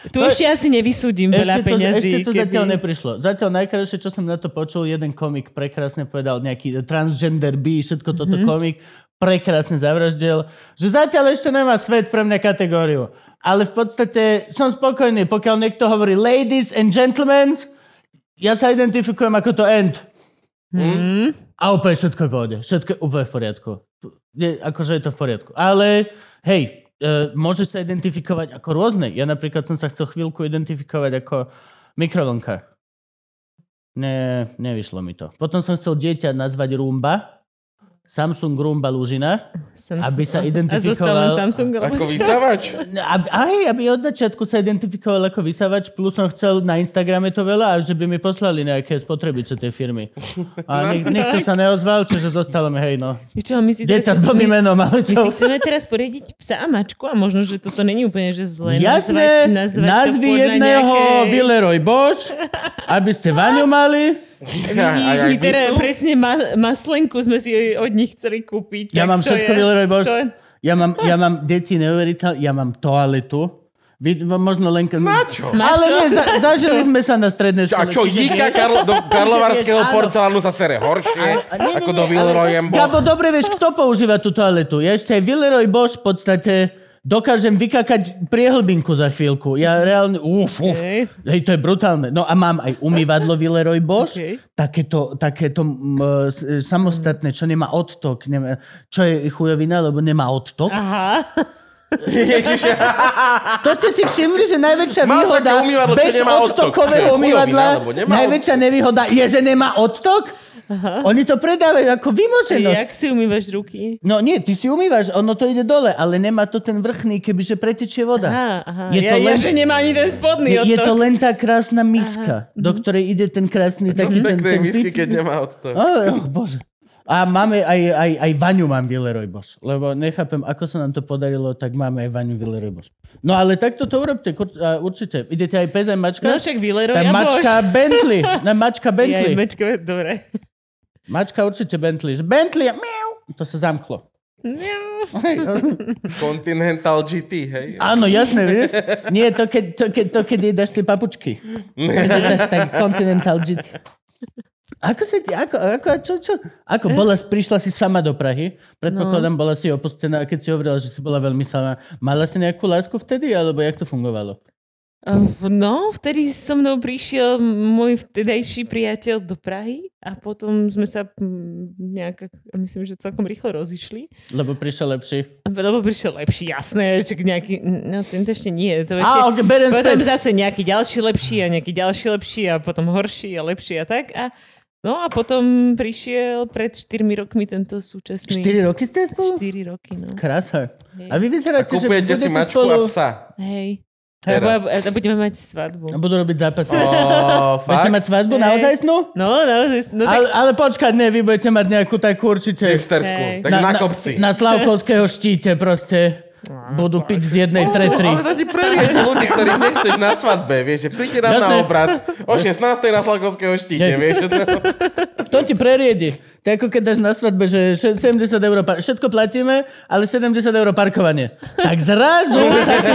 Tu To- ešte asi nevysúdim veľa Ešte to, peňazí. ešte to zatiaľ neprišlo. Zatiaľ najkrajšie, čo som na to počul, jeden komik prekrásne povedal, nejaký transgender B, všetko toto mm-hmm. komik, prekrásne zavraždil, že zatiaľ ešte nemá svet pre mňa kategóriu. Ale v podstate som spokojný, pokiaľ niekto hovorí ladies and gentlemen, ja sa identifikujem ako to end. Mm. A úplne všetko je v pohode. Všetko je úplne v poriadku. Je, akože je to v poriadku. Ale hej, e, môžeš sa identifikovať ako rôzne. Ja napríklad som sa chcel chvíľku identifikovať ako mikrovlnka. Ne, nevyšlo mi to. Potom som chcel dieťa nazvať Roomba. Samsung Roomba Lužina. Samsung. Aby sa A zostal len identifikoval- Samsung. Ako čo? vysavač? A, aj, aby od začiatku sa identifikoval ako vysavač, plus som chcel na Instagrame to veľa a že by mi poslali nejaké spotrebiče tej firmy. A nik- nikto sa neozval, čiže zostalo mi, hej no. Čo, my si Dieťa s blbým my, menom, ale my si čo? chceme teraz poriadiť psa a mačku a možno, že toto není úplne že zlé. Jasné, nazvať, nazvať nazvi jedného nejakej... Villeroy Bosch, aby ste Vaňu mali. Vidíš, my teda presne ma, maslenku sme si od nich chceli kúpiť. Ja mám všetko je, Villeroy. To je, Ja mám, ja mám deti neuveriteľné, ja mám toaletu. Vy, možno len... Na čo? Ale čo? nie, za, zažili sme sa na strednej A škole. čo, čiže Jíka Karlo, do karlovarského porcelánu sa sere horšie, A- nie, nie, ako nie, do ale- Villeroyembo. Gabo, dobre vieš, kto používa tú toaletu. Ja ešte aj Villeroy Bosch v podstate dokážem vykakať priehlbinku za chvíľku. Ja reálne... Uf, uf. Hej. Hej, to je brutálne. No a mám aj umývadlo Villeroy Bosch. Okej. Takéto, takéto m, samostatné, čo nemá odtok. Nemá, čo je chujovina, lebo nemá odtok. Aha. Ježiš, To ste si všimli, že najväčšia Mám výhoda umývadlo, bez nemá odtok. odtokového umývadla, najväčšia nevýhoda je, že nemá odtok? Oni to predávajú ako vymoženosť. Jak si umývaš ruky? No nie, ty si umývaš, ono to ide dole, ale nemá to ten vrchný, kebyže pretečie voda. Aha, aha. Je ja, to ja, len- že nemá ani ten spodný Je, je to len tá krásna miska, do ktorej ide ten krásny z taký ten, ten misky, pit- keď nemá odtok. Á, oh, bože. A máme aj, aj, aj Vaňu mám Villeroy Bosch, lebo nechápem, ako sa nám to podarilo, tak máme aj Vaňu Villeroy Bosch. No ale takto to urobte, kur- a určite. Idete aj pes, aj mačka? No však Villeroy a mačka Bentley. Na mačka Ja, Bentley. mečko, dobre. Mačka určite Bentley. Že Bentley a miau. To sa zamklo. Hej, Continental GT, hej. Áno, jasné, vieš? Nie, to keď, to, keď, to, keď jej dáš tie papučky. Keď jej dáš tak Continental GT. Ako sa ti, ako, ako, čo, čo? Ako bola, prišla si sama do Prahy, predpokladám, bola si opustená, keď si hovorila, že si bola veľmi sama, mala si nejakú lásku vtedy, alebo jak to fungovalo? No, vtedy so mnou prišiel môj vtedajší priateľ do Prahy a potom sme sa mm, nejak, myslím, že celkom rýchlo rozišli. Lebo prišiel lepší. Lebo prišiel lepší, jasné, že nejaký, no tento ešte nie, to ešte, Á, ok, berem potom späť. zase nejaký ďalší lepší a nejaký ďalší lepší a potom horší a lepší a tak a No a potom prišiel pred 4 rokmi tento súčasný. 4 roky ste spolu? 4 roky, no. Krása. Hej. A vy vyzeráte, že Kupujete si mačku spolu... a psa. Hej. Teraz. A, a budeme mať svadbu. A budú robiť zápasy. Ó, Budete mať svadbu Hej. naozaj snú? No, no, no tak, Ale, ale počkať, ne, vy budete mať nejakú takú určite... Hipstersku. Hej. Tak na, kopci. Na, Slavkovského štíte proste budú piť z jednej tretry. Ale to ti prerieš ľudí, ktorých nechceš na svadbe, vieš, že príďte nám na Jasné. obrad o 16. na Slavkovského štíte, Hej. vieš. to- To ti preriedi. To je ako keď dáš na svadbe, že še- 70 eur, par- všetko platíme, ale 70 eur parkovanie. Tak zrazu sa ti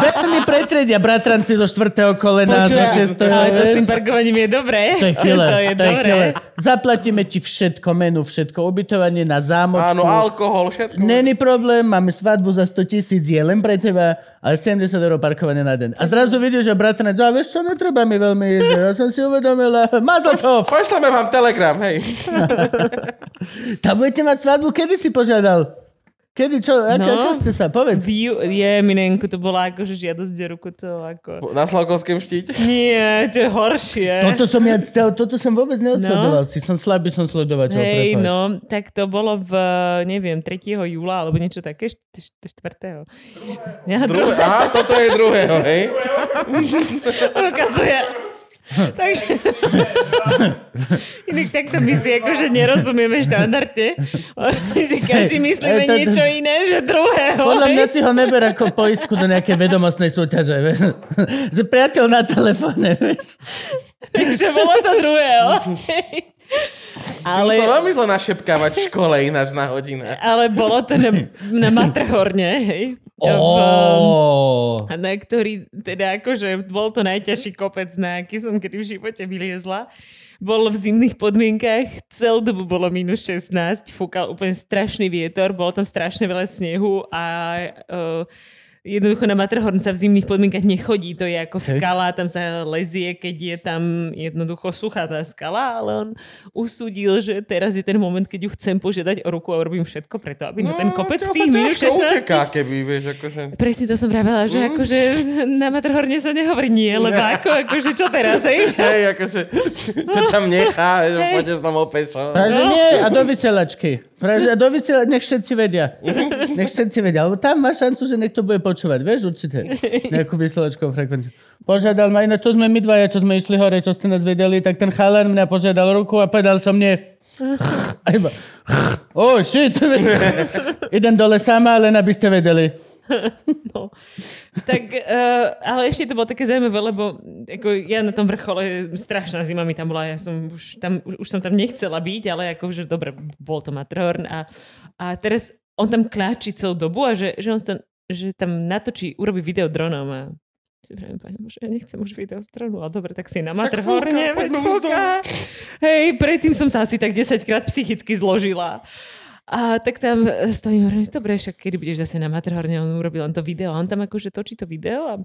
veľmi pretredia bratranci zo štvrtého kolena, zo Počuj, šestého. ale to s tým parkovaním je dobré. To je killer, to je to je dobré. killer. Zaplatíme ti všetko, menu, všetko, ubytovanie na zámočku. Áno, alkohol, všetko. Není problém, máme svadbu za 100 tisíc, je len pre teba, ale 70 eur parkovanie na deň. A zrazu vidíš, že bratranec, a vieš čo, netreba mi veľmi ísť, ja som si uvedomila, Mazotov, Pošleme vám telegram, hej. tam budete mať svadbu, kedy si požiadal? Kedy, čo, ako, No. ako ste sa, povedz. Ju- je, minenku, to bola akože žiadosť o ruku, to ako... Na Slavkovském štíte. Nie, to je horšie. Toto som ja, toto som vôbec neodsledoval, si som slabý som sledovateľ, Hej, prepáč. no, tak to bolo v, neviem, 3. júla, alebo niečo také, 4. Ja, Druhé, aha, toto je druhého, hej. ukazuje. Takže inak takto my si akože nerozumieme štandardne, že každý myslíme to- niečo iné, že druhého. Podľa mňa si ho neber ako poistku do nejakej vedomostnej súťaže, vieš. Že priateľ na telefóne, vieš. Takže bolo to druhého. Ale... Som veľmi zle našepkávať v škole ináč na hodinách. ale bolo to na, na Matrhorne, hej. Oh. na ktorý, teda akože bol to najťažší kopec, na aký som kedy v živote vyliezla. Bol v zimných podmienkach, celú dobu bolo minus 16, fúkal úplne strašný vietor, bolo tam strašne veľa snehu a uh, jednoducho na Matterhorn sa v zimných podmienkach nechodí, to je ako skala, tam sa lezie, keď je tam jednoducho suchá tá skala, ale on usúdil, že teraz je ten moment, keď ju chcem požiadať o ruku a urobím všetko preto, aby no, ten kopec to tých minus ťažko 16 uteká, keby, vieš, akože... Presne to som vravela, že akože na Matterhorne sa nehovorí nie, lebo ako, akože čo teraz, hej? Hej, akože, ťa tam nechá, že pôjdeš tam o peso. No. nie, a do vysielačky. Práve, že a do vysielačky, nech všetci vedia. Nech všetci vedia, lebo tam má šancu, že niekto bude počúvať, vieš, určite. Nejakú vysielačkovú frekvenciu. Požiadal ma, iné to sme my dvaja, čo sme išli hore, čo ste nás vedeli, tak ten chalan mňa požiadal ruku a povedal som nie. A iba, oh shit, idem dole sama, len aby ste vedeli. No. Tak, uh, ale ešte to bolo také zaujímavé, lebo ako ja na tom vrchole, strašná zima mi tam bola, ja som už tam, už som tam nechcela byť, ale akože dobre, bol to Matterhorn a, a teraz on tam kláči celú dobu a že, že on tam, že tam natočí, urobí video dronom a si vravím, pani Bože, ja nechcem už video z dronu, ale dobre, tak si na Matterhorne, veď fúka. Hej, predtým som sa asi tak 10 krát psychicky zložila. A tak tam e, stojím, hovorím, dobre, však kedy budeš zase na Matterhorne, on urobil len to video. A on tam akože točí to video a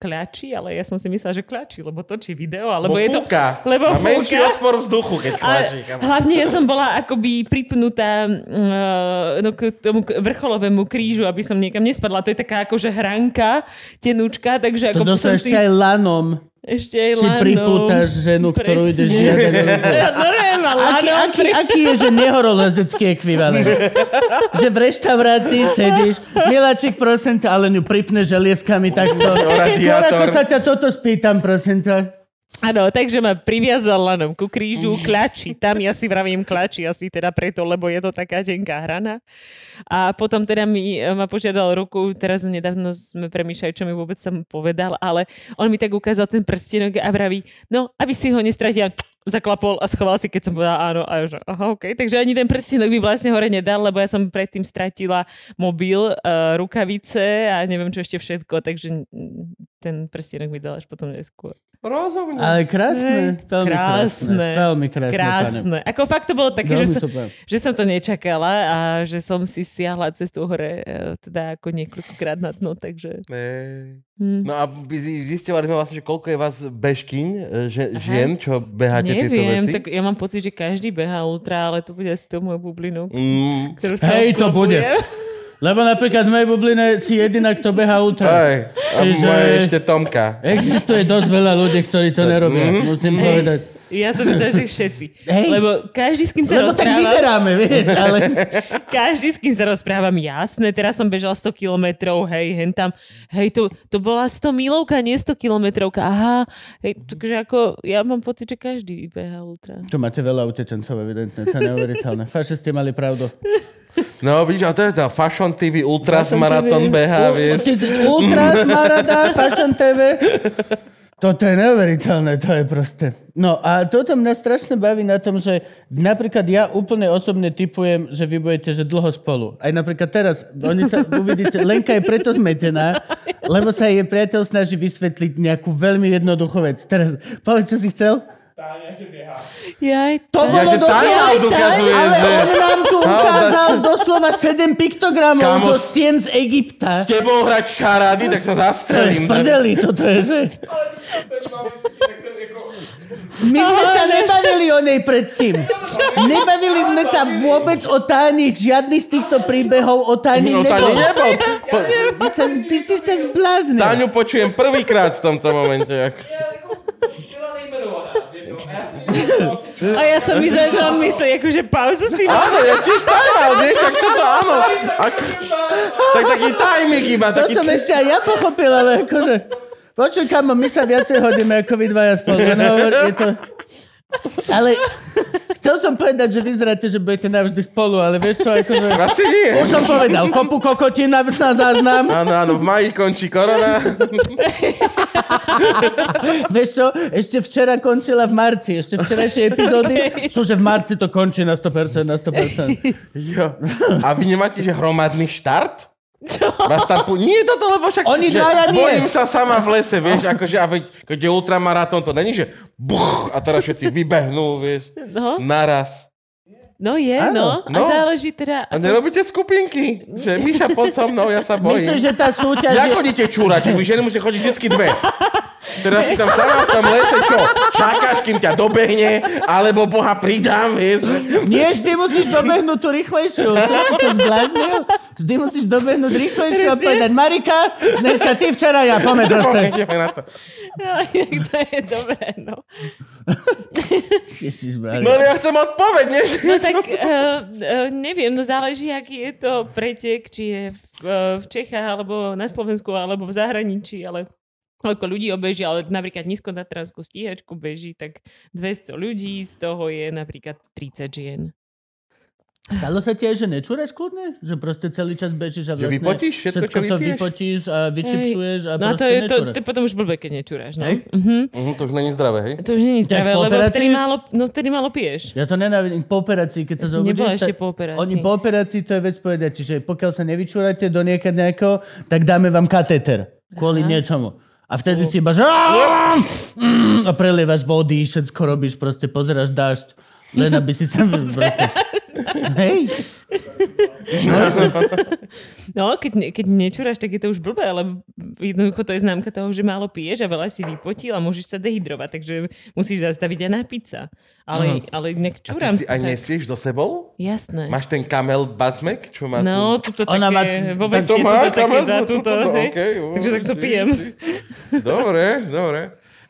kľačí, ale ja som si myslela, že kľačí, lebo točí video, alebo Lebo je to... fúka. Lebo Má menší fúka. odpor vzduchu, keď kamo. hlavne ja som bola akoby pripnutá uh, no, k tomu vrcholovému krížu, aby som niekam nespadla. To je taká akože hranka, tenúčka, takže To ako ešte si... aj lanom Ešte aj si lanom. pripútaš ženu, ktorú ideš žiadať. Aký, aký, aký je, že nehorolezecký ekvivalent? že v reštaurácii sedíš, miláčik, prosím ťa, ale ňu pripne želieskami takto. radiátor. Ako sa ťa toto spýtam, prosím ťa. Áno, takže ma priviazal lanom ku krížu, klačí. Tam ja si vravím klačí asi teda preto, lebo je to taká tenká hrana. A potom teda mi, e, ma požiadal ruku, teraz nedávno sme premýšľali, čo mi vôbec som povedal, ale on mi tak ukázal ten prstenok a vraví, no, aby si ho nestratil, zaklapol a schoval si, keď som povedala áno. A že aha, okay. Takže ani ten prstenok mi vlastne hore nedal, lebo ja som predtým stratila mobil, uh, rukavice a neviem čo ešte všetko, takže ten prstenok mi dal až potom neskôr. Rozumne. Ale krásne, veľmi krásne. Krásne. Veľmi krásne, pane. Krásne. Ako fakt to bolo také, že som, že som to nečakala a že som si siahla cestu hore e, teda ako niekoľkokrát na dno, takže... Ej. Hm. No a zistovali sme vlastne, že koľko je vás bežkyň, e, že, žien, čo beháte tieto Neviem, veci? tak ja mám pocit, že každý behá ultra, ale to bude asi to moju bublinu, Mm, ktorú sa Hej, to bude. Lebo napríklad v mojej bubline si jediná, kto beha ultra. aj, a Čiže- moje ešte Tomka. Existuje dosť veľa ľudí, ktorí to nerobia, musím povedať. Ja som myslela, že všetci. Hej. Lebo každý, s kým sa Lebo tak rozprávam, vyzeráme, vieš, ale... každý, s kým sa rozprávam, jasné, teraz som bežala 100 kilometrov, hej, hen tam, hej, to, to bola 100 milovka, nie 100 kilometrovka, aha, hej, takže ako, ja mám pocit, že každý beha ultra. Tu máte veľa utečencov, evidentne, to je neuveriteľné. Fašisti mali pravdu. No vidíš, a to je tá Fashion TV Ultras Marathon beha, vieš. Ultras Marada, Fashion TV. Toto je neuveriteľné, to je proste. No a toto mňa strašne baví na tom, že napríklad ja úplne osobne typujem, že vy budete že dlho spolu. Aj napríklad teraz, oni sa uvidíte, Lenka je preto zmetená, lebo sa jej priateľ snaží vysvetliť nejakú veľmi jednoduchú vec. Teraz, povedz, čo si chcel? Jaj, To tak. Ja, bolo že. Táňa nám dokazuje, Ale že... on nám tu ukázal doslova 7 piktogramov Kámo, zo stien z Egypta. S tebou hrať šarády, tak sa To je zastrelím. prdeli, toto je, že... My sme sa nebavili o nej predtým. Nebavili sme sa vôbec o Táni, žiadny z týchto príbehov o Táni nebol. Táňu nebol. Po, Ty sa, ty si sa zbláznil. Táňu počujem prvýkrát v tomto momente. Ak- A ja som myslela, že on myslí akože pauzu si mal. Áno, ja tiež tajmal, vieš, ak toto áno. Ak, tak taký timing iba, To taký... som ešte aj ja pochopil, ale akože... Počuj, kamo, my sa viacej hodíme ako vy dvaja spolu. Hovor, je to... Ale chcel som povedať, že vyzeráte, že budete navždy spolu, ale vieš čo, akože... Asi nie. Už som povedal, kopu kokotín na, na záznam. Áno, áno, v maji končí korona. Vieš čo, ešte včera končila v marci, ešte včerajšie epizódy sú, že v marci to končí na 100%, na 100%. Jo. A vy nemáte, že hromadný štart? Vás tam pu- Nie toto, lebo však... Oni že dvaja nie. Bojím sa sama v lese, vieš, akože, a veď, keď je ultramaratón, to není, že buch, a teraz všetci vybehnú, vieš, No, naraz. No je, Áno. no. A No. záleží teda... A nerobíte skupinky, že Miša, poď so mnou, ja sa bojím. Myslíš, že tá súťaž je... chodíte čúrať? Vy ženy musia chodiť vždycky dve. Teraz si tam sama v tom lese, čo? Čakáš, kým ťa dobehne, alebo Boha pridám, vieš? Nie, vždy musíš dobehnúť tú rýchlejšiu. Čo si sa zbláznil? Vždy musíš dobehnúť rýchlejšiu a povedať, Marika, dneska ty, včera ja, pomeď zase. Ideme na to. No, to je dobré, no. No ale ja chcem odpoveď, nie? No tak uh, uh, neviem, no záleží, aký je to pretek, či je v, uh, v Čechách, alebo na Slovensku, alebo v zahraničí, ale koľko ľudí obeží, ale napríklad nízkotatranskú stíhačku beží, tak 200 ľudí, z toho je napríklad 30 žien. Stalo sa ti aj, že nečúraš kľudne? Že proste celý čas bežíš a Že vlastne... vypotíš všetko, čo to vypotíš a vyčipsuješ a No a to je, to, nečúraš. to je potom už blbé, keď nečúraš, no. Hej? Mhm. Mhm, to už není zdravé, hej? To už Jak zdravé, po lebo operácii? vtedy málo, no vtedy málo piješ. Ja to nenávidím. Po operácii, keď sa Ja zobudíš, ešte tak po operácii. oni po operácii to je vec povedať, čiže pokiaľ sa nevyčúrate do niekad nejakého, tak dáme vám katéter. Kvôli Aha. niečomu. A vtedy si iba, že a prelievaš vody, všetko robíš, proste pozeráš dážď. Len aby si sa... proste... Hej, No, keď, ne- keď nečúraš, tak je to už blbé, ale jednoducho to je známka toho, že málo piješ a veľa si vypotil a môžeš sa dehydrovať, takže musíš zastaviť aj napiť sa. Ale, ale inak A čúram. ty si aj tak- nesieš so sebou? Jasné. Máš ten kamel bazmek, čo má No, tu... tuto Ona také, má- vo tak veste to má tuto také, kamel, dá to- tuto, to- hej. okej, ó, Takže tak to pijem. Dobre, dobre.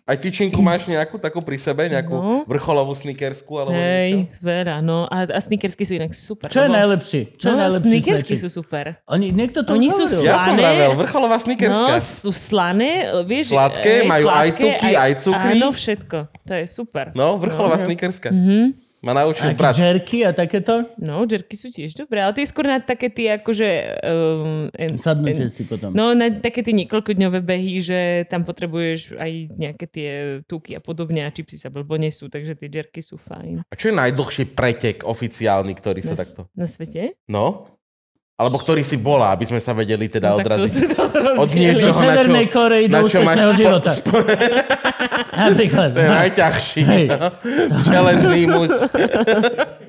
Aj tyčinku máš nejakú takú pri sebe, nejakú No. vrcholovú snickersku alebo niečo? Hej, veľa, no. A, a snickersky sú inak super. čo je lebo- najlepší? Čo je No, najlepší snickersky snačik? sú super. Oni, niekto to Oni už sú hovoril. Ja som Slané. vravel, vrcholová No, snickerska. sú slané, vieš. Sladké, hej, majú aj sladké, tuky, aj cukry. Áno, všetko. To je super. No, vrcholová snickerska. Ma naučil Aký brat. jerky a takéto? No, jerky sú tiež dobré, ale to je skôr na také tie akože... Um, en, Sadnete en- si potom. No, na také tie niekoľkodňové behy, že tam potrebuješ aj nejaké tie tuky a podobne a čipsy sa blbo nesú, takže tie jerky sú fajn. A čo je najdlhší pretek oficiálny, ktorý sa Na, takto... na svete? No? Alebo ktorý si bola, aby sme sa vedeli teda No, tak to odraziť. to sa Od niečoho, na čo, na čo máš spo- Napríklad. To je najťažší. Hej. no. Železný muž.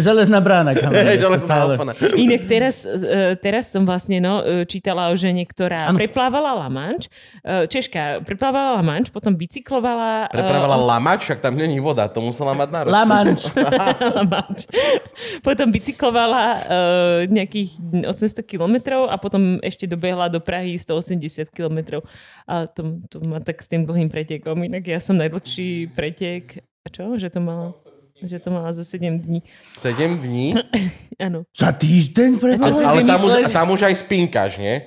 Železná brána. kam Hej, to železná opona. Inak teraz, e, teraz som vlastne no, e, čítala o žene, ktorá Áno. preplávala La Manche. E, Češka preplávala La Manche, potom bicyklovala... Prepravala os- lamač, však tam není voda, to musela mať nárok. La Manche. La Manche. Potom bicyklovala uh, nejakých 800 kilometrov a potom ešte dobehla do Prahy 180 kilometrov. A to, to má tak s tým dlhým pretekom. Inak ja som najdlhší pretek... A čo? Že to mala... Že to mala za 7 dní. 7 dní, Áno. Za týždeň preto? si- ale tam už, myslíš? tam už aj spinkáš, nie?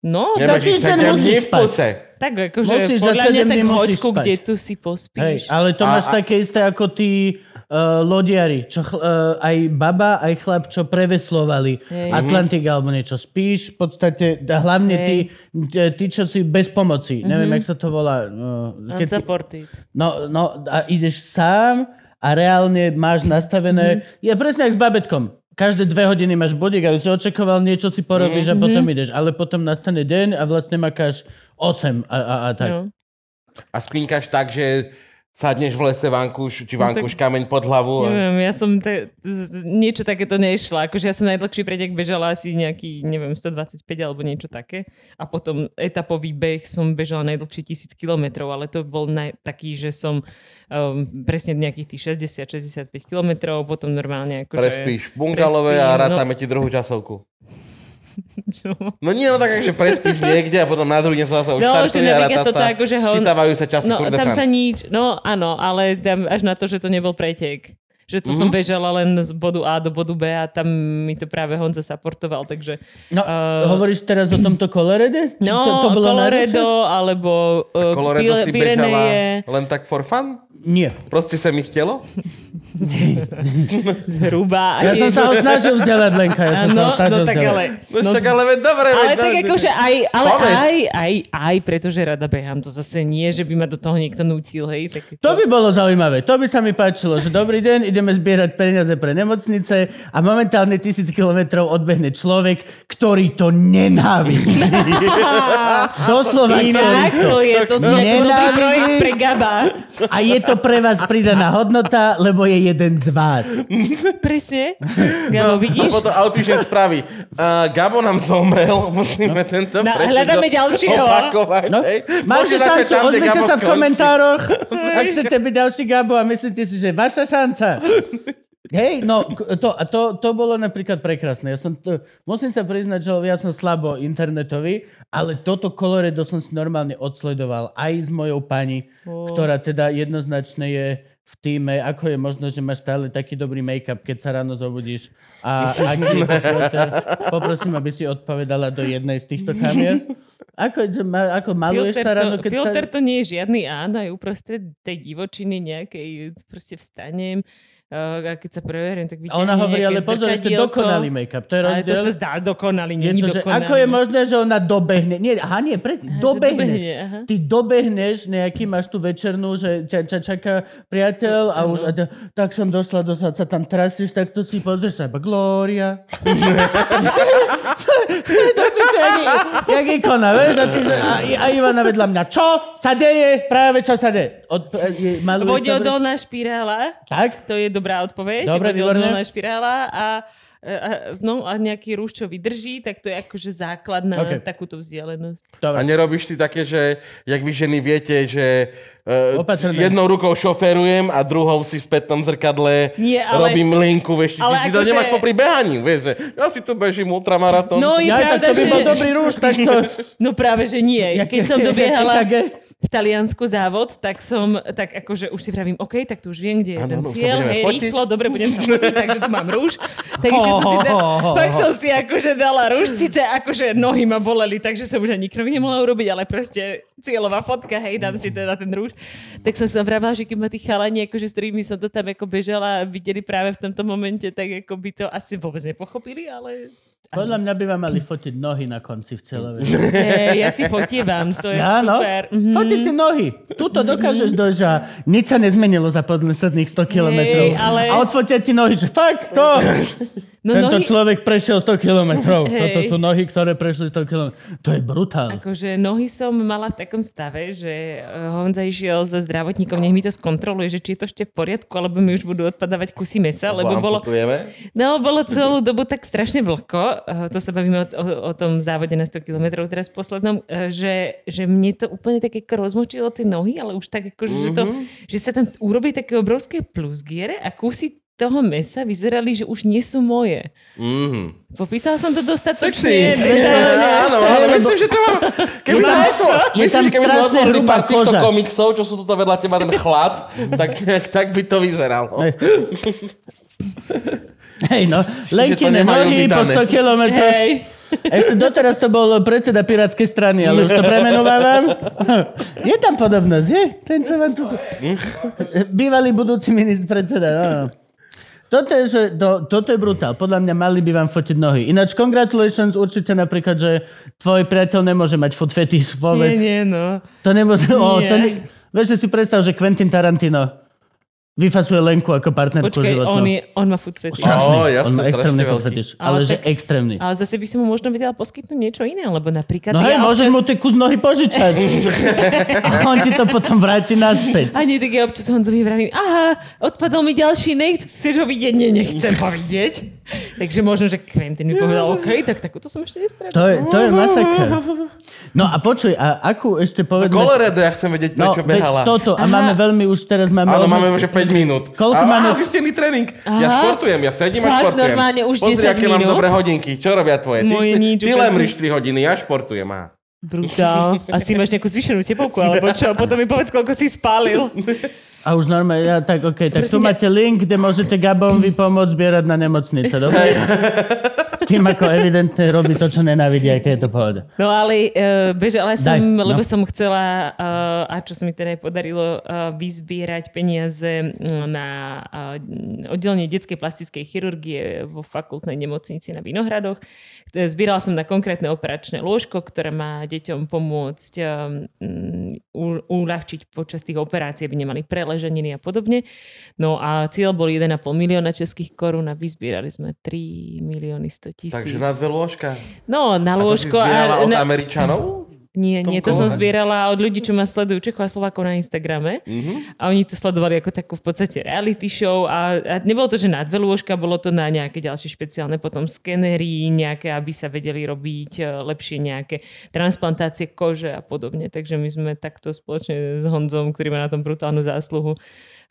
No, za Nemáš týždeň 7 dní musíš kuse. tak akože Musíš za podľa mňa tak hoďku, spať. kde tu si Hej, pospíš. ale to A- máš a- také isté ako tí uh, lodiari, čo uh, aj baba, aj chlap, čo preveslovali Hej. Atlantik alebo niečo. Spíš v podstate, hlavne ty, ty, čo si bez pomoci. Neviem, jak sa to volá. No, keď si, no, no a ideš sám a reálne máš nastavené... Je presne jak s babetkom. Každé dve hodiny máš bodík a si očakoval, niečo si porobíš a potom ideš. Ale potom nastane deň a vlastne makáš 8 a, a, a tak. No. A spinkáš tak, že sadneš v lese vankúš, či vankúš kameň pod hlavu. Neviem, ja som te, niečo takéto nešla. Akože ja som najdlhší pretek bežala asi nejaký, neviem, 125 alebo niečo také. A potom etapový beh som bežala najdlhšie 1000 kilometrov, ale to bol naj, taký, že som um, presne nejakých tých 60-65 kilometrov, potom normálne akože... Prespíš v bungalove a prespím, rátame ti druhú časovku. Čo? No nie, no tak, že prespíš niekde a potom na druhý deň sa zase už No, a ráta sa, akože ho- sa časy No, tam sa nič, no áno, ale tam až na to, že to nebol pretek. Že tu mm-hmm. som Mhm. bežala len z bodu A do bodu B a tam mi to práve Honza supportoval, takže... No, Eh, hovoríš teraz o tomto Colorede? Či No, to, to bolo? Colorado, alebo uh, Colorado si bežala len tak for fun? Nie. Proste sa mi chtelo? zhruba. Ja som sa ho snažil vzdelať, Lenka. Ja som sa ho snažil no tak vzdelať. ale... No, však ale veď dobre. Ale veď, tak no, akože aj, ale Povedz. aj, aj, aj, pretože rada behám. To zase nie, že by ma do toho niekto nutil, hej. Tak To by bolo zaujímavé. To by sa mi páčilo, že dobrý deň, ideme zbierať peniaze pre nemocnice a momentálne tisíc kilometrov odbehne človek, ktorý to nenávidí. Doslova, Inak ktorý to je, to Nenávidí. pre Gaba. A je to pre vás pridaná hodnota, lebo je jeden z vás. Presne. Gabo, vidíš? A potom Autyžen spraví. Uh, Gabo nám zomrel, musíme tento Na- pretek hľadáme ďalšieho. Opakovať, No, hej. máte šancu, ozvite Gabo sa v komentároch, ak chcete byť ďalší Gabo a myslíte si, že vaša šanca. Hej, no to, to, to bolo napríklad prekrásne. Ja som to, musím sa priznať, že ja som slabo internetový, ale toto Colorado som si normálne odsledoval aj s mojou pani, Ó. ktorá teda jednoznačne je v týme, ako je možno, že máš stále taký dobrý make-up, keď sa ráno zobudíš a aký to filter. Poprosím, aby si odpovedala do jednej z týchto kamier. Ako, ako maluješ Filter sa ráno, to, keď filter sa... to nie je žiadny áno, aj uprostred tej divočiny nejakej, proste vstanem, a keď sa preverím, tak vidím ona hovorí, ale pozor, ešte dokonalý make-up. To je Ale to sa zdá dokonalý, je nie to, že ako je možné, že ona dobehne? Nie, aha, nie, pre, dobehneš. dobehne, aha. Ty dobehneš nejaký, máš tú večernú, že ťa, ťa čaká priateľ a už, a t- tak som došla, do sa tam trasiš, tak to si pozrieš sa, iba Glória. to piče, jak, ikona, vieš? A, ty, a, a Ivana vedľa mňa, čo sa deje? Práve čo sa deje? Od, je, špirála, Tak? to je dobrá odpoveď. Dobre, Vodeodolná výborné. špirála a, a, no, a nejaký rúš, čo vydrží, tak to je akože základ na OK. takúto vzdialenosť. A Dobre. nerobíš ty také, že jak vy ženy viete, že Opatrné. jednou rukou šoferujem a druhou si v spätnom zrkadle Nie, ale- robím linku, vieš, ty, ale ty to akože- nemáš popri behaní, vieš, že ja si tu bežím ultramaratón. No je Ja, tak pravda, to by že... bol dobrý rúš, tak to... No práve, že nie. Jak- Keď som dobiehala EKG? V Taliansku závod, tak som, tak akože už si vravím, OK, tak tu už viem, kde je Áno, ten sa cieľ, hej, fotiť. rýchlo, dobre, budem sa fotiť, takže tu mám rúž. Takže som si, da, tak som si akože dala rúž, síce akože nohy ma boleli, takže som už ani krvi nemohla urobiť, ale proste cieľová fotka, hej, dám si teda ten rúž. Tak som sa vravila, že keď ma tí chalani, akože s ktorými som to tam ako bežala, videli práve v tomto momente, tak ako by to asi vôbec nepochopili, ale Podľa mňa by vám mali fotiť nohy na konci v celé veci. Hej, ja si fotievam, to je Áno, super. Mhm. fotiť si nohy. Tuto dokážeš dojsť, že nič sa nezmenilo za posledných 100 kilometrov. ale- A odfotia ti nohy, že fakt to. No Tento nohy- človek prešiel 100 kilometrov. Hej. Toto sú nohy, ktoré prešli 100 kilometrov. To je brutál. Akože nohy som mala v takom stave, že eh, Honza išiel za zdravotníkom, nech mi to skontroluje, že či je to ešte v poriadku, alebo mi už budú odpadávať kusy mesa, lebo bolo, no, bolo celú dobu tak strašne vlhko, eh, to sa bavíme o, o, o tom závode na 100 km teraz poslednom, eh, že, že mne to úplne tak ako rozmočilo tie nohy, ale už tak akože, mm-hmm. že, to, že sa tam urobí také obrovské plusgiere a kusy toho mesa vyzerali, že už nie sú moje. Mhm. Popísala som to dostatočne. Áno, ale myslím, že to mám... Keby tam- to, je myslím, že keby sme otvorili pár týchto koža. komiksov, čo sú tuto vedľa teba, ten chlad, tak, tak by to vyzeralo. Hej. No, Lenkine nemajú nohy po vydané. 100 kilometrov. Hej. Ešte doteraz to bol predseda Pirátskej strany, ale už to premenovávam. Je tam podobnosť, je? Ten, čo vám tu... Bývalý budúci ministr predseda, no. no. Toto je, že, to, toto je brutál. Podľa mňa mali by vám fotiť nohy. Ináč, congratulations určite napríklad, že tvoj priateľ nemôže mať food fetish vôbec. Nie, nie, no. To nemôže... O, Nie. to ne, vieš, že si predstav, že Quentin Tarantino Vyfasuje Lenku ako partnerku Počkaj, životnú. on, je, on má food fetish. Strašný. Ó, jasné, on má extrémny food fetish, Ale ale že tak- extrémny. Ale zase by si mu možno vedela poskytnúť niečo iné, lebo napríklad... No hej, ja môžeš občas- mu tie kus nohy požičať. A on ti to potom vráti naspäť. A nie, tak ja občas Honzovi vravím, aha, odpadol mi ďalší nech, chceš ho vidieť? Nie, nechcem ho vidieť. Takže možno, že Quentin mi povedal, OK, tak takúto som ešte nestretol. To je, to je masaker. No a počuj, a akú ešte povedzme... Colorado, ja chcem vedieť, No, prečo veď behala. toto. A Aha. máme veľmi, už teraz máme... Áno, máme už 5 minút. Koľko a, máme- Á, zistený tréning. Ja Aha. športujem, ja sedím a Fakt, športujem. normálne už Pozri, 10 aké mám minút? dobré hodinky. Čo robia tvoje? Ty, Moje ty, nič, ty lemriš som- 3 hodiny, ja športujem. Á. Brutál. Asi máš nejakú zvýšenú tepovku, alebo čo? Potom mi povedz, koľko si spálil. A už normálne, ja, tak OK, tak tu Prosím ťa- máte link, kde môžete Gabovi pomôcť zbierať na nemocnice, dobre? Tým ako evidentne robí to, čo nenávidí, aké je to pohode. No ale uh, bežala som, Daj, no. lebo som chcela, uh, a čo sa mi teda aj podarilo, uh, vyzbierať peniaze mm, na uh, oddelenie detskej plastickej chirurgie vo fakultnej nemocnici na Vinohradoch. Zbierala som na konkrétne operačné lôžko, ktoré má deťom pomôcť um, uľahčiť počas tých operácií, aby nemali preleženiny a podobne. No a cieľ bol 1,5 milióna českých korún a vyzbierali sme 3 milióny 100 tisíc. Takže na dve lôžka. No, na A to si lôžko. zbierala od na, Američanov? Nie, nie, to som zbierala od ľudí, čo ma sledujú Čechov a Slovákov na Instagrame. Mhm. A oni to sledovali ako takú v podstate reality show a, a nebolo to, že na dve lôžka, bolo to na nejaké ďalšie špeciálne potom skenery, nejaké, aby sa vedeli robiť e, lepšie nejaké transplantácie kože a podobne. Takže my sme takto spoločne s Honzom, ktorý má na tom brutálnu zásluhu,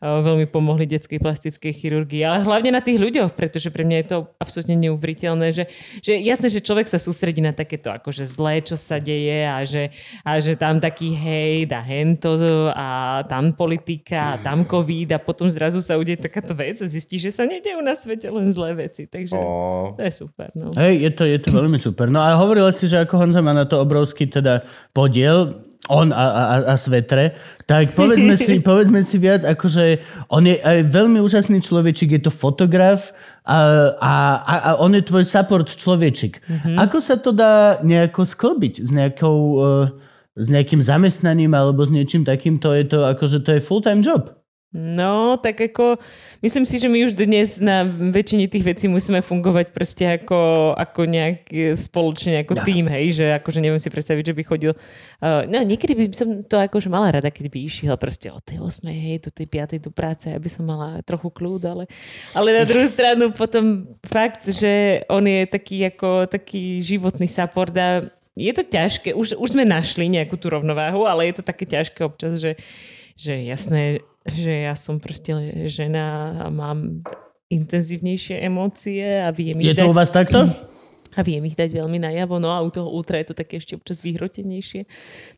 veľmi pomohli detskej plastickej chirurgii, ale hlavne na tých ľuďoch, pretože pre mňa je to absolútne neuveriteľné, že, že jasné, že človek sa sústredí na takéto akože zlé, čo sa deje a že, a že tam taký hejt a hento a tam politika a tam covid a potom zrazu sa udeje takáto vec a zistí, že sa nedejú na svete len zlé veci. Takže Ó. to je super. No. Hej, je to, je to veľmi super. No a hovorila si, že ako Honza má na to obrovský teda podiel, on a, a, a- Svetre, tak povedzme si, povedzme si viac, akože on je veľmi úžasný človečik, je to fotograf a, a, a, a on je tvoj support človečik. Mm-hmm. Ako sa to dá nejako sklbiť s nejakou... Uh, s nejakým zamestnaním alebo s niečím takým, to je to, akože to je full-time job. No, tak ako, myslím si, že my už dnes na väčšine tých vecí musíme fungovať proste ako, ako nejak e, spoločne, ako Ja. tým, hej, že akože neviem si predstaviť, že by chodil, uh, no niekedy by som to akože mala rada, keď by išiel proste od tej 8. hej, do tej 5. do práce, aby som mala trochu kľúd, ale, ale na druhú stranu potom fakt, že on je taký ako taký životný support a je to ťažké, už, už sme našli nejakú tú rovnováhu, ale je to také ťažké občas, že, že jasné, že ja som proste žena a mám intenzívnejšie emócie a viem ich Je dať, to u vás takto? a viem ich dať veľmi najavo, no a u toho ultra je to také ešte občas vyhrotenejšie.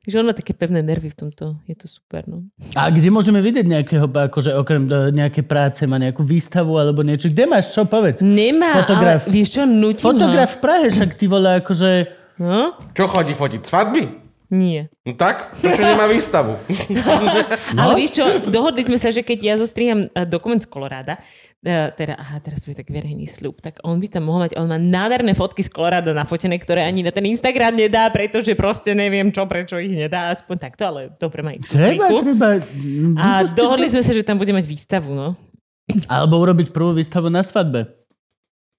Takže on má také pevné nervy v tomto, je to super, no. A kde môžeme vidieť nejakého, akože okrem e, nejakej práce, má nejakú výstavu alebo niečo? Kde máš, čo povedz? Nemá, Fotograf. ale vieš čo, nutím Fotograf v Prahe, však ty vole, akože... ho. No? Čo chodí fotiť? Svadby? Nie. No tak? Prečo nemá výstavu? No? Ale vieš čo, dohodli sme sa, že keď ja zostriham eh, dokument z Koloráda, eh, teda, aha, teraz bude tak verejný sľub, tak on by tam mohol mať, on má nádherné fotky z Koloráda nafotené, ktoré ani na ten Instagram nedá, pretože proste neviem čo, prečo ich nedá, aspoň takto, ale dobre má ich Treba, treba... A dohodli sme sa, že tam bude mať výstavu, no. Alebo urobiť prvú výstavu na svadbe.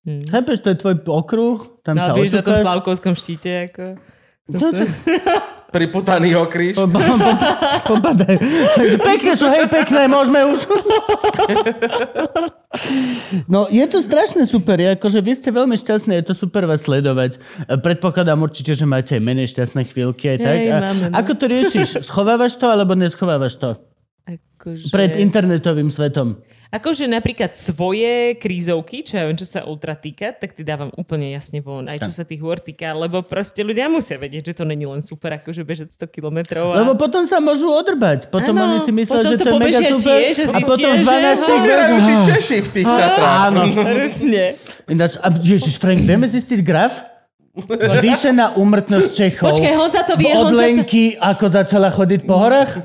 Hmm. Chápeš, to je tvoj okruh, tam No, sa vieš, na tom. Slavkovskom štíte, ako... No, čo- Priputaný o kríž? Po- po- po- Popadaj. Takže Pekné sú, hej, pekné, môžeme už. No, je to strašne super. Akože vy ste veľmi šťastní, je to super vás sledovať. Predpokladám určite, že máte aj menej šťastné chvíľky aj tak. Hej, A máme, no. Ako to riešiš? Schovávaš to alebo neschovávaš to? Akože... Pred internetovým svetom. Akože napríklad svoje krízovky, čo ja viem, čo sa ultra týka, tak ty dávam úplne jasne von, aj čo sa tých hôr týka, lebo proste ľudia musia vedieť, že to není len super, akože bežať 100 kilometrov. A... Lebo potom sa môžu odrbať. Potom Áno, oni si myslia, že to to je mega super. tiež a a zistia, potom v že- 12 No, Vyrajú tí Češi v tých Tatrách. Áno. Presne. Ináč, a ježiš, Frank, vieme zistiť graf? Zvýšená úmrtnosť Čechov. Počkaj, Honza to vie, Od Honza to... Lenky, ako začala chodiť po horách?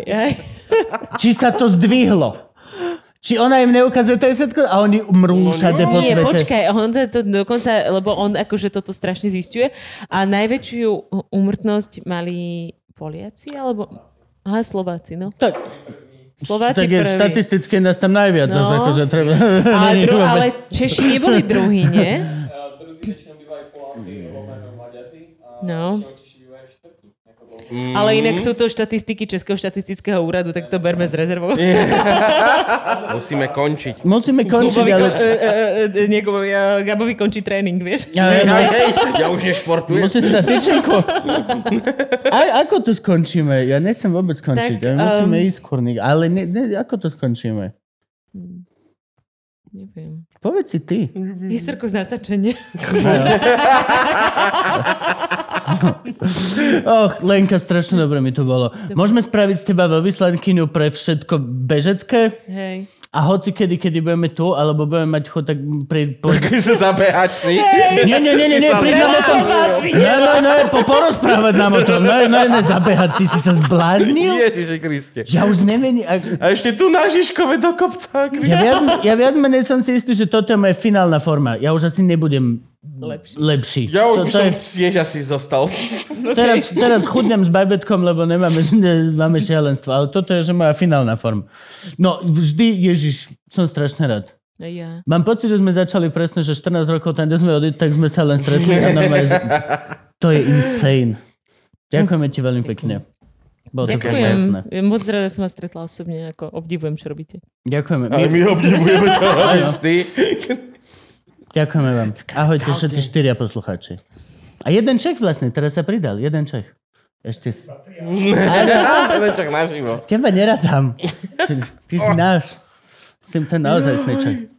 Či sa to zdvihlo? Či ona im neukazuje to je všetko a oni umrú všade po Nie, svete? počkaj, Honza to dokonca, lebo on akože toto strašne zistuje a najväčšiu úmrtnosť mali Poliaci, alebo... Aha, Slováci, no. Tak, Slováci Tak je, prví. štatisticky nás tam najviac, No. zase akože treba... Ale, dru- ale Češi neboli druhí, nie? Druzí väčšinou bývajú Poláci, Maďari No. väčšinou Češi bývajú štvrtí. Bol Ale inak sú to štatistiky Českého štatistického úradu, tak to berme s rezervou. Musíme končiť. Musíme končiť, Kubovi, ale... e, e, nie, Kubovi, e, Gabovi končí tréning, vieš? ale no, Hej, ja už nešportujem. musí si dať. A, ako to skončíme? Ja nechcem vôbec skončiť. Tak, ja musíme um, ísť kurník. Ale ne, ne, ako to skončíme? Neviem. Povedz si ty. Hysterko z natáčania. Och, Lenka, strašne dobre mi to bolo. Môžeme spraviť z teba veľvyslankyňu pre všetko bežecké? Hej. A hoci kedy, kedy budeme tu, alebo budeme mať chuť, tak pri... Po... Takže zabehať si. Nie, nie, nie, nie, nie, priznám o tom. Ne, ne, ne, po, porozprávať nám o tom. Ne, ne, ne, zabehať si, si sa zbláznil? Ježiši Kriste. Ja už neviem, ak... A ešte tu na Žižkove do kopca. Kriste. Ja viac, ja viac menej som si istý, že toto je moja finálna forma. Ja už asi nebudem Lepšie. lepší. Ja už by To- to som je- tiež asi zostal. Teraz, teraz chudnem s babetkom, lebo nemáme, ne, máme šialenstvo. Ale toto je, že moja finálna forma. No, vždy, Ježiš, som strašne rád. Ja. Mám pocit, že sme začali presne, že 14 rokov tam, kde sme odiť, tak sme sa len stretli. A normálne, že- to je insane. Ďakujeme ti veľmi pekne. Bolo to. Ďakujem. Moc rada som vás stretla osobne, ako obdivujem, čo robíte. Ďakujeme. Ale My, my obdivujeme, čo robíš ty. Ďakujeme vám. Ahojte všetci štyria poslucháči. A jeden Čech vlastne, teraz sa pridal. Jeden Čech. Ešte s... Len čak naživo. Teba neradám. Ty, ty si náš. S tým to naozaj Čech.